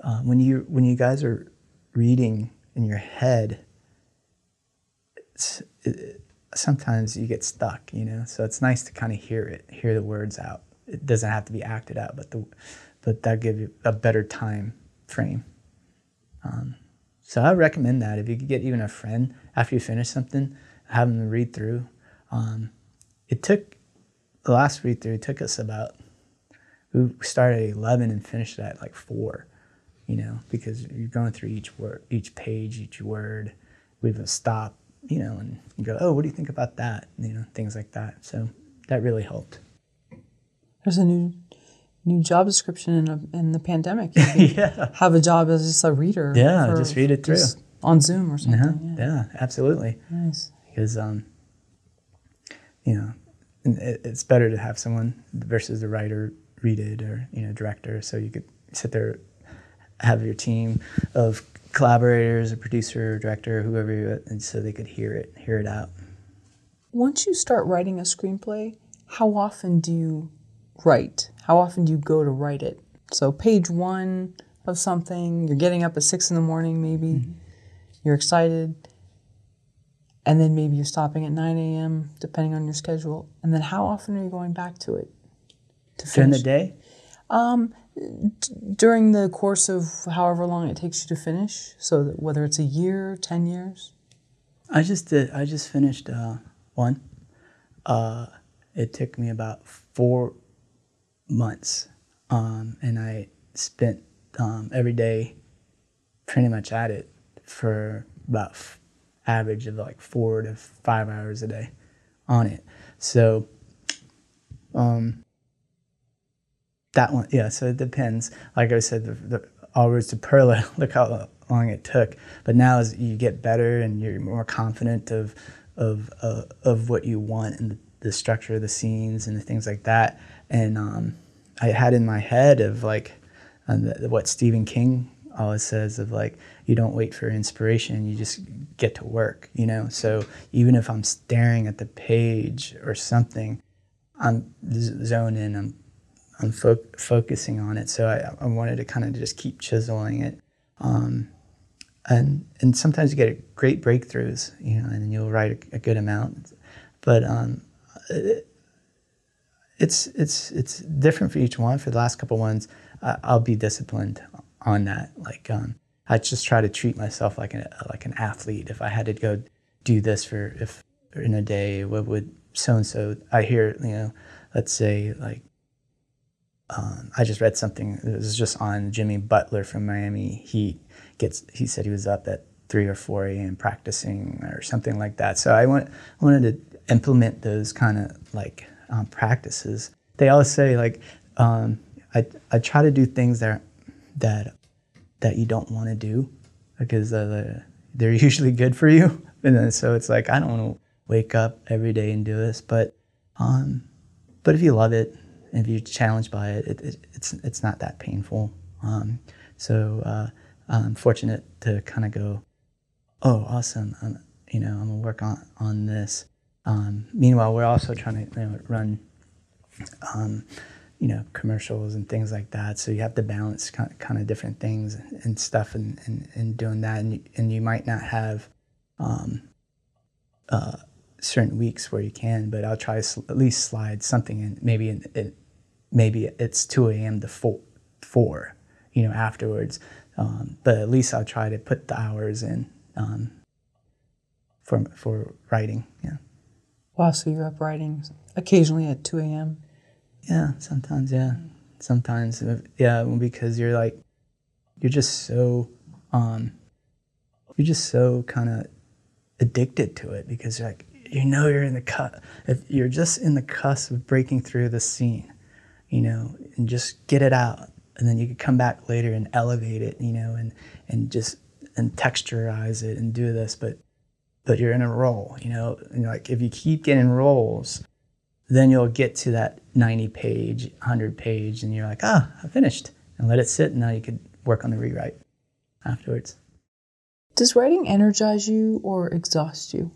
B: uh, when you when you guys are reading in your head, it, sometimes you get stuck. You know, so it's nice to kind of hear it, hear the words out. It doesn't have to be acted out, but the but that gives you a better time frame. Um, so I recommend that if you could get even a friend after you finish something, have them read through. Um, it took the last read through took us about we started at 11 and finished at like 4 you know because you're going through each word each page each word we would stop you know and go oh what do you think about that you know things like that so that really helped
A: there's a new new job description in, a, in the pandemic yeah have a job as just a reader
B: yeah for, just read it through
A: on zoom or something uh-huh.
B: yeah. yeah. absolutely
A: nice
B: because um you know it's better to have someone versus the writer read it or you know director. So you could sit there have your team of collaborators a producer or director whoever you and so they could hear it hear it out.
A: Once you start writing a screenplay how often do you write? How often do you go to write it? So page one of something you're getting up at six in the morning maybe. Mm-hmm. you're excited and then maybe you're stopping at 9 a.m depending on your schedule and then how often are you going back to it
B: to finish? during the day?
A: Um, d- during the course of however long it takes you to finish. So whether it's a year, ten years.
B: I just did. I just finished uh, one. Uh, it took me about four months, um, and I spent um, every day pretty much at it for about average of like four to five hours a day on it. So um, that one, yeah. So it depends. Like I said, the, the all roads to Pearla. Look how long it took. But now, as you get better and you're more confident of of uh, of what you want and the, the, structure of the scenes and the things like that. And um, I had in my head of like uh, the, what Stephen King always says of like you don't wait for inspiration you just get to work you know so even if i'm staring at the page or something i'm zoned in i'm I'm fo- focusing on it. So I, I wanted to kind of just keep chiseling it. Um, and and sometimes you get great breakthroughs, you know, and you'll write a, a good amount. But um, it, it's it's it's different for each one. For the last couple ones, I'll be disciplined on that. Like um, I just try to treat myself like an like an athlete. If I had to go do this for if in a day, what would so and so? I hear you know, let's say like um, I just read something. It was just on Jimmy Butler from Miami Heat. Gets he said he was up at three or four a.m. practicing or something like that. So I want, I wanted to implement those kind of like um, practices. They always say like um, I I try to do things that that that you don't want to do because uh, they're usually good for you. And then, so it's like I don't want to wake up every day and do this, but um, but if you love it if you're challenged by it, it, it it's it's not that painful. Um, so uh, I'm fortunate to kind of go, oh, awesome. I'm, you know, I'm gonna work on on this. Um, meanwhile, we're also trying to you know, run, um, you know, commercials and things like that. So you have to balance kind of, kind of different things and stuff, and, and, and doing that. And you, and you might not have um, uh, certain weeks where you can, but I'll try to at least slide something in. Maybe in, it, maybe it's two a.m. to four, four, you know, afterwards. Um, but at least I'll try to put the hours in um, for for writing. Yeah.
A: Wow, so you're up writing occasionally at 2 a.m.
B: Yeah, sometimes. Yeah, sometimes. uh, Yeah, because you're like, you're just so, um, you're just so kind of addicted to it because you're like, you know, you're in the cut. If you're just in the cusp of breaking through the scene, you know, and just get it out, and then you could come back later and elevate it, you know, and and just and texturize it and do this, but but you're in a roll, you know, and like if you keep getting rolls, then you'll get to that 90 page, 100 page, and you're like, ah, I finished, and let it sit, and now you could work on the rewrite afterwards.
A: Does writing energize you or exhaust you?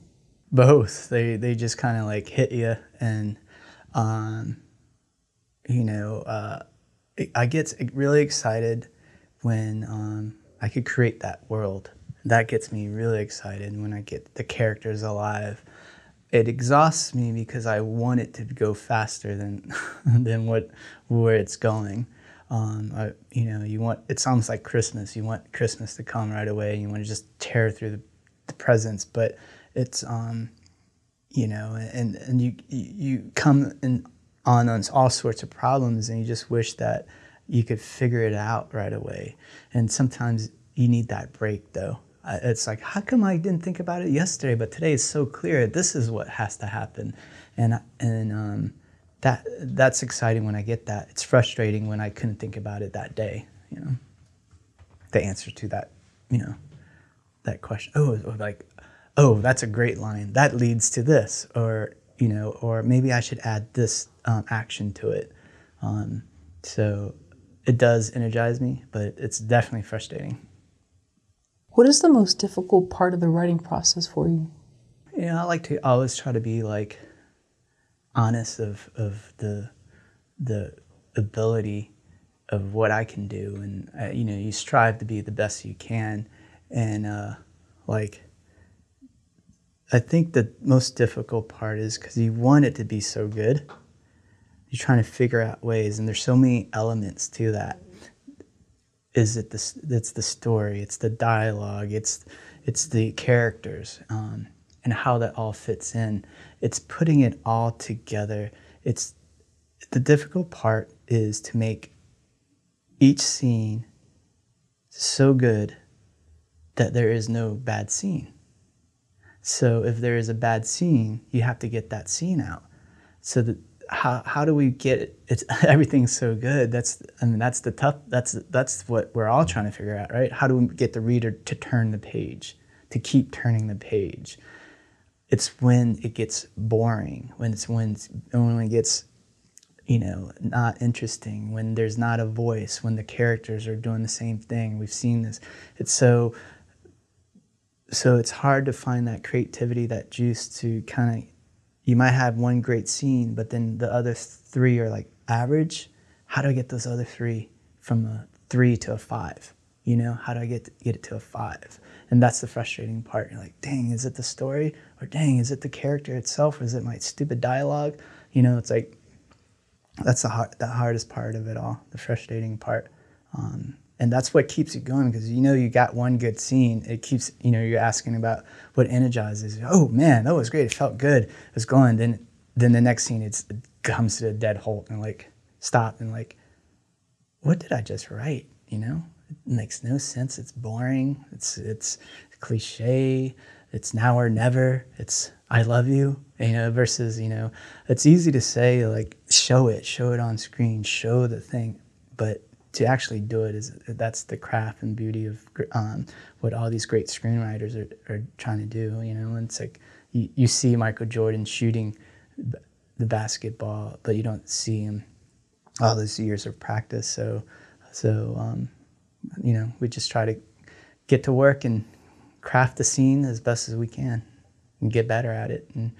B: Both. They they just kind of like hit you, and um, you know, uh, I get really excited when um, I could create that world. That gets me really excited when I get the characters alive. It exhausts me because I want it to go faster than than what where it's going. Um, I, you know, you want it's almost like Christmas. You want Christmas to come right away. You want to just tear through the, the presents, but it's um, you know, and and you you come in on, on all sorts of problems, and you just wish that you could figure it out right away. And sometimes you need that break, though. It's like, how come I didn't think about it yesterday, but today is so clear. This is what has to happen, and and um, that that's exciting when I get that. It's frustrating when I couldn't think about it that day. You know, the answer to that, you know, that question. Oh, like, oh, that's a great line. That leads to this, or you know, or maybe I should add this um, action to it. Um, so it does energize me, but it's definitely frustrating.
A: What is the most difficult part of the writing process for you?
B: Yeah, I like to always try to be like honest of of the the ability of what I can do, and uh, you know, you strive to be the best you can, and uh, like I think the most difficult part is because you want it to be so good. You're trying to figure out ways, and there's so many elements to that. Is it the it's the story, it's the dialogue, it's it's the characters, um, and how that all fits in. It's putting it all together. It's the difficult part is to make each scene so good that there is no bad scene. So if there is a bad scene, you have to get that scene out. So that how, how do we get it? It's everything's so good. That's I mean that's the tough. That's that's what we're all trying to figure out, right? How do we get the reader to turn the page, to keep turning the page? It's when it gets boring, when it's when it's, when it gets, you know, not interesting. When there's not a voice, when the characters are doing the same thing. We've seen this. It's so so it's hard to find that creativity, that juice to kind of. You might have one great scene, but then the other three are like average. How do I get those other three from a three to a five? You know, how do I get get it to a five? And that's the frustrating part. You're like, dang, is it the story, or dang, is it the character itself, or is it my stupid dialogue? You know, it's like that's the hard, the hardest part of it all, the frustrating part. Um, and that's what keeps you going because you know you got one good scene. It keeps you know you're asking about what energizes. you. Oh man, that was great. It felt good. It was going. Then then the next scene it comes to a dead halt and like stop and like, what did I just write? You know, it makes no sense. It's boring. It's it's cliche. It's now or never. It's I love you. You know, versus you know, it's easy to say like show it, show it on screen, show the thing, but to actually do it is that's the craft and beauty of um, what all these great screenwriters are, are trying to do. You know, and it's like you, you see Michael Jordan shooting the basketball, but you don't see him all those years of practice. So, so um, you know, we just try to get to work and craft the scene as best as we can and get better at it and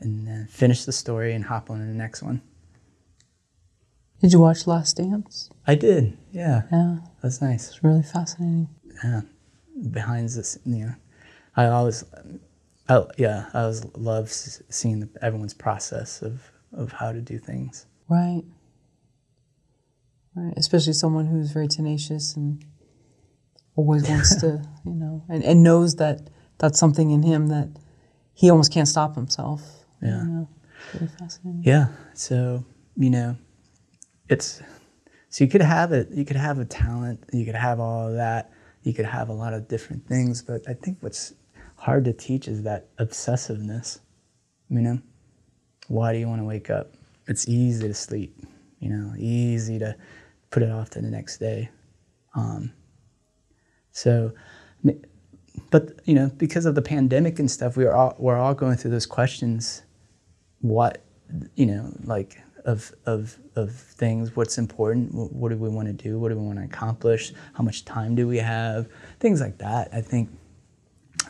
B: and finish the story and hop on to the next one.
A: Did you watch Last Dance?
B: I did. Yeah.
A: Yeah,
B: That's nice.
A: it's really fascinating.
B: Yeah. Behind this, you know, I always, I, yeah, I always love seeing the, everyone's process of, of how to do things.
A: Right. Right, especially someone who's very tenacious and always wants to, you know, and, and knows that that's something in him that he almost can't stop himself.
B: Yeah.
A: You know, really fascinating.
B: Yeah. So, you know, it's so you could have it, you could have a talent, you could have all of that, you could have a lot of different things, but I think what's hard to teach is that obsessiveness. You know? Why do you want to wake up? It's easy to sleep, you know, easy to put it off to the next day. Um, so, but you know, because of the pandemic and stuff, we are all we're all going through those questions. What, you know, like of of of things. What's important? What do we want to do? What do we want to accomplish? How much time do we have? Things like that. I think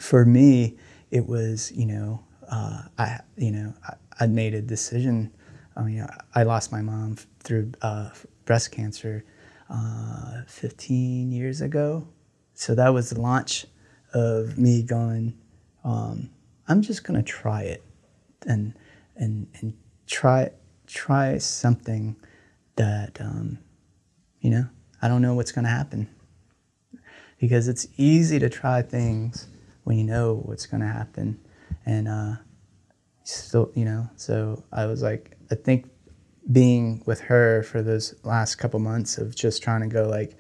B: for me, it was you know, uh, I you know, I, I made a decision. I mean, I lost my mom through uh, breast cancer uh, 15 years ago. So that was the launch of me going, um, I'm just going to try it and, and, and try, try something that, um, you know, I don't know what's going to happen. Because it's easy to try things when you know what's going to happen. And uh, still, you know, so I was like, I think being with her for those last couple months of just trying to go like,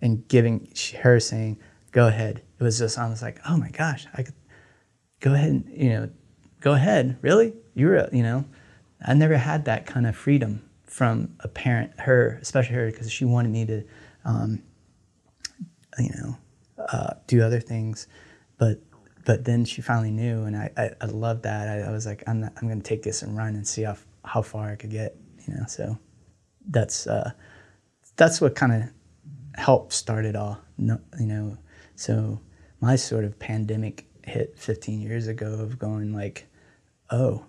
B: and giving her saying, go ahead. It was just, I was like, oh my gosh, I could go ahead and, you know, go ahead. Really? You're, you know, I never had that kind of freedom from a parent, her, especially her, because she wanted me to, um, you know, uh, do other things. But but then she finally knew, and I, I, I loved that. I, I, was like, I'm, not, I'm going to take this and run and see how, how far I could get, you know. So that's uh, that's what kind of helped start it all, you know. So my sort of pandemic hit 15 years ago of going like, oh,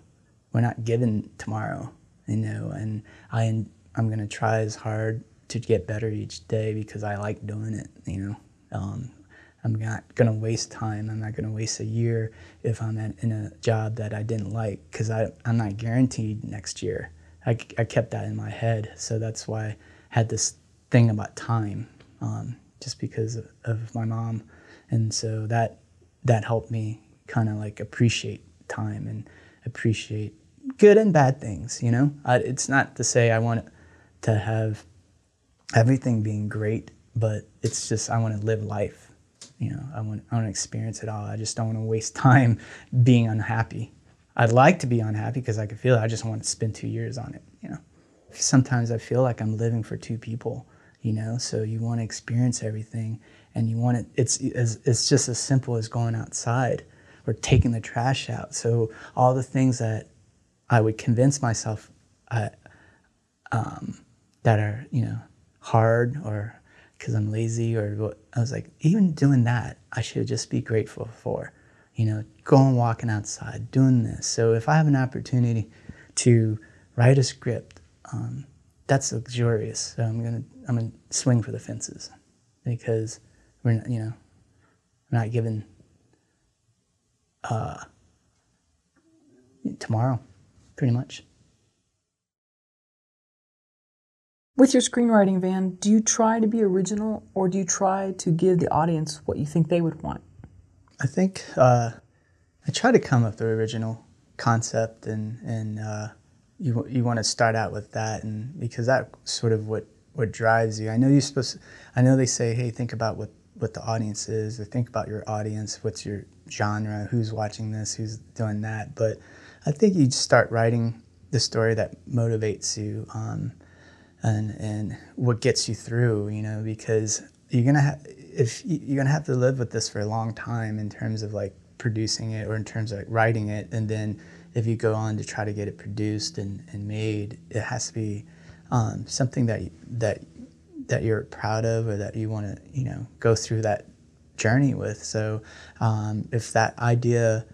B: we're not given tomorrow, you know, and I I'm to try as hard to get better each day because I like doing it, you know. Um, I'm not to waste time. I'm not to waste a year if I'm at, in a job that I didn't like because I'm not guaranteed next year. I, I kept that in my head. So that's why I had this thing about time um, just because of, of, my mom. And so that, that helped me kind of like appreciate time and appreciate good and bad things, you know? I, it's not to say I want to have everything being great, but it's just I want to live life you know, I want, I want to experience it all. I just don't want to waste time being unhappy. I'd like to be unhappy because I can feel it. I just want to spend two years on it, you know. Sometimes I feel like I'm living for two people, you know, so you want to experience everything and you want it, it's, it's just as simple as going outside or taking the trash out. So all the things that I would convince myself I, um, that are, you know, hard or because I'm lazy or. I was like, even doing that, I should just be grateful for. You know, going walking outside, doing this. So if I have an opportunity to write a script, um, that's luxurious. So I'm gonna I'm gonna swing for the fences because we're not, you know we're not given uh, tomorrow, pretty much.
A: With your screenwriting, Van, do you try to be original or do you try to give the audience what you think they would want?
B: I think uh, I try to come up with the original concept and, and uh, you, you want to start out with that and because that's sort of what, what drives you. I know you're supposed to, I know they say, hey, think about what, what the audience is or think about your audience, what's your genre, who's watching this, who's doing that. But I think you start writing the story that motivates you. Um, and and what gets you through you know because you're gonna if you're gonna have to live with this for a long time in terms of like producing it or in terms of like writing it and then if you go on to try to get it produced and, and made it has to be um, something that that that you're proud of or that you want to you know go through that journey with so um, if that idea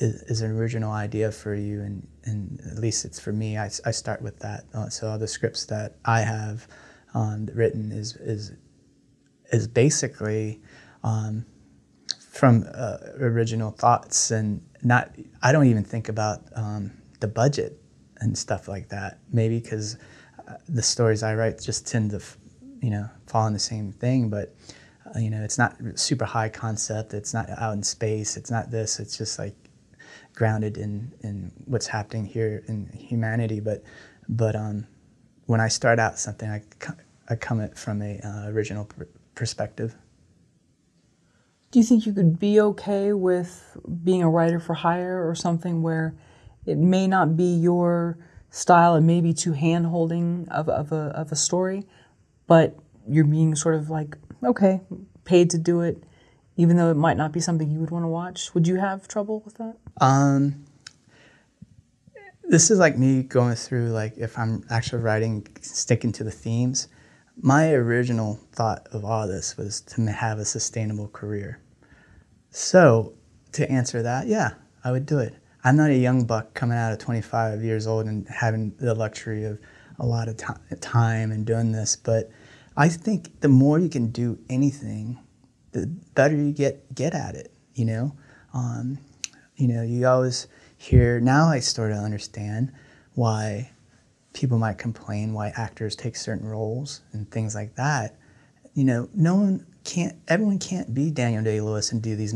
B: is, is, an original idea for you and and at least it's for me. I, I start with that. Uh, so all the scripts that I have um, written is is is basically um, from uh, original thoughts and not. I don't even think about um, the budget and stuff like that. Maybe because uh, the stories I write just tend to you know following the same thing, but uh, you know it's not super high concept. It's not out in space. It's not this. It's just like grounded in in what's happening here in humanity. But but um, when I start out something, I I come it from a uh, original pr- perspective.
A: Do you think you could be okay with being a writer for hire or something where it may not be your style and maybe too hand holding of, of, a, of a story, but you're being sort of like, okay, paid to do it, even though it might not be something you would want to watch? Would you have trouble with that?
B: Um, this is like me going through like if I'm actually writing, sticking to the themes. My original thought of all this was to have a sustainable career. So to answer that, yeah, I would do it. I'm not a young buck coming out of 25 years old and having the luxury of a lot of time and doing this, but I think the more you can do anything, the better you get get at it. You know, um, you know, you always hear now. I start to understand why people might complain why actors take certain roles and things like that. You know, no one can't. Everyone can't be Daniel Day Lewis and do these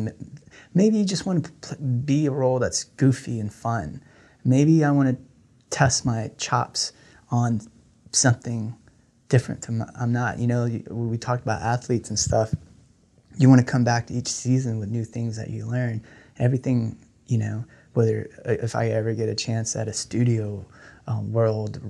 B: Maybe you just want to be a role that's goofy and fun. Maybe I want to test my chops on something different. I'm not, you know, we talked about athletes and stuff. You want to come back to each season with new things that you learn. Everything, you know, whether if I ever get a chance at a studio um, world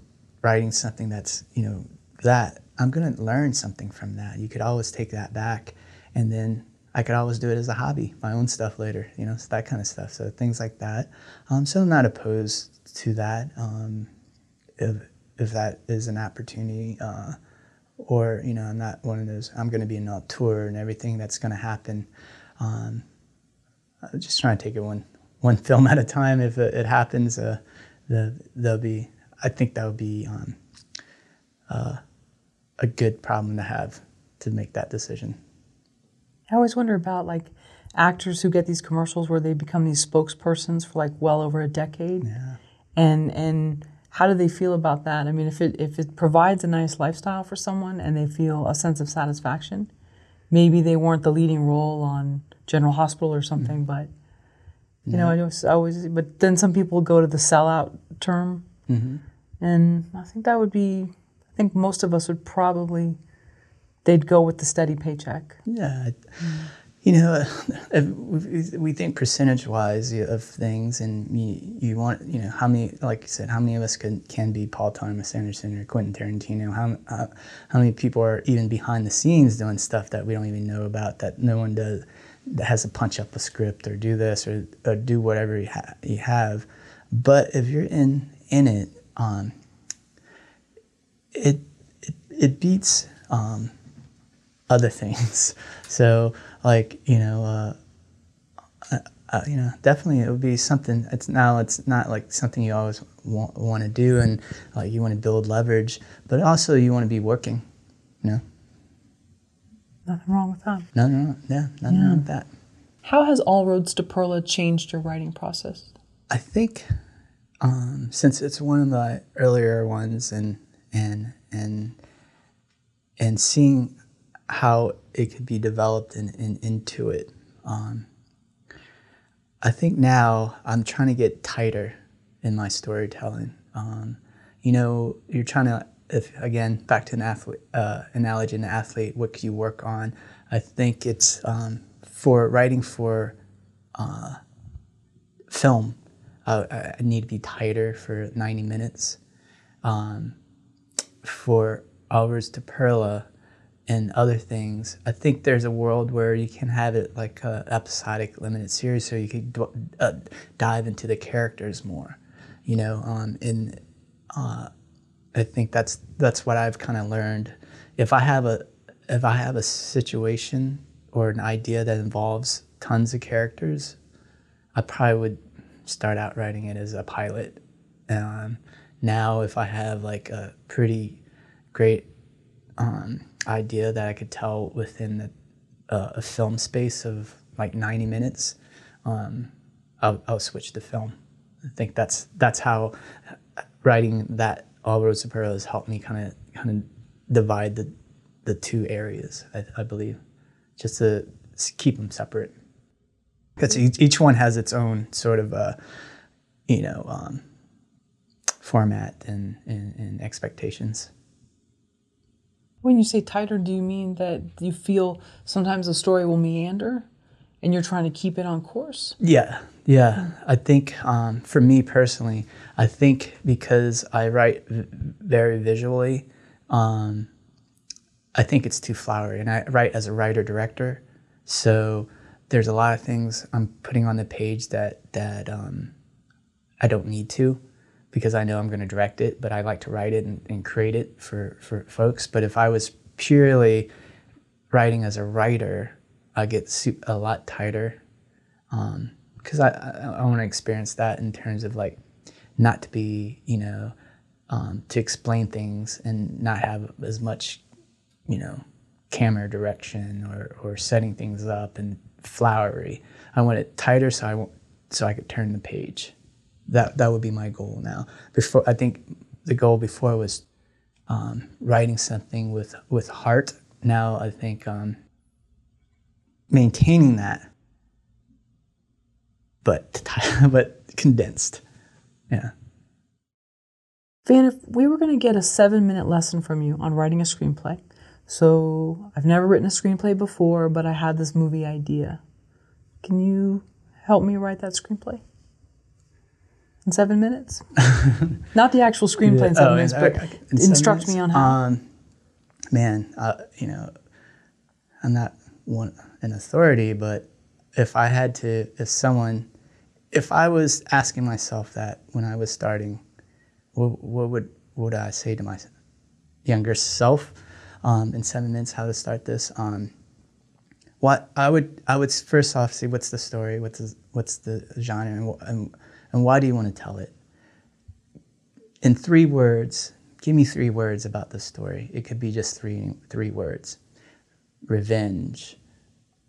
B: writing something that's, you know, that, I'm going to learn something from that. You could always take that back and then I could always do it as a hobby, my own stuff later, you know, so that kind of stuff. So things like that. Um, so I'm not opposed to that um, if, if that is an opportunity. Uh, or, you know, I'm not one of those, I'm going to be an auteur and everything that's going to happen. Um, I'm just trying to take it one, one film at a time. If it, it happens, uh, the, there'll be, I think that would be um, uh, a good problem to have to make that decision.
A: I always wonder about like actors who get these commercials where they become these spokespersons for like well over a decade.
B: Yeah.
A: And and how do they feel about that? I mean, if it if it provides a nice lifestyle for someone and they feel a sense of satisfaction, maybe they weren't the leading role on General Hospital or something, mm-hmm. but you yeah. know, I always but then some people go to the sellout term. Mm-hmm. And I think that would be I think most of us would probably they'd go with the steady paycheck.
B: Yeah. You know, we think percentage wise of things, and you, you, want, you know, how many, like you said, how many of us can, can be Paul Thomas Anderson or Quentin Tarantino? How, uh, how many people are even behind the scenes doing stuff that we don't even know about that no one does, that has to punch up a script or do this or, or do whatever you, ha- you have. But if you're in, in it, um, it, it, it beats, um, other things. So like you know, uh, uh, you know, definitely it would be something. It's now it's not like something you always want, want to do, and like you want to build leverage, but also you want to be working. You know.
A: Nothing wrong with that.
B: No, no, yeah, nothing yeah. wrong with that.
A: How has All Roads to Pearla changed your writing process?
B: I think um, since it's one of the earlier ones, and and and and seeing how it could be developed and, in, into it. Um, I think now I'm trying to get tighter in my storytelling. Um, you know, you're trying to, if again, back to an athlete, uh, analogy, an athlete, what could you work on? I think it's um, for writing for uh, film, uh, I need to be tighter for 90 minutes. Um, for Hours to Pearla, and other things. I think there's a world where you can have it like a episodic limited series, so you could d- uh, dive into the characters more, you know. Um, and uh, I think that's that's what I've kind of learned. If I have a if I have a situation or an idea that involves tons of characters, I probably would start out writing it as a pilot. Um, now, if I have like a pretty great um, idea that I could tell within the, uh, a film space of like 90 minutes, um, I'll, I'll, switch to film. I think that's that's how writing that All Roads to Pearla has helped me kind of kind of divide the the two areas. I, I believe, just to keep them separate. Because each, each one has its own sort of, uh, you know, um, format and, and, and expectations.
A: When you say tighter, do you mean that you feel sometimes the story will meander and you're trying to keep it on course?
B: Yeah, yeah. I think um, for me personally, I think because I write v- very visually, um, I think it's too flowery. And I write as a writer director. So there's a lot of things I'm putting on the page that, that um, I don't need to because I know I'm going to direct it, but I like to write it and, and create it for, for folks. But if I was purely writing as a writer, I get a lot tighter because um, I, I, want to experience that in terms of like not to be, you know, um, to explain things and not have as much, you know, camera direction or, or setting things up and flowery. I want it tighter so I won't, so I could turn the page that that would be my goal now. Before I think the goal before was um, writing something with with heart. Now I think um, maintaining that, but but condensed. Yeah.
A: Van, if we were going to get a seven minute lesson from you on writing a screenplay, so I've never written a screenplay before, but I had this movie idea. Can you help me write that screenplay? In seven minutes? Not the actual screenplay yeah. in seven oh, minutes, but in instruct minutes? me on how. Um,
B: man, uh, you know, I'm not one an authority, but if I had to, if someone, if I was asking myself that when I was starting, what, what would what would I say to my younger self um, in seven minutes? How to start this? Um, what I would I would first off see what's the story, what's the, what's the genre, and, and and why do you want to tell it? In three words, give me three words about the story. It could be just three, three words. Revenge,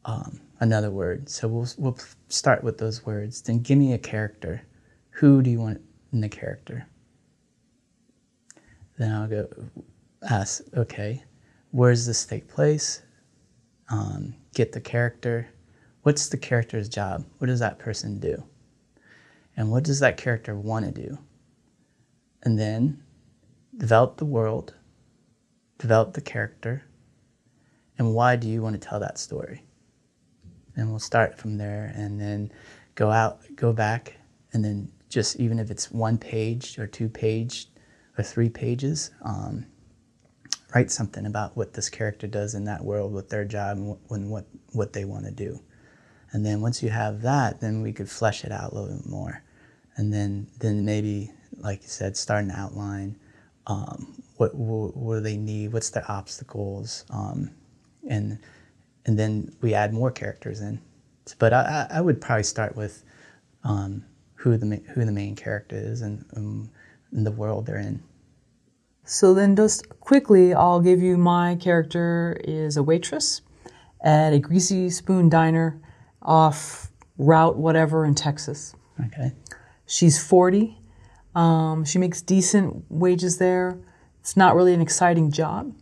B: um, another word. So we'll, we'll start with those words. Then give me a character. Who do you want in the character? Then I'll go ask, okay, where does this take place? Um, get the character. What's the character's job? What does that person do? And what does that character want to do? And then develop the world, develop the character, and why do you want to tell that story? And we'll start from there and then go out, go back, and then just even if it's one page or two page or three pages, um, write something about what this character does in that world with their job and what, what, what they want to do. And then once you have that, then we could flesh it out a little bit more. And then, then maybe, like you said, start an outline. Um, what, what, what, do they need? What's their obstacles? Um, and, and then we add more characters in. But I, I would probably start with um, who, the, who the main character is and, um, and the world they're in.
A: So then, just quickly, I'll give you my character is a waitress at a greasy spoon diner off Route whatever in Texas.
B: Okay.
A: She's 40. Um, she makes decent wages there. It's not really an exciting job,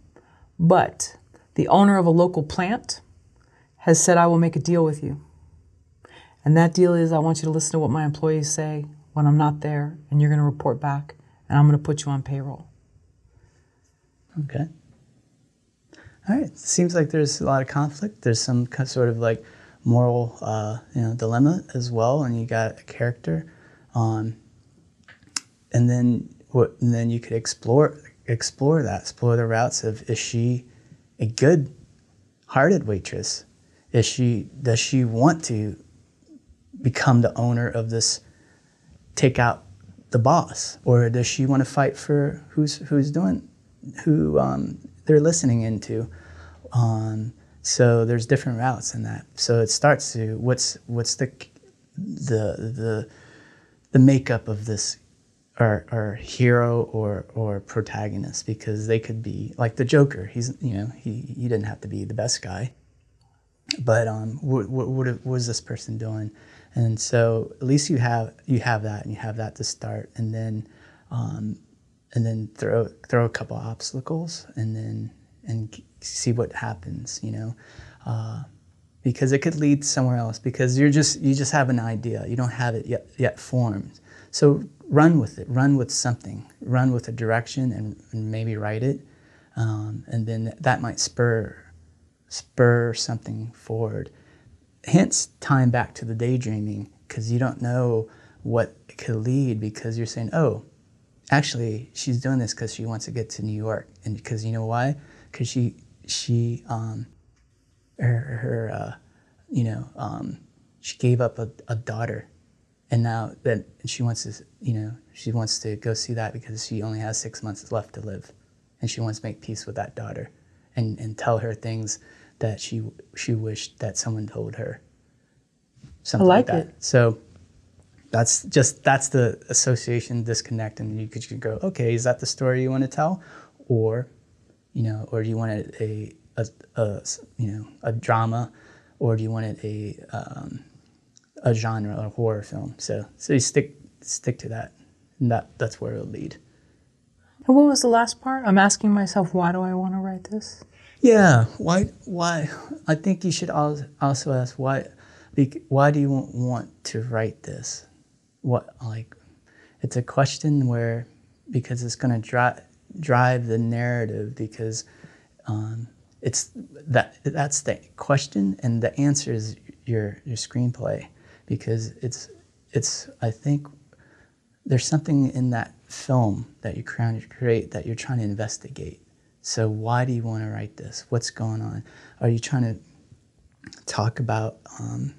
A: but the owner of a local plant has said, I will make a deal with you. And that deal is I want you to listen to what my employees say when I'm not there, and you're going to report back, and I'm going to put you on payroll.
B: Okay. All right. Seems like there's a lot of conflict. There's some sort of like moral, uh, you know, dilemma as well, and you got a character. Um, and then what? And then you could explore explore that, explore the routes of is she a good hearted waitress? Is she does she want to become the owner of this? Take out the boss, or does she want to fight for who's who's doing who um, they're listening into? Um, so there's different routes in that. So it starts to what's what's the the the the makeup of this our, our hero or or protagonist because they could be like the Joker. He's you know he he didn't have to be the best guy, but um what what, what was this person doing? And so at least you have you have that and you have that to start, and then um, and then throw throw a couple obstacles, and then and see what happens. You know, uh, because it could lead somewhere else. Because you're just you just have an idea. You don't have it yet yet formed. So run with it. Run with something. Run with a direction and, and maybe write it, um, and then that might spur spur something forward. Hence, time back to the daydreaming because you don't know what it could lead because you're saying, oh, actually, she's doing this because she wants to get to New York, and because you know why? Because she she um, her her uh, you know um, she gave up a, a daughter, and now that she wants to you know she wants to go see that because she only has six months left to live, and she wants to make peace with that daughter, and and tell her things that she she wished that someone told her.
A: Something I like, like
B: that. It. So that's just that's the association disconnect, and you could, you could go, okay, is that the story you want to tell, or you know, or do you want it a, a, a you know a drama, or do you want it a um, a genre, a horror film? So so you stick stick to that, and that that's where it'll lead.
A: And what was the last part? I'm asking myself, why do I want to write this?
B: Yeah, why? Why? I think you should also ask why. Why do you want to write this? What like? It's a question where because it's going to drive drive the narrative because um, it's that that's the question and the answer is your your screenplay because it's it's I think there's something in that film that you're trying to create that you're trying to investigate so, why do you want to write this? What's going on? Are you trying to talk about um,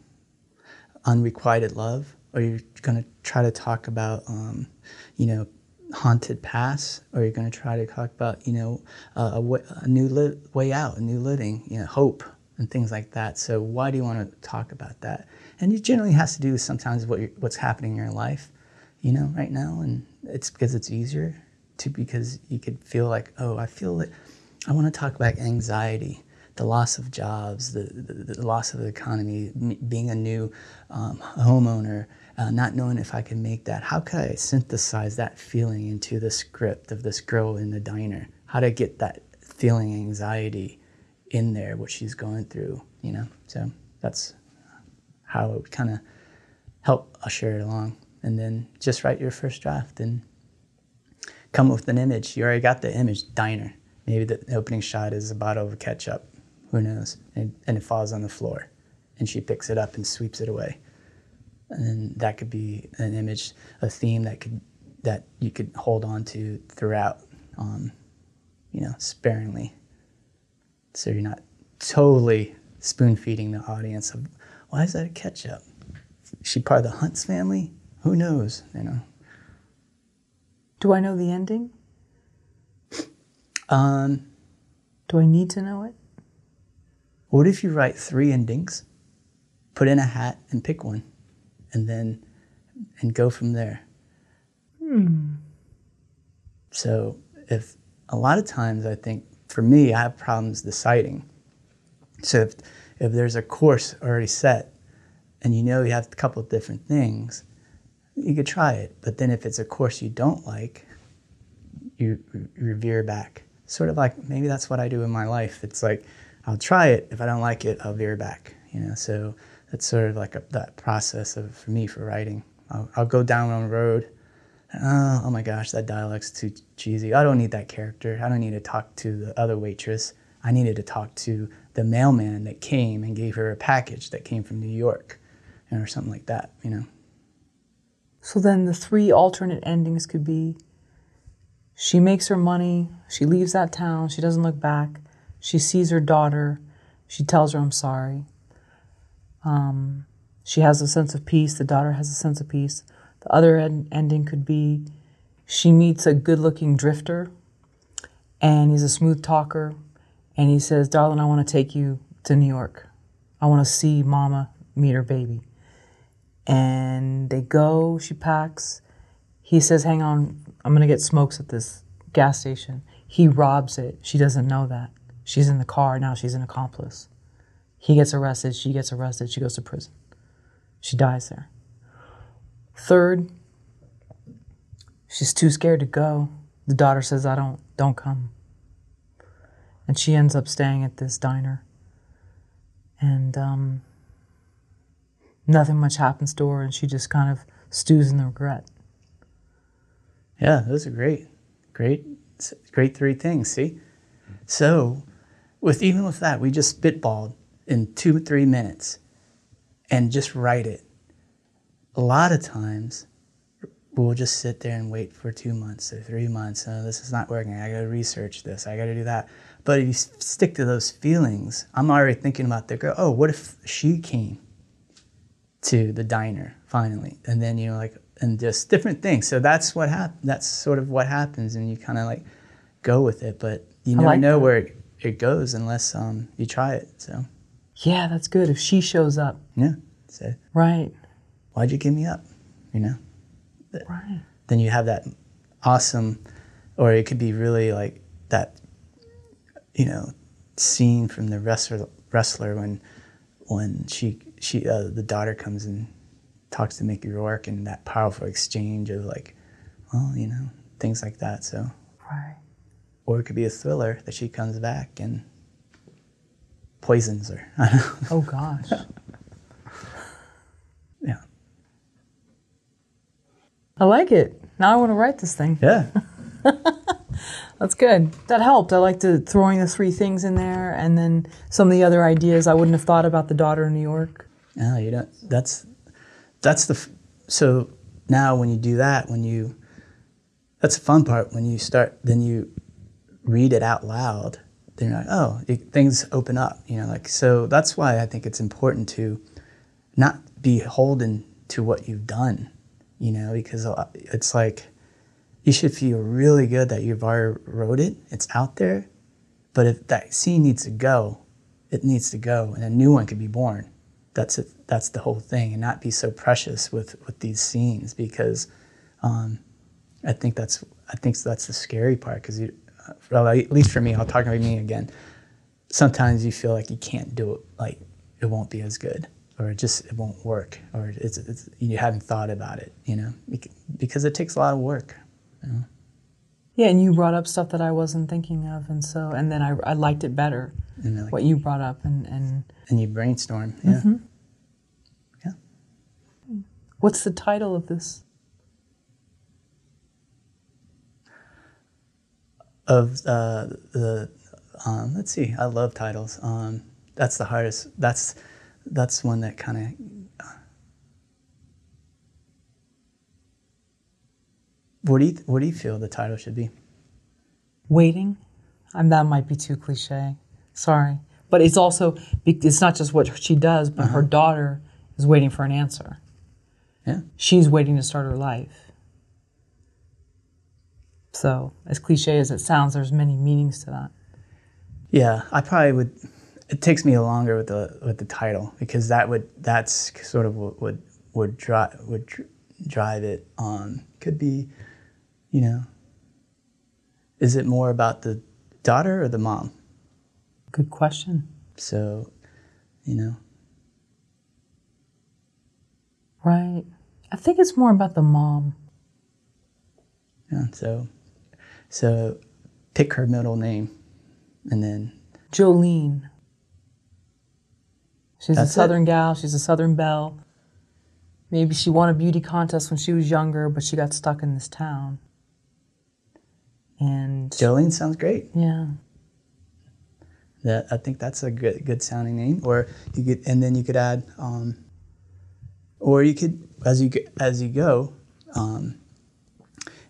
B: unrequited love? Are you going to try to talk about, um, you know, haunted past? Or you're going to try to talk about, you know, a, new li- way out, a new living, you know, hope and things like that? So, why do you want to talk about that? And it generally has to do with sometimes what what's happening in your life, you know, right now, and it's because it's easier to because you could feel like, oh, I feel that I want to talk about anxiety, the loss of jobs, the, the, the loss of the economy, being a new um, homeowner, uh, not knowing if I can make that. How could I synthesize that feeling into the script of this girl in the diner? How to get that feeling anxiety in there, what she's going through, you know? So that's how it would kind of help usher it along. And then just write your first draft and come up with an image. You already got the image, diner. Maybe the opening shot is a bottle of ketchup. Who knows? And, and it falls on the floor. And she picks it up and sweeps it away. And then that could be an image, a theme that could that you could hold on to throughout, um, you know, sparingly. So you're not totally spoon feeding the audience of why is that a ketchup? Is she part of the Hunts family? Who knows? You know.
A: Do I know the ending?
B: Um,
A: Do I need to know it?
B: What if you write three endings, put in a hat, and pick one, and then and go from there?
A: Hmm.
B: So if a lot of times I think for me I have problems deciding. So if if there's a course already set, and you know you have a couple of different things, you could try it. But then if it's a course you don't like, you, you veer back. Sort of like maybe that's what I do in my life. It's like I'll try it. If I don't like it, I'll veer back. You know, so that's sort of like a, that process of for me for writing. I'll, I'll go down on a road. Oh, oh my gosh, that dialogue's too cheesy. I don't need that character. I don't need to talk to the other waitress. I needed to talk to the mailman that came and gave her a package that came from New York, or something like that. You know.
A: So then the three alternate endings could be she makes her money, she leaves that town, she doesn't look back, she sees her daughter, she tells her, I'm sorry. Um, she has a sense of peace, the daughter has a sense of peace. The other end- ending could be she meets a good looking drifter and he's a smooth talker and he says, Darling, I want to take you to New York. I want to see mama meet her baby. And they go, she packs. He says, Hang on, I'm going to get smokes at this gas station. He robs it. She doesn't know that. She's in the car. Now she's an accomplice. He gets arrested. She gets arrested. She goes to prison. She dies there. Third, she's too scared to go. The daughter says, I don't, don't come. and she ends up staying at this diner. And um, nothing much happens to her, and she just kind of stews in the regret.
B: Yeah, those are great, great, great three things. See, so with even with that, we just spitballed in two three minutes, and just write it. A lot of times, we'll just sit there and wait for two months or three months. Oh, this is not working. I got to research this. I got to do that. But if you stick to those feelings, I'm already thinking about the girl. Oh, what if she came to the diner finally, and then you know like and just different things. So that's what hap- That's sort of what happens, and you kind of like go with it. But you never like know that. where it, it, goes unless um, you try it. So
A: yeah, that's good. If she shows up,
B: yeah, so
A: right.
B: Why'd you give me up? You know,
A: right.
B: Then you have that awesome, or it could be really like that, you know, scene from the wrestler wrestler when when she she uh, the daughter comes and talks to Mickey Rourke and that powerful exchange of like, well, you know, things like that. So,
A: right.
B: Or it could be a thriller that she comes back and poisons her.
A: oh gosh.
B: yeah.
A: I like it. Now I want to write this thing.
B: Yeah.
A: That's good. That helped. I like the throwing the three things in there, and then some of the other ideas I wouldn't have thought about the daughter in New York.
B: Yeah, you know that's that's the so now when you do that when you that's the fun part when you start then you read it out loud then you're like oh it, things open up you know like so that's why i think it's important to not be holden to what you've done you know because it's like you should feel really good that you've already wrote it it's out there but if that scene needs to go it needs to go and a new one could be born. That's it, that's the whole thing, and not be so precious with with these scenes because um, I think that's I think that's the scary part because you, well, at least for me, I'll talk about me again. Sometimes you feel like you can't do it, like it won't be as good, or it just it won't work, or it's, it's you haven't thought about it, you know, because it takes a lot of work. You know?
A: Yeah, and you brought up stuff that I wasn't thinking of, and so and then I, I liked it better. Like, what you brought up, and and
B: and you brainstorm, yeah, mm-hmm. yeah.
A: What's the title of this?
B: Of uh, the um, let's see, I love titles. Um, that's the hardest. That's that's one that kind of. Uh, what do you What do you feel the title should be?
A: Waiting. Um, that might be too cliche. Sorry, but it's also it's not just what she does, but uh-huh. her daughter is waiting for an answer.
B: Yeah,
A: she's waiting to start her life. So, as cliche as it sounds, there's many meanings to that.
B: Yeah, I probably would. It takes me longer with the with the title because that would that's sort of what would would drive would drive it on. Could be, you know, is it more about the daughter or the mom?
A: Good question.
B: So, you know.
A: Right. I think it's more about the mom.
B: Yeah, so so pick her middle name and then
A: Jolene. She's a southern it? gal, she's a southern belle. Maybe she won a beauty contest when she was younger, but she got stuck in this town. And
B: Jolene sounds great.
A: Yeah.
B: That I think that's a good good sounding name. Or you could, and then you could add, um, or you could as you as you go, um,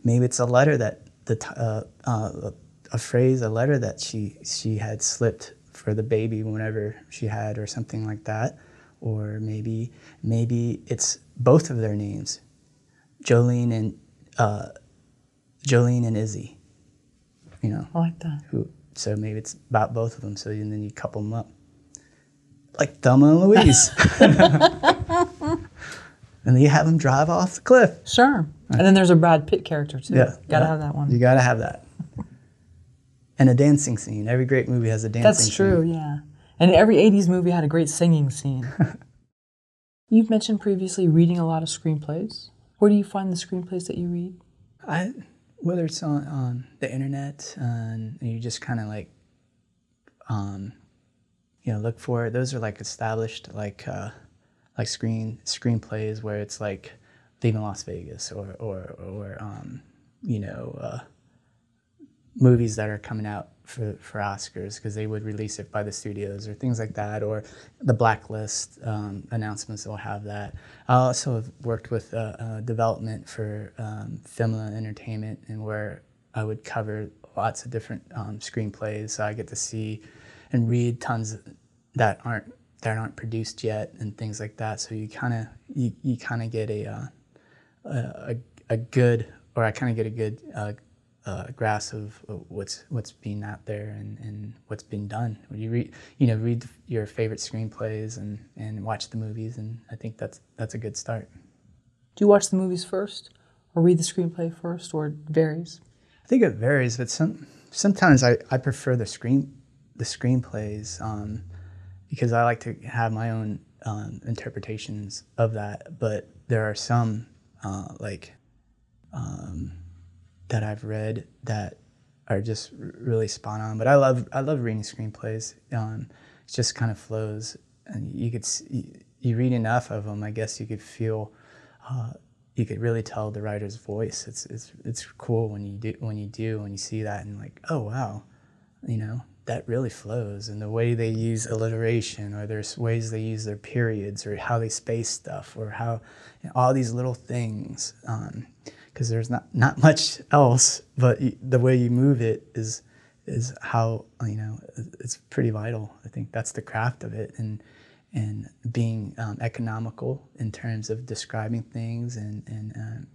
B: maybe it's a letter that the uh, uh, a phrase, a letter that she she had slipped for the baby whenever she had, or something like that. Or maybe maybe it's both of their names, Jolene and uh, Jolene and Izzy. You know,
A: I like that.
B: Who so maybe it's about both of them. So and then you couple them up, like Thelma and Louise, and then you have them drive off the cliff.
A: Sure. Right. And then there's a Brad Pitt character too. Yeah, gotta yeah. have that one.
B: You gotta have that. and a dancing scene. Every great movie has a dancing.
A: That's true.
B: Scene.
A: Yeah. And every '80s movie had a great singing scene. You've mentioned previously reading a lot of screenplays. Where do you find the screenplays that you read?
B: I whether it's on, on the internet and you just kind of like um, you know, look for it. those are like established like uh, like screen screenplays where it's like Leaving Las Vegas or or or um, you know uh, movies that are coming out for, for Oscars because they would release it by the studios or things like that, or the blacklist um, announcements will have that. I also have worked with uh, uh, development for um, Filmla Entertainment, and where I would cover lots of different um, screenplays. So I get to see and read tons that aren't that aren't produced yet and things like that. So you kind of you, you kind of get a, uh, a a good or I kind of get a good uh, uh, grasp of what's what's being out there and, and what's been done. When you read, you know, read your favorite screenplays and, and watch the movies, and I think that's that's a good start.
A: Do you watch the movies first, or read the screenplay first, or it varies?
B: I think it varies, but some sometimes I, I prefer the screen the screenplays um, because I like to have my own um, interpretations of that. But there are some uh, like. Um, that I've read that are just really spot on. But I love I love reading screenplays. Um, it just kind of flows, and you could see, you read enough of them. I guess you could feel. Uh, you could really tell the writer's voice. It's it's it's cool when you do when you do when you see that and like oh wow, you know that really flows and the way they use alliteration or there's ways they use their periods or how they space stuff or how you know, all these little things. Um, because there's not, not much else, but the way you move it is is how you know it's pretty vital. I think that's the craft of it, and and being um, economical in terms of describing things, and and um,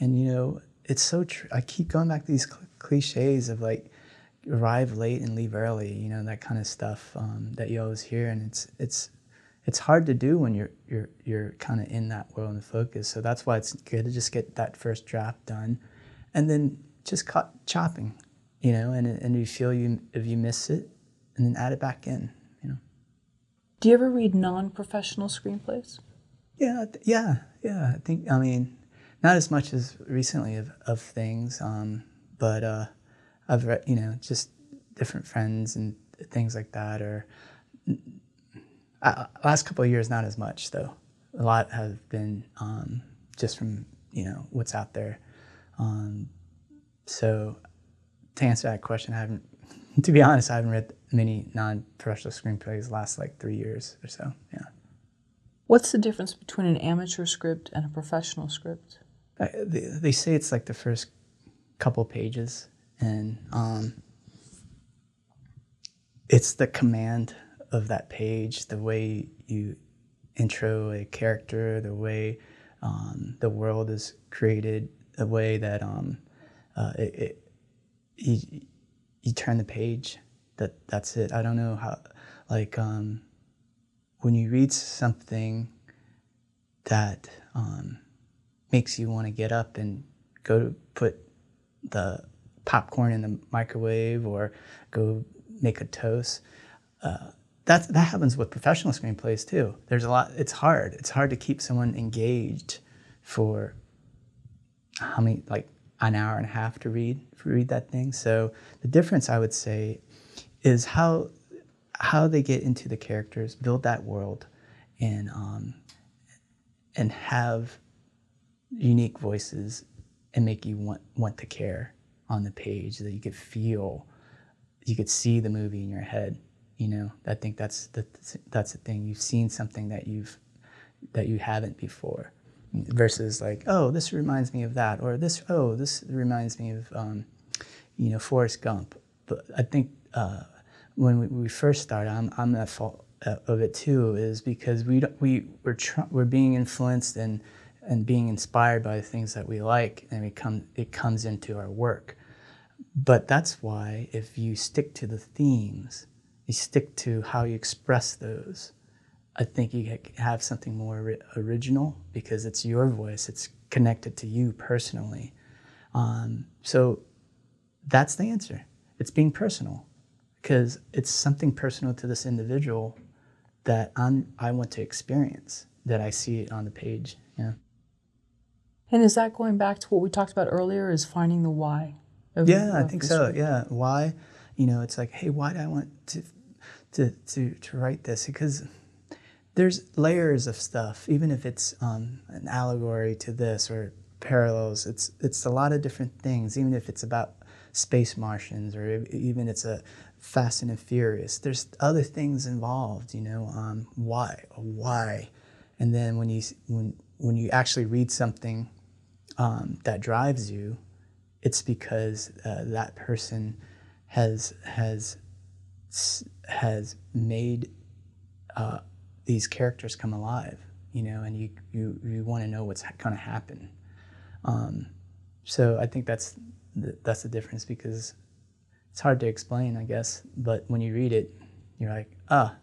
B: and you know it's so true. I keep going back to these cl- cliches of like arrive late and leave early, you know that kind of stuff um, that you always hear, and it's it's it's hard to do when you're you're you're kind of in that world and focus. So that's why it's good to just get that first draft done, and then just cut chopping, you know, and and you feel you if you miss it, and then add it back in, you know.
A: Do you ever read non-professional screenplays?
B: Yeah, yeah, yeah. I think I mean, not as much as recently of of things, um, but uh, I've read you know just different friends and things like that, or uh, last couple of years, not as much though. A lot have been um, just from you know what's out there. Um, so to answer that question, I haven't. To be honest, I haven't read many non-professional screenplays last like three years or so. Yeah.
A: What's the difference between an amateur script and a professional script?
B: Uh, they, they, say it's like the first couple pages, and um, it's the command of that page, the way you intro a character, the way um, the world is created, the way that um, uh, it, it, you, you turn the page. That that's it. I don't know how, like um, when you read something that um, makes you want to get up and go to put the popcorn in the microwave or go make a toast. Uh, that that happens with professional screenplays too. There's a lot. It's hard. It's hard to keep someone engaged for how many like an hour and a half to read to read that thing. So the difference I would say is how how they get into the characters, build that world, and um, and have unique voices and make you want want to care on the page that you could feel, you could see the movie in your head you know? I think that's the that's the thing. You've seen something that you've that you haven't before versus like oh this reminds me of that or this oh this reminds me of um, you know Forrest Gump. But I think uh, when we, we, first started I'm, I'm at fault uh, of it too is because we don't, we we're tr- we're being influenced and and being inspired by the things that we like and it come it comes into our work but that's why if you stick to the themes you stick to how you express those, I think you have something more original because it's your voice, it's connected to you personally. Um, so that's the answer. It's being personal because it's something personal to this individual that I'm, I want to experience, that I see it on the page. Yeah.
A: And is that going back to what we talked about earlier? Is finding the why?
B: Of, yeah, of I think so. Script? Yeah, why, you know, it's like, hey, why do I want to to to to write this? Because there's layers of stuff, even if it's um, an allegory to this or parallels. It's it's a lot of different things, even if it's about space Martians or even it's a Fast and Furious. There's other things involved, you know. Um, why? Why? And then when you when when you actually read something um, that drives you, it's because uh, that person has has has made uh, these characters come alive, you know, and you you, you want to know what's going to happen. Um, so I think that's the, that's the difference because it's hard to explain, I guess. But when you read it, you're like, ah,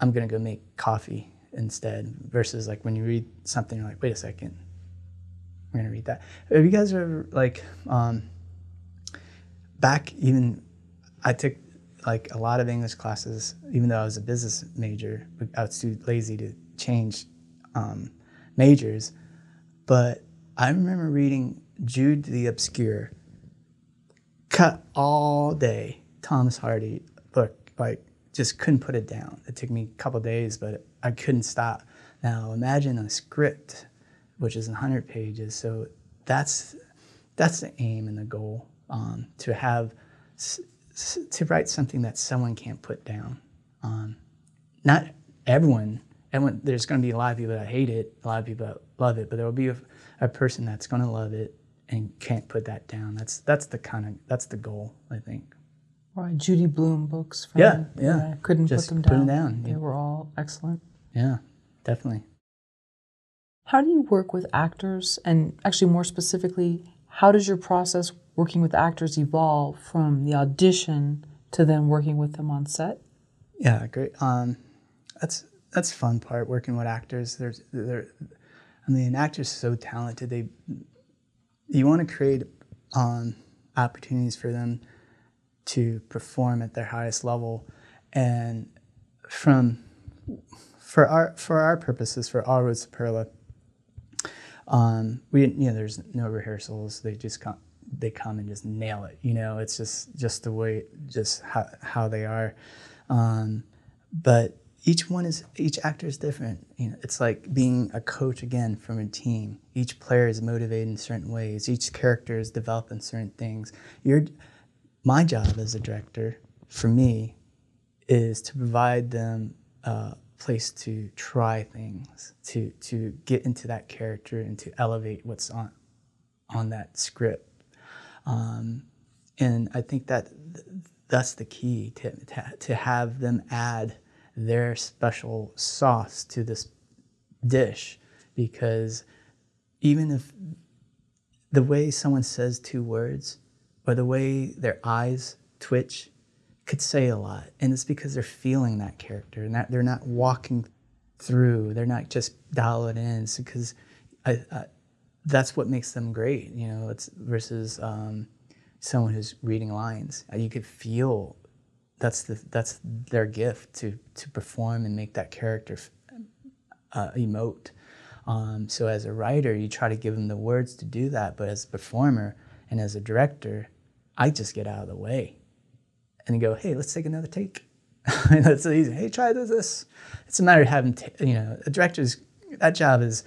B: I'm gonna go make coffee instead. Versus like when you read something, you're like, wait a second, I'm gonna read that. Have you guys ever like um, back even? I took like a lot of English classes, even though I was a business major. I was too lazy to change um, majors, but I remember reading Jude the Obscure, cut all day. Thomas Hardy book, like just couldn't put it down. It took me a couple days, but I couldn't stop. Now imagine a script, which is 100 pages. So that's that's the aim and the goal um, to have to write something that someone can't put down. Um, not everyone. Everyone. There's going to be a lot of people that hate it, a lot of people that love it, but there will be a, a person that's going to love it and can't put that down. That's that's the kind of that's the goal, I think.
A: Right, Judy Blume books.
B: From, yeah, yeah.
A: couldn't
B: Just
A: put them down.
B: Put them down.
A: They were all excellent.
B: Yeah, definitely.
A: How do you work with actors, and actually more specifically, how does your process working with actors evolve from the audition to then working with them on set?
B: Yeah, great. Um, that's that's fun part working with actors. There's there, I mean, an actors so talented. They you want to create um, opportunities for them to perform at their highest level, and from for our for our purposes, for All Roads to Pearla, um, we you know there's no rehearsals. They just come they come and just nail it. You know, it's just just the way just how how they are. Um, but each one is each actor is different. You know, it's like being a coach again from a team. Each player is motivated in certain ways. Each character is developing certain things. Your my job as a director, for me, is to provide them a place to try things, to to get into that character and to elevate what's on on that script. Um, and I think that that's the key to, to, to have them add their special sauce to this dish because even if the way someone says two words or the way their eyes twitch could say a lot and it's because they're feeling that character and that they're not walking through they're not just dial it in it's because I, I, that's what makes them great you know it's versus um, someone who's reading lines you could feel that's the that's their gift to to perform and make that character uh, emote. Um, so as a writer, you try to give them the words to do that, but as a performer and as a director, I just get out of the way and go, hey, let's take another take. that's easy. Hey, try this. this. It's a matter of having, t- you know, a director's that job is,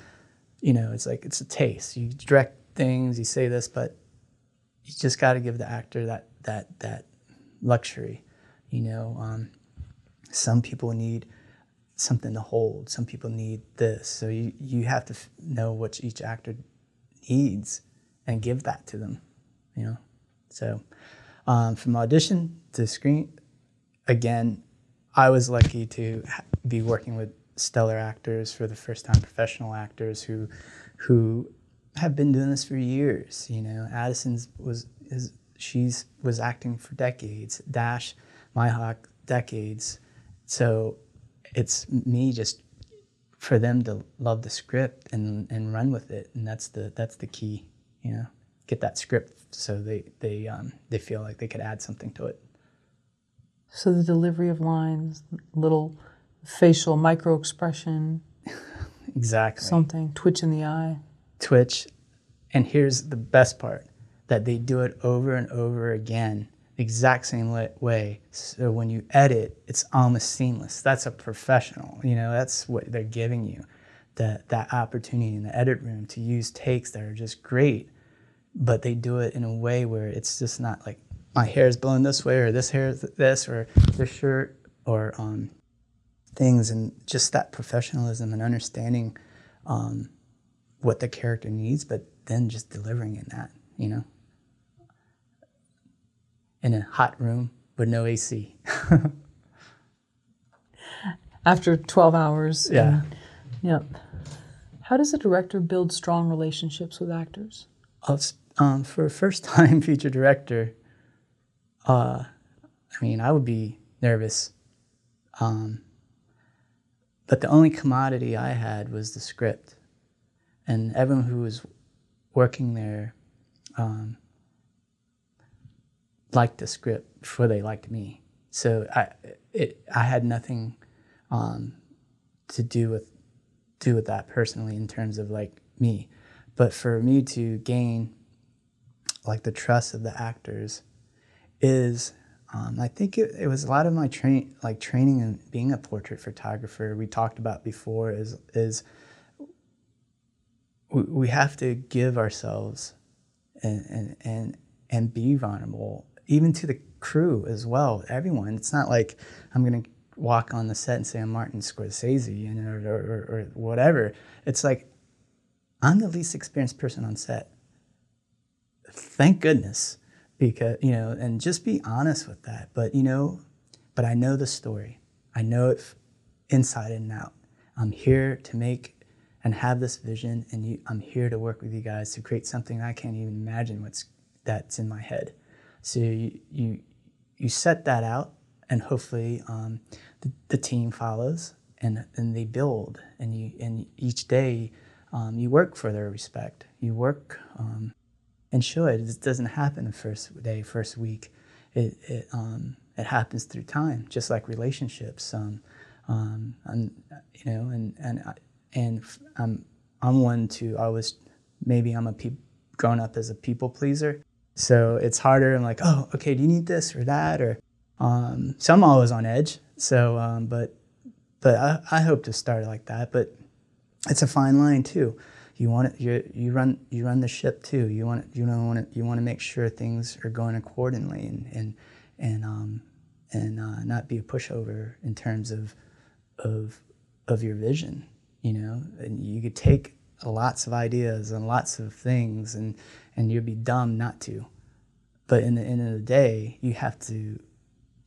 B: you know, it's like it's a taste. You direct things, you say this, but you just got to give the actor that that that luxury you know, um, some people need something to hold. Some people need this. So you, you have to f- know what each actor needs and give that to them, you know. So um, from audition to screen, again, I was lucky to be working with stellar actors for the first time, professional actors who who have been doing this for years. You know, Addison's was is she's was acting for decades. Dash Mihok decades. So it's me just for them to love the script and, and run with it. And that's the, that's the key, you know, get that script so they, they, um, they feel like they could add something to it.
A: So the delivery of lines, little facial micro expression.
B: exactly.
A: Something, twitch in the eye.
B: Twitch. And here's the best part that they do it over and over again exact same way. So when you edit, it's almost seamless. That's a professional. You know, that's what they're giving you, that that opportunity in the edit room to use takes that are just great, but they do it in a way where it's just not like my hair is blown this way or this hair is this or this shirt or um, things and just that professionalism and understanding um, what the character needs, but then just delivering in that, you know in a hot room with no AC.
A: After 12 hours.
B: Yeah.
A: And, yep. How does a director build strong relationships with actors?
B: Um, for a first time feature director, uh, I mean, I would be nervous. Um, but the only commodity I had was the script. And everyone who was working there um, liked the script before they liked me. So I it I had nothing um, to do with do with that personally in terms of like me, but for me to gain like the trust of the actors is um, I think it, it, was a lot of my train like training and being a portrait photographer we talked about before is is we, we have to give ourselves and, and and and be vulnerable even to the crew as well, everyone. It's not like I'm to walk on the set and say I'm Martin Scorsese know, or, or, or whatever. It's like I'm the least experienced person on set. Thank goodness, because you know, and just be honest with that. But you know, but I know the story. I know it inside and out. I'm here to make and have this vision, and you, I'm here to work with you guys to create something I can't even imagine what's that's in my head. So you you, you set that out, and hopefully um, the, the, team follows, and and they build, and you and each day um, you work for their respect. You work um, and show it. It doesn't happen the first day, first week. It it um, it happens through time, just like relationships. Um, um, and you know, and and and I'm I'm one to always maybe I'm a pe- grown up as a people pleaser, so it's harder. I'm like, oh, okay, do you need this or that? Or um, so I'm always on edge. So, um, but but I, I hope to start like that. But it's a fine line too. You want it, you you run you run the ship too. You want it, you don't want to you want to make sure things are going accordingly and and and um, and uh, not be a pushover in terms of of of your vision. You know, and you could take lots of ideas and lots of things and and you'd be dumb not to. But in the end of the day, you have to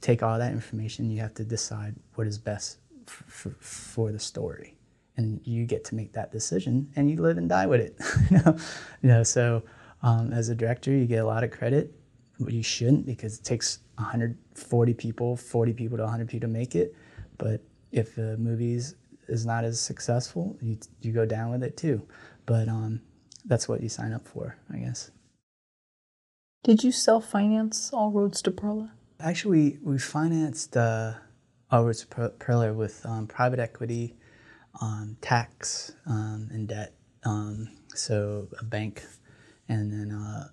B: take all that information. You have to decide what is best f- f- for the story, and you get to make that decision, and you live and die with it. you know, you know. So um, as a director, you get a lot of credit. But you shouldn't because it takes 140 people, 40 people to 100 people to make it. But if the movies is not as successful, you you go down with it too. But um, that's what you sign up for, I guess.
A: Did you self finance All Roads to Pearla?
B: Actually, we, we financed uh, All Roads to Pearla with um, private equity, um, tax, um, and debt. Um, so a bank, and then uh,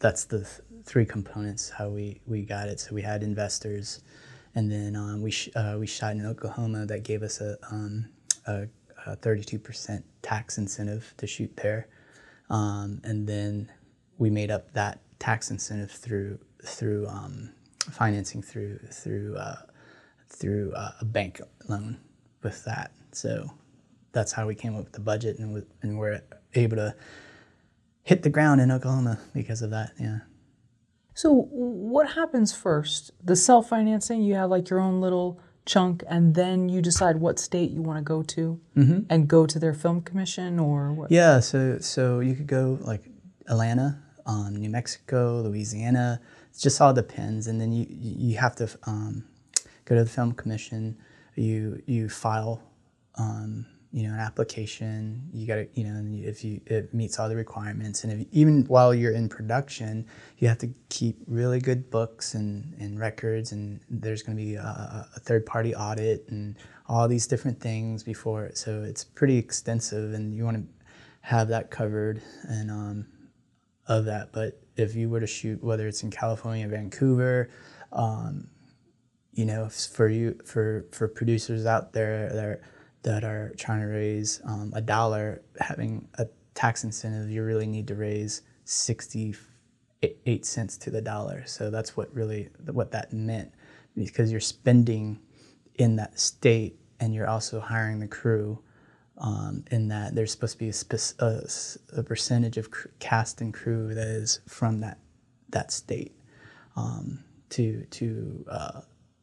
B: that's the th- three components how we, we got it. So we had investors, and then um, we sh- uh, we shot in Oklahoma that gave us a, um, a, a 32% tax incentive to shoot there. Um, and then we made up that tax incentive through through financing through through uh, through uh, a bank loan with that. So that's how we came up with the budget, and, and we're able to hit the ground in Oklahoma because of that. Yeah.
A: So what happens first? The self financing. You have like your own little chunk and then you decide what state you want to go to mm-hmm. and go to their film commission or what?
B: Yeah, so so you could go like Atlanta, um, New Mexico, Louisiana. It just all depends, and then you you have to um, go to the film commission. You you file you know an application you got to you know if you it meets all the requirements and if, even while you're in production you have to keep really good books and, and records and there's going to be a, a, third party audit and all these different things before so it's pretty extensive and you want to have that covered and um, of that. But if you were to shoot, whether it's in California, Vancouver, um, you know, for you for for producers out there that are, that are trying to raise um, a dollar, having a tax incentive, you really need to raise sixty eight cents to the dollar. So that's what really what that meant, because you're spending in that state and you're also hiring the crew. Um, in that there's supposed to be a, a, a percentage of cast and crew that is from that that state um, to to uh,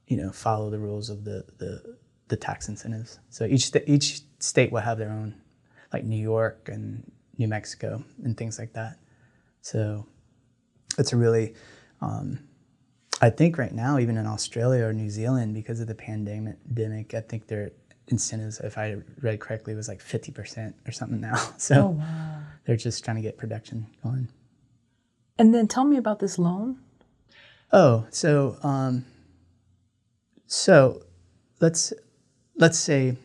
B: you know follow the rules of the the, the tax incentives. So each st- each state will have their own, like New York and New Mexico and things like that. So it's a really um, I think right now, even in Australia or New Zealand, because of the pandemic, I think their incentives, if I read correctly, was like 50% or something now. So oh, wow. they're just trying to get production going.
A: And then tell me about this loan.
B: Oh, so um, so let's let's say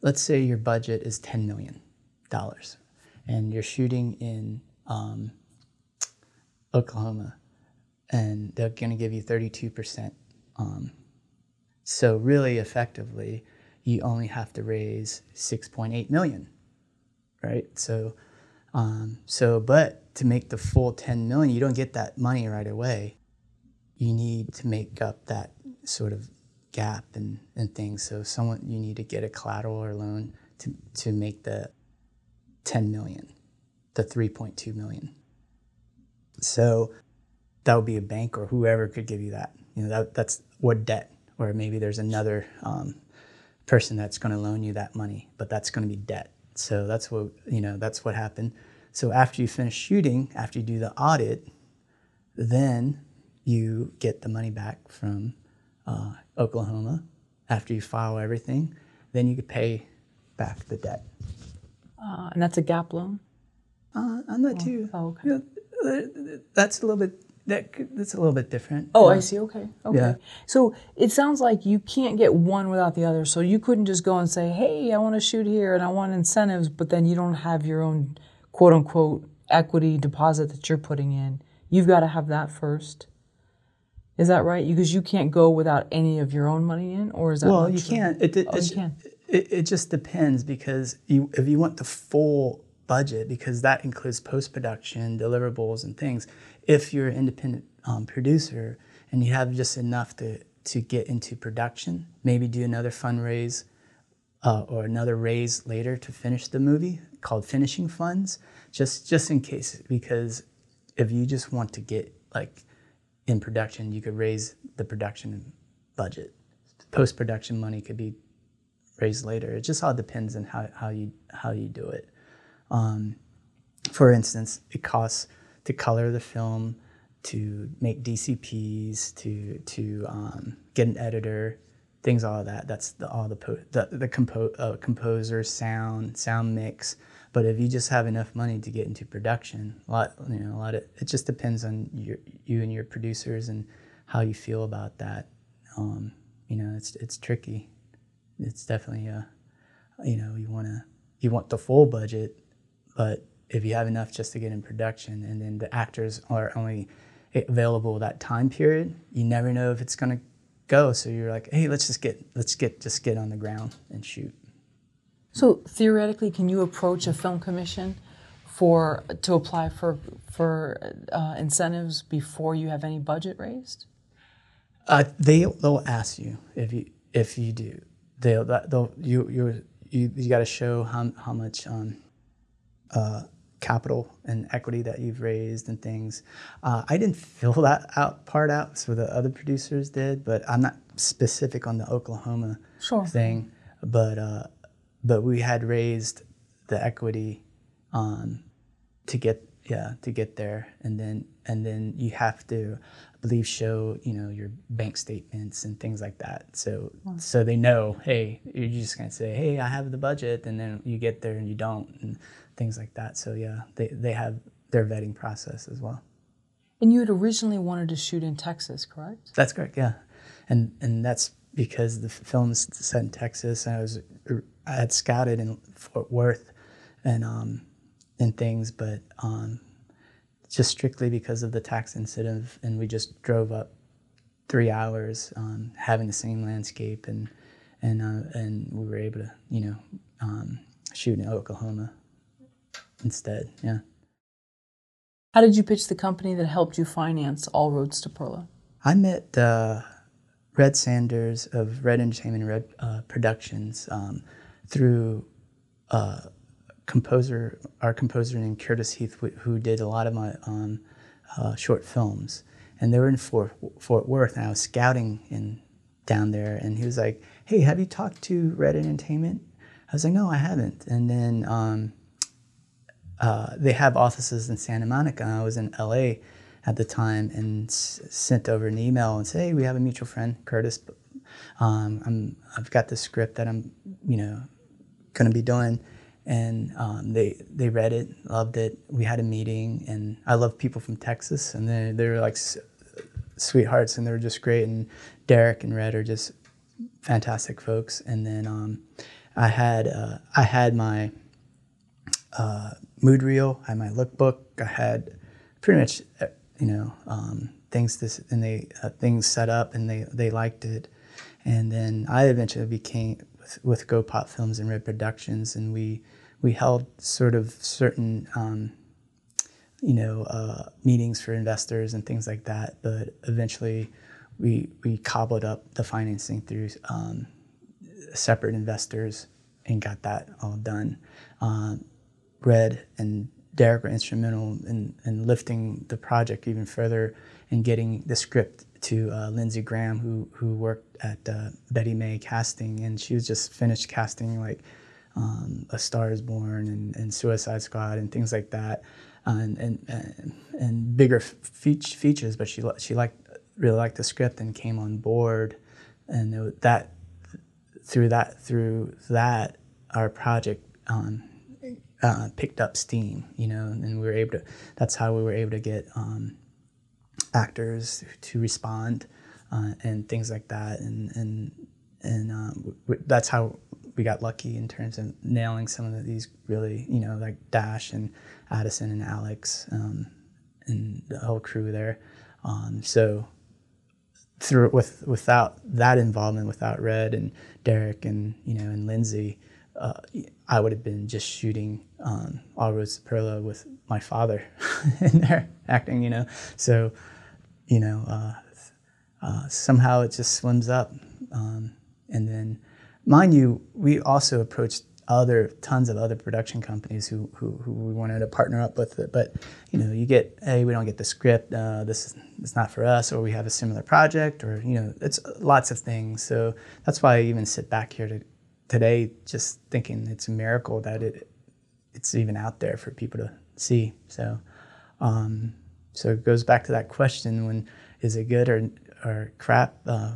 B: let's say your budget is ten million dollars, and you're shooting in um, Oklahoma and they're going to give you 32%. Um, so really effectively, you only have to raise 6.8 million, right? So, um, so but to make the full 10 million, you don't get that money right away. You need to make up that sort of gap and, and things. So someone you need to get a collateral or loan to, to make the 10 million, the 3.2 million. So that would be a bank or whoever could give you that. You know, that, that's what debt, or maybe there's another um, person that's going to loan you that money, but that's going to be debt. So that's what you know. That's what happened. So after you finish shooting, after you do the audit, then you get the money back from uh, Oklahoma. After you file everything, then you could pay back the debt.
A: Uh, and that's a gap loan.
B: Uh, I'm not oh, too. Oh, okay. You know, that's a little bit that that's a little bit different.
A: Oh, yeah. I see. Okay. Okay. Yeah. So it sounds like you can't get one without the other. So you couldn't just go and say, "Hey, I want to shoot here and I want incentives," but then you don't have your own quote unquote equity deposit that you're putting in. You've got to have that first. Is that right? Because you can't go without any of your own money in, or is that?
B: Well, you true? can't. It, it, oh, you can. It, it just depends because you, if you want the full budget, because that includes post production, deliverables, and things if you're an independent um, producer and you have just enough to, to get into production, maybe do another fundraise uh, or another raise later to finish the movie called finishing funds, just just in case. Because if you just want to get like in production, you could raise the production budget. Post production money could be raised later. It just all depends on how, how you how you do it. Um, for instance, it costs to color the film, to make DCPs, to to um, get an editor, things all of that. That's the, all the po- the, the compo- uh, composer, sound, sound mix. But if you just have enough money to get into production, a lot you know a lot of it just depends on your you and your producers and how you feel about that. Um, you know, it's it's tricky. It's definitely a, you know, you want to you want the full budget, but if you have enough just to get in production and then the actors are only available that time period you never know if it's to go so you're like hey let's just get let's get just get on the ground and shoot
A: so theoretically can you approach a film commission for to apply for for uh, incentives before you have any budget raised
B: uh, they they'll ask you if you if you do they'll they'll you you you, you got to show how, how much um, uh, capital and equity that you've raised and things. Uh, I didn't fill that out part out, so the other producers did, but I'm not specific on the Oklahoma
A: sure.
B: thing. But uh, but we had raised the equity um, to get yeah to get there, and then and then you have to I believe show you know your bank statements and things like that. So wow. so they know hey you're just gonna say hey I have the budget, and then you get there and you don't. And, things like that. So yeah, they, they have their vetting process as well.
A: And you had originally wanted to shoot in Texas, correct?
B: That's correct. Yeah, and and that's because the film's set in Texas. and I was I had scouted in Fort Worth, and um, and things, but um, just strictly because of the tax incentive, and we just drove up three hours, um, having the same landscape, and and uh, and we were able to, you know, um, shoot in Oklahoma instead. Yeah.
A: How did you pitch the company that helped you finance All Roads to Pearla?
B: I met uh, Red Sanders of Red Entertainment Red uh, Productions um, through uh, composer, our composer named Curtis Heath, who did a lot of my um, uh, short films. And they were in Fort, Fort Worth, and I was scouting in down there, and he was like, "Hey, have you talked to Red Entertainment?" I was like, "No, I haven't." And then um, uh, they have offices in Santa Monica. I was in LA at the time and s- sent over an email and said, "Hey, we have a mutual friend, Curtis. Um, I'm, I've got this script that I'm, you know, to be done. And um, they they read it, loved it. We had a meeting, and I love people from Texas, and they they were like sweethearts, and they were just great. And Derek and Red are just fantastic folks. And then um, I had uh, I had my uh, mood reel, I had my lookbook, I had pretty much uh, you know um, things this and they uh, things set up, and they they liked it. And then I eventually became with, with Go Pop Films and Red Productions, and we we held sort of certain um, you know uh, meetings for investors and things like that. But eventually, we we cobbled up the financing through um, separate investors and got that all done. Um, Red and Derek were instrumental in, in lifting the project even further and getting the script to uh, Lindsay Graham, who who worked at uh, Betty Mae Casting, and she was just finished casting like um, A Star Is Born and, and Suicide Squad and things like that, uh, and, and and bigger fe- features. But she she liked really liked the script and came on board, and that through that through that our project. Um, uh, picked up steam, you know, and we were able to. That's how we were able to get um, actors to respond uh, and things like that, and and and um, that's how we got lucky in terms of nailing some of these really, you know, like Dash and Addison and Alex um, and the whole crew there. Um, so through with without that involvement, without Red and Derek and you know and Lindsay. uh, I would have been just shooting um, All Roads to Pearla with my father in there acting, you know. So, you know, uh, uh, somehow it just swims up. Um, and then, mind you, we also approached other tons of other production companies who, who, who we wanted to partner up with. It. But, you know, you get, hey, we don't get the script. Uh, this is it's not for us, or we have a similar project, or you know, it's lots of things. So that's why I even sit back here to today just thinking it's a miracle that it it's even out there for people to see. So, um, so it goes back to that question: when is it good or or crap? Uh,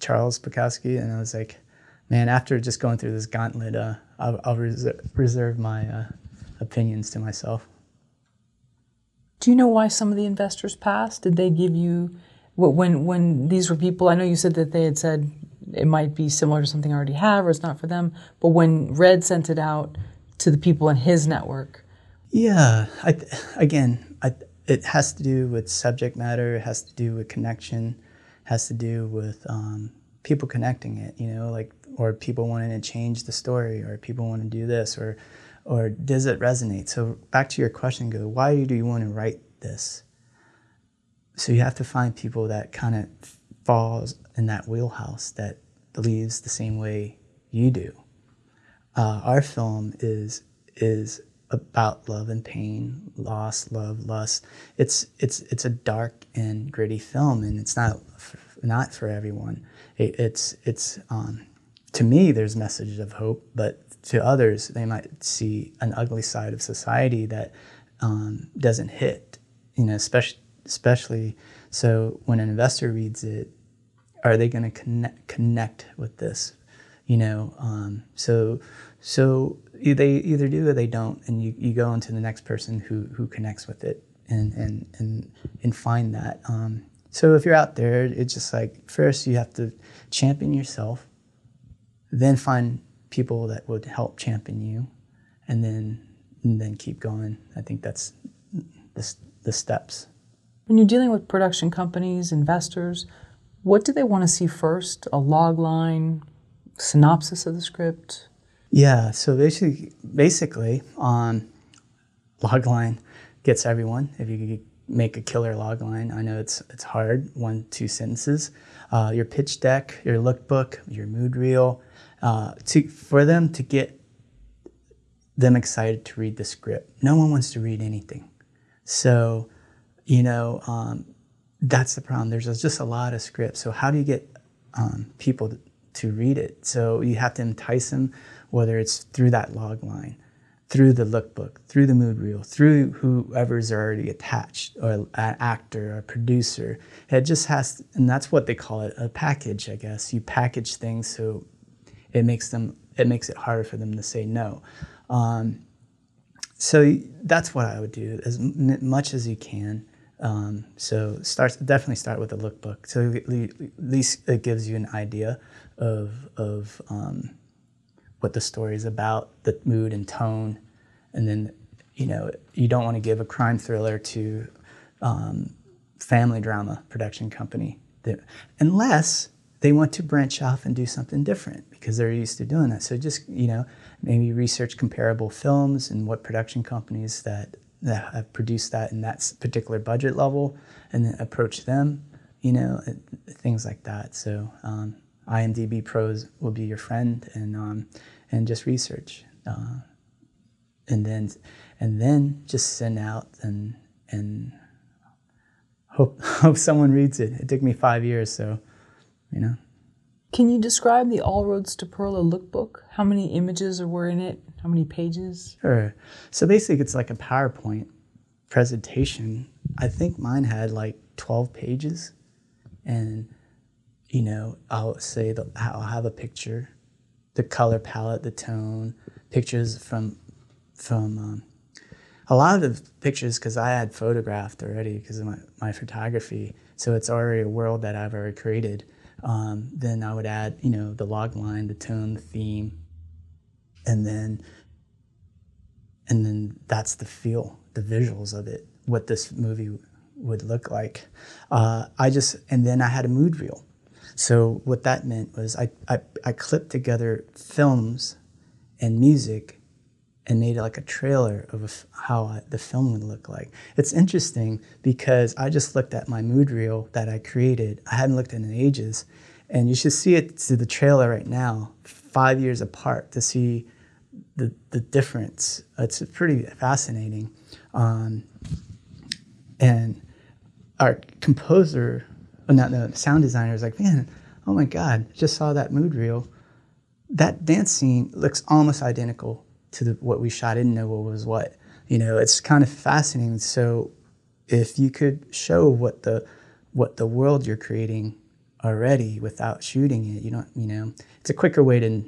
B: Charles Bukowski, and I was like, man, after just going through this gauntlet, uh, I'll, I'll reserve, reserve my uh, opinions to myself.
A: Do you know why some of the investors passed? Did they give you when when these were people? I know you said that they had said it might be similar to something I already have or it's not for them. But when Red sent it out to the people in his network.
B: Yeah, I, again, it has to do with subject matter, it has to do with connection, has to do with um, people connecting it, you know, like, or people wanting to change the story, or people want to do this, or, or does it resonate? So back to your question, go, why do you want to write this? So you have to find people that kind of falls in that wheelhouse that believes the same way you do. Uh, our film is is about love and pain, loss, love, lust. It's it's it's a dark and gritty film, and it's not not for everyone. It, it's it's um, to me there's messages of hope, but to others they might see an ugly side of society that um, doesn't hit. You know, especially especially so when an investor reads it, are they going to connect connect with this? You know, um, so so they either do or they don't, and you, you go into the next person who who connects with it and and and and find that. Um, so if you're out there, it's just like first you have to champion yourself, then find people that would help champion you, and then and then keep going. I think that's this the steps.
A: When you're dealing with production companies, investors, what do they want to see first? A log line, synopsis of the script?
B: Yeah, so basically, basically, um, logline gets everyone. If you make a killer logline, I know it's it's hard. One, two sentences. Uh, your pitch deck, your lookbook, your mood reel, uh, to for them to get them excited to read the script. No one wants to read anything, so you know um, that's the problem. There's just a lot of scripts. So how do you get um, people to, to read it? So you have to entice them, whether it's through that log line through the lookbook, through the mood reel, through whoever's already attached, or an actor, or a producer. It just has, and that's what they call it, a package, I guess. You package things so it makes them, it makes it harder for them to say no. Um, so that's what I would do as much as you can. Um, so start definitely start with a lookbook. So at least it gives you an idea of of um, what the story is about, the mood and tone, and then you know you don't want to give a crime thriller to um, family drama production company that, unless they want to branch off and do something different because they're used to doing that. So just you know maybe research comparable films and what production companies that that have produced that in that particular budget level, and then approach them. You know things like that. So um, IMDb Pros will be your friend, and um, and just research, uh, and then and then just send out and and hope hope someone reads it. It took me five years, so you know.
A: Can you describe the All Roads to Pearla lookbook? How many images were in it? How many pages?
B: Sure. So basically, it's like a PowerPoint presentation. I think mine had like 12 pages. And, you know, I'll say that I'll have a picture the color palette, the tone, pictures from from um, a lot of the pictures because I had photographed already because of my, my photography. So it's already a world that I've already created. Um, then I would add, you know, the log line, the tone, the theme, and then and then that's the feel, the visuals of it, what this movie would look like. Uh, I just and then I had a mood reel. So what that meant was I, I, I clipped together films and music and made like a trailer of how I, the film would look like. It's interesting because I just looked at my mood reel that I created. I hadn't looked at it in ages, and you should see it to the trailer right now, five years apart, to see the the difference. It's pretty fascinating, um, and our composer Oh, not the sound designer was like, man, oh my God, just saw that mood reel. That dance scene looks almost identical to the, what we shot. I didn't know what was what. You know, it's kind of fascinating. So if you could show what the what the world you're creating already without shooting it, you don't, you know, it's a quicker way to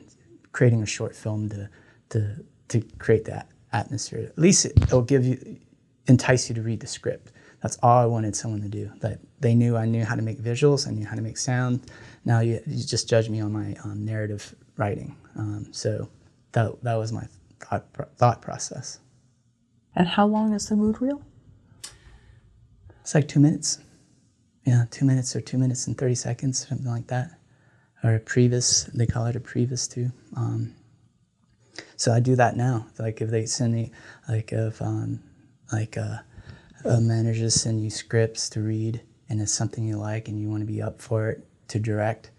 B: creating a short film to to to create that atmosphere. At least it, will give you entice you to read the script. That's all I wanted someone to do. That they knew I knew how to make visuals, I knew how to make sound. Now you, you just judge me on my um, narrative writing. Um, so that that was my thought, thought process.
A: And how long is the mood reel?
B: It's like two minutes. Yeah, two minutes or two minutes and 30 seconds, something like that. Or a previs, they call it a previs too. Um, so I do that now. Like if they send me, like if, um, like, uh, a manager send you scripts to read and it's something you like and you want to be up for it to direct,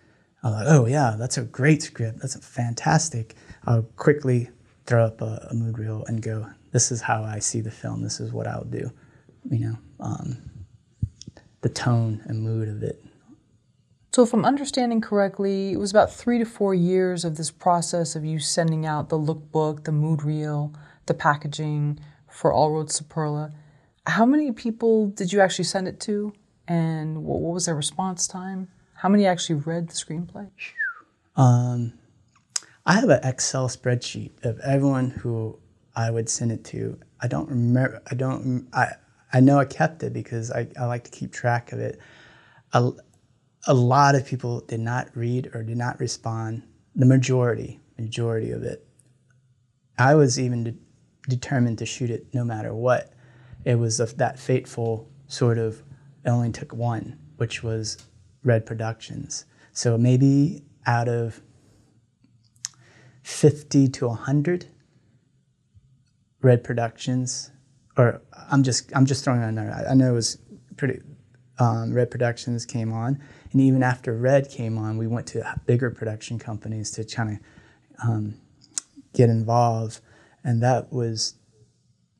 B: I'm like, oh yeah, that's a great script. That's fantastic. I'll quickly throw up a, a, mood reel and go, this is how I see the film. This is what I'll do. You know, um, the tone and mood of it.
A: So, if I'm understanding correctly, it was about three to four years of this process of you sending out the lookbook, the mood reel, the packaging for All Roads to Pearla. How many people did you actually send it to, and what, what was their response time? How many actually read the screenplay?
B: Um, I have an Excel spreadsheet of everyone who I would send it to. I don't remember. I don't. I I know I kept it because I, I like to keep track of it. A, a lot of people did not read or did not respond. The majority, majority of it. I was even de- determined to shoot it no matter what it was that fateful sort of. It only took one, which was Red Productions. So maybe out of 50 to 100 Red Productions, or I'm just I'm just throwing on there. I know it was pretty. Um, Red Productions came on, and even after Red came on, we went to bigger production companies to kind of um, get involved, and that was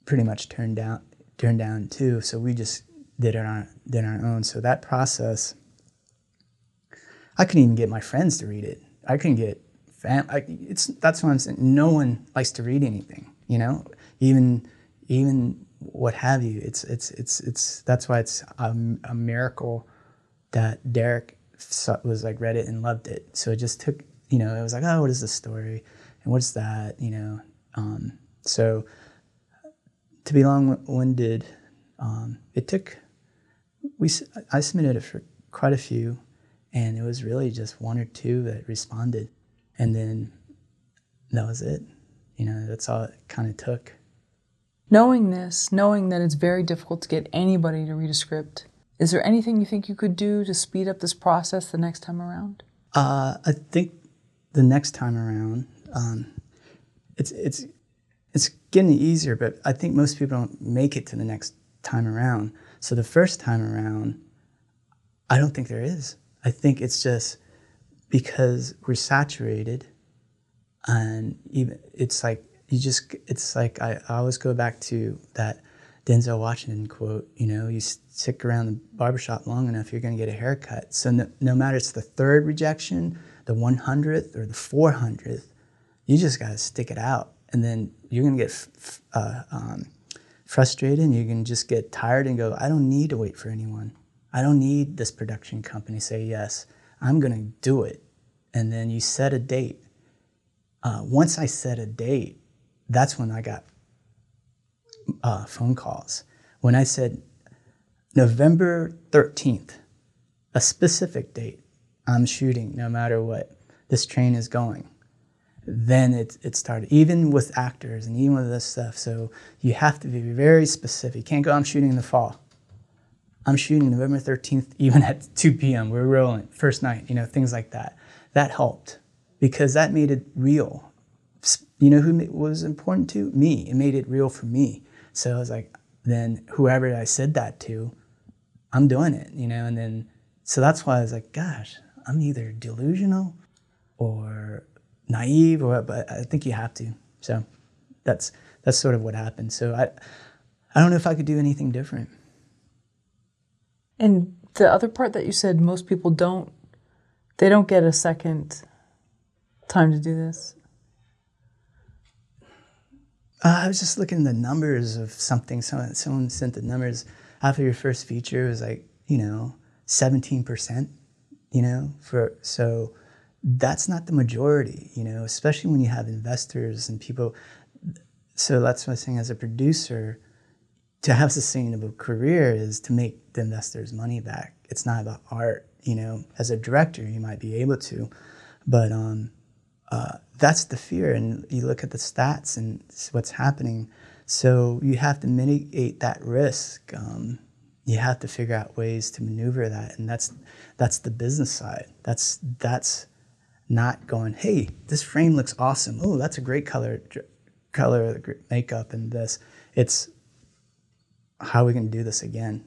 B: pretty much turned down turned down too. So we just did it on did our own. So that process, I couldn't even get my friends to read it. I couldn't get fam. I, it's that's what I'm saying. No one likes to read anything, you know, even even what have you. It's it's it's it's that's why it's a, a miracle that Derek was like read it and loved it. So it just took you know it was like oh what is the story and what's that you know um, so to be long-winded um, it took we I submitted it for quite a few and it was really just one or two that responded. And then that was it. You know that's all it kind of took.
A: Knowing this knowing that it's very difficult to get anybody to read a script is there anything you think you could do to speed up this process the next time around?
B: Uh, i think the next time around um, it's it's it's getting easier but i think most people don't make it to the next time around. So the first time around i don't think there is. I think it's just because we're saturated and even it's like you just it's like I, I always go back to that denzel washington quote you know you stick around the barbershop long enough you're going to get a haircut. So no, no matter it's the third rejection the 100th or the 400th you just got to stick it out. And then you're going to get uh, um, frustrated and going to just get tired and go i don't need to wait for anyone i don't need this production company say yes I'm going to do it. And then you set a date. Uh, once I set a date, that's when I got uh, phone calls. When I said November 13th, a specific date, I'm shooting no matter what, this train is going. Then it, it started, even with actors and even with this stuff. So you have to be very specific. You can't go, I'm shooting in the fall. I'm shooting November 13th, even at 2 p.m. We're rolling, first night, you know, things like that. That helped because that made it real. You know who was important to? Me. It made it real for me. So I was like, then whoever I said that to, I'm doing it, you know, and then, so that's why I was like, gosh, I'm either delusional or naive or, but I think you have to. So that's, that's sort of what happened. So I, I don't know if I could do anything different.
A: And the other part that you said, most people don't, they don't get a second time to do this.
B: Uh, I was just looking at the numbers of something. Someone, someone sent the numbers after your first feature. It was like you know, seventeen percent. You know, for so that's not the majority. You know, especially when you have investors and people. So that's what I'm saying. As a producer, to have a sustainable career is to make the investors money back. It's not about art. You know, as a director, you might be able to, but um, uh, that's the fear. And you look at the stats and what's happening. So you have to mitigate that risk. Um, you have to figure out ways to maneuver that, and that's that's the business side. That's that's not going. Hey, this frame looks awesome. Oh, that's a great color, color, makeup, and this. It's how are we going to do this again?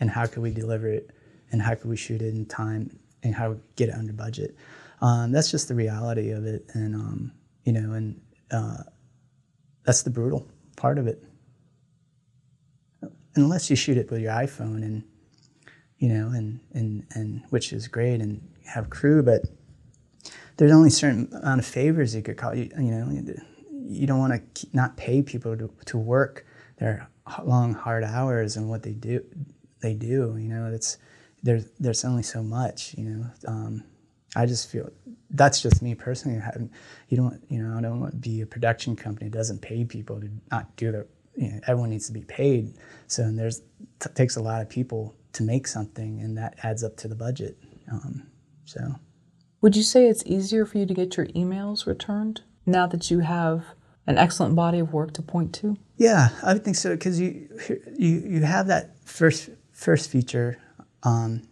B: And how could we deliver it? And how could we shoot it in time? And how we get it under budget? Um, that's just the reality of it. And, um, you know, and uh, that's the brutal part of it. Unless you shoot it with your iPhone and, you know, and, and, and which is great and have crew, but there's only a certain amount of favors you could call you, you know, you don't want to not pay people to, to work their long hard hours and what they do they do you know it's there's there's only so much you know um, I just feel that's just me personally you don't you know I don't want to be a production company that doesn't pay people to not do their you know, everyone needs to be paid. So and there's t- takes a lot of people to make something and that adds up to the budget um, so
A: would you say it's easier for you to get your emails returned now that you have an excellent body of work to point to?
B: Yeah, I would think so because you you you have that first first feature um,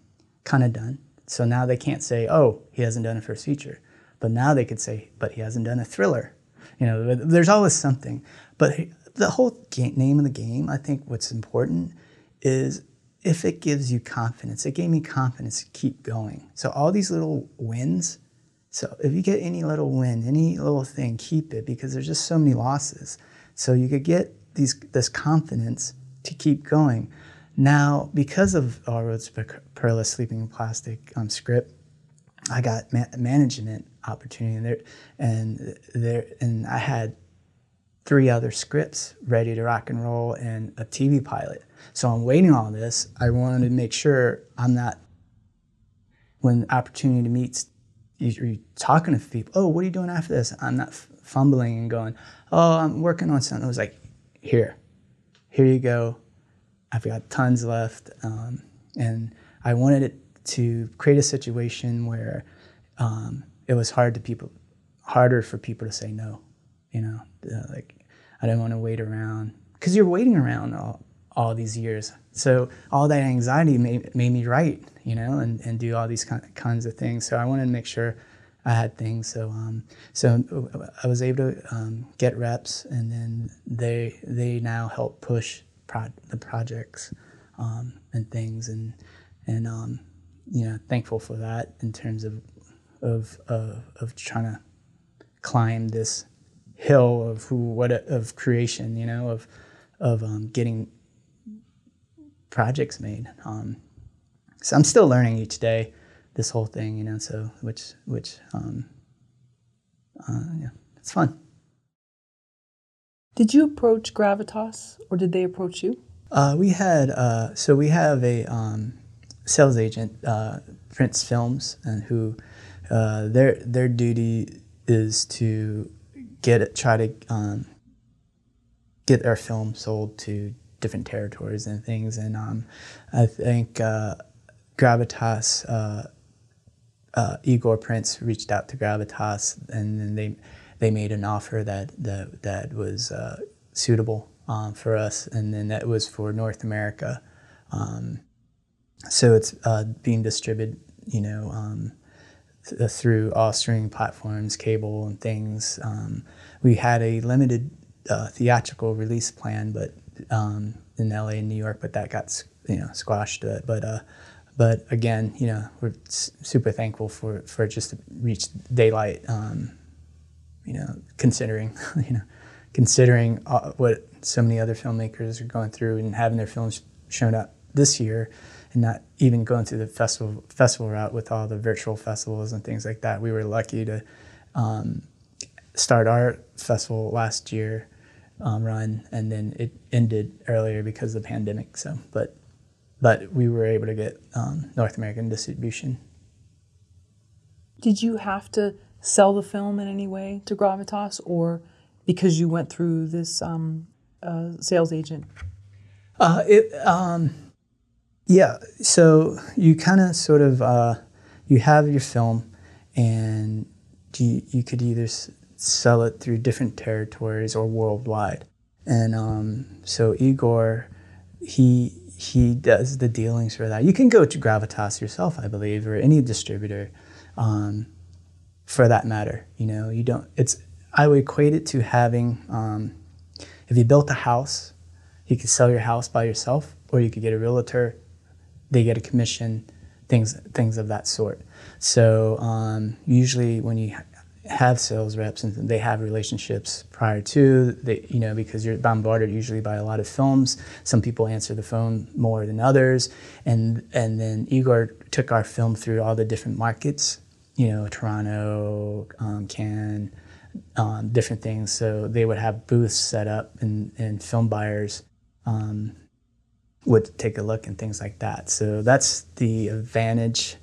B: kind of done. So now they can't say, "Oh, he hasn't done a first feature," but now they could say, "But he hasn't done a thriller." You know, there's always something. But the whole game, name of the game, I think, what's important is if it gives you confidence. It gave me confidence to keep going. So all these little wins so if you get any little win, any little thing, keep it because there's just so many losses. So you could get these this confidence to keep going. Now, because of All Roads Perilous Sleeping in Plastic um, script, I got ma- management opportunity there, and there, and I had three other scripts ready to rock and roll and a TV pilot. So I'm waiting on this. I wanted to make sure I'm not when opportunity meets you're talking to people. Oh, what are you doing after this? I'm not fumbling and going. Oh, I'm working on something. I was like, here, here you go. I've got tons left, um, and I wanted it to create a situation where um, it was hard to people, harder for people to say no. You know, uh, like I didn't want to wait around because you're waiting around all, all these years. So all that anxiety made, made me write you know, and, and do all these kinds of things. So I wanted to make sure I had things. So um, so I was able to um, get reps, and then they they now help push pro- the projects um, and things, and and um, you know thankful for that in terms of of uh, of trying to climb this hill of who what of creation, you know, of of um, getting projects made. Um, so I'm still learning each day this whole thing, you know. So which which um, uh, yeah, it's fun.
A: Did you approach Gravitas, or did they approach you?
B: Uh, we had uh, so we have a um, sales agent, uh, Prince Films, and who uh, their their duty is to get it, try to um, get our film sold to different territories and things. And um, I think uh, Gravitas, uh, uh, Igor Prince reached out to Gravitas, and then they they made an offer that that that was uh, suitable um, for us, and then that was for North America. Um, so it's uh, being distributed, you know, um, th- through all streaming platforms, cable, and things. Um, we had a limited uh, theatrical release plan, but um, in LA and New York, but that got you know squashed. But uh, but again, you know, we're super thankful for, for just to reach daylight. Um, you know, considering you know, considering uh, what so many other filmmakers are going through and having their films shown up this year, and not even going through the festival festival route with all the virtual festivals and things like that. We were lucky to um, start our festival last year um, run, and then it ended earlier because of the pandemic. So, but but we were able to get um, North American distribution.
A: Did you have to sell the film in any way to Gravitas, or because you went through this um, uh, sales agent?
B: Uh, it, um, yeah. So you kind of sort of uh, you have your film, and you, you could either sell it through different territories or worldwide. And um, so Igor, he he does the dealings for that. You can go to Gravitas yourself, I believe, or any distributor, um, for that matter. You know, you don't. It's I would equate it to having um, if you built a house, you could sell your house by yourself, or you could get a realtor. They get a commission, things things of that sort. So um, usually when you have sales reps and they have relationships prior to they you know because you're bombarded usually by a lot of films. Some people answer the phone more than others. And and then igor took our film through all the different markets you know toronto um, cannes um, different things. So they would have booths set up and, and film buyers um, would take a look and things like that. So that's the advantage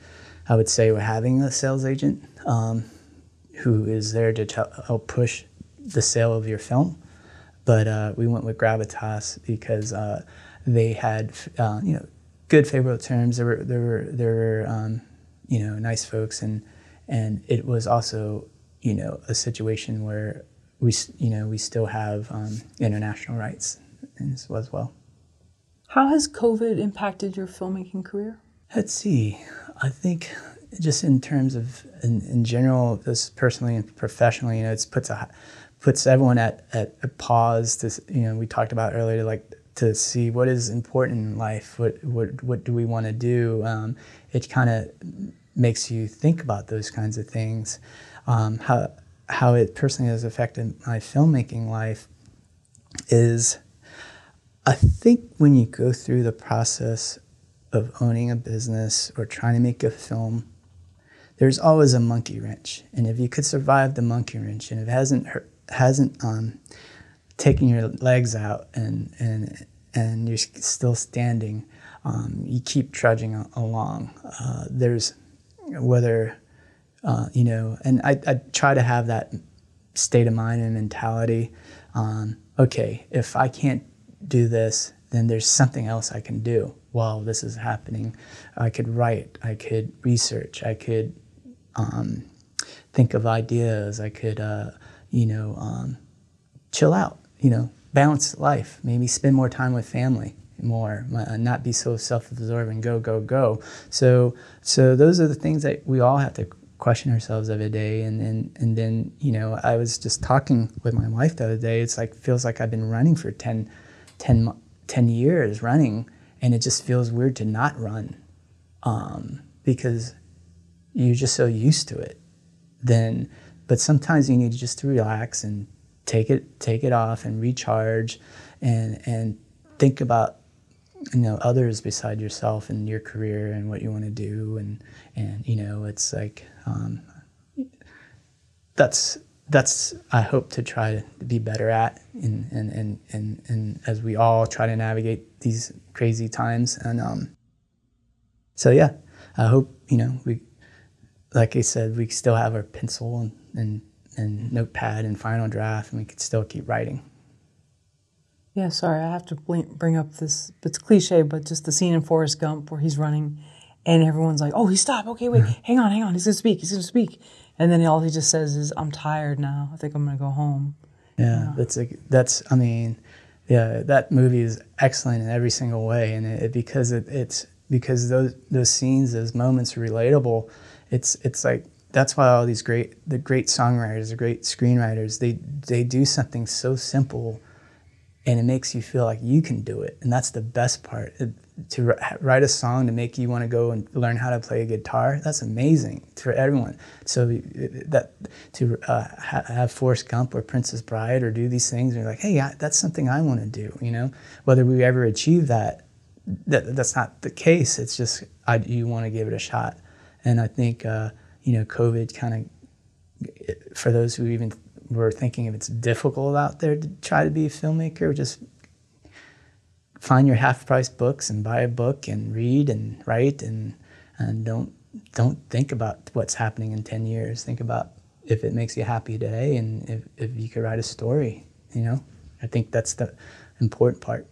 B: i would say we're having a sales agent. Um, who is there to tell, help push the sale of your film. But uh, we went with Gravitas because uh, they had, uh, you know, good favorable terms. There were there were there were um, you know nice folks, and and it was also you know a situation where we you know we still have um, international rights as well.
A: How has COVID impacted your filmmaking career?
B: Let's see. I think just in terms of in, in general, just personally and professionally, you know, it's puts a puts everyone at, at a pause to you know we talked about earlier to like to see what is important in life what what what do we want to do um, it kind of makes you think about those kinds of things. Um, how how it personally has affected my filmmaking life is I think when you go through the process of owning a business or trying to make a film there's always a monkey wrench and if you could survive the monkey wrench and if it hasn't hurt, hasn't um, taken your legs out and and and you're still standing, um, you keep trudging along. Uh, there's whether uh, you know, and I, I try to have that state of mind and mentality. Um, okay, if I can't do this, then there's something else I can do while this is happening. I could write, I could research, I could um, think of ideas, I could uh, you know, um, chill out, you know, balance life, maybe spend more time with family more, uh, not be so self-absorbed go, go, go. So, so those are the things that we all have to question ourselves every day. And then, and then, you know, I was just talking with my wife the other day. It's like, feels like I've been running for 10, 10, 10 years running. And it just feels weird to not run um, because you're just so used to it. Then but sometimes you need just to relax and take it take it off and recharge and and think about you know others beside yourself and your career and what you want to do and and you know it's like um, that's that's I hope to try to be better at and and and and, and as we all try to navigate these crazy times and um so yeah I hope you know we like I said we still have our pencil and and, and notepad and final draft, and we could still keep writing.
A: Yeah, sorry, I have to bring up this. It's cliche, but just the scene in Forrest Gump where he's running, and everyone's like, "Oh, he stopped. Okay, wait, mm-hmm. hang on, hang on. He's gonna speak. He's gonna speak." And then all he just says is, "I'm tired now. I think I'm gonna go home."
B: Yeah, that's a, that's. I mean, yeah, that movie is excellent in every single way, and it, because it, it's because those those scenes, those moments are relatable. It's it's like that's why all these great the great songwriters the great screenwriters they they do something so simple and it makes you feel like you can do it. And that's the best part. To write a song to make you want to go and learn how to play a guitar that's amazing for everyone. So that to uh, have Forrest Gump or Princess Bride or do these things and you're like hey I, that's something I want to do you know? Whether we ever achieve that, that that's not the case. It's just I, you want to give it a shot and I think uh, you know, COVID kind of, for those who even were thinking if it's difficult out there to try to be a filmmaker, just find your half price books and buy a book and read and write and, and don't, don't think about what's happening in 10 years. Think about if it makes you happy today and if, if you could write a story, you know? I think that's the important part.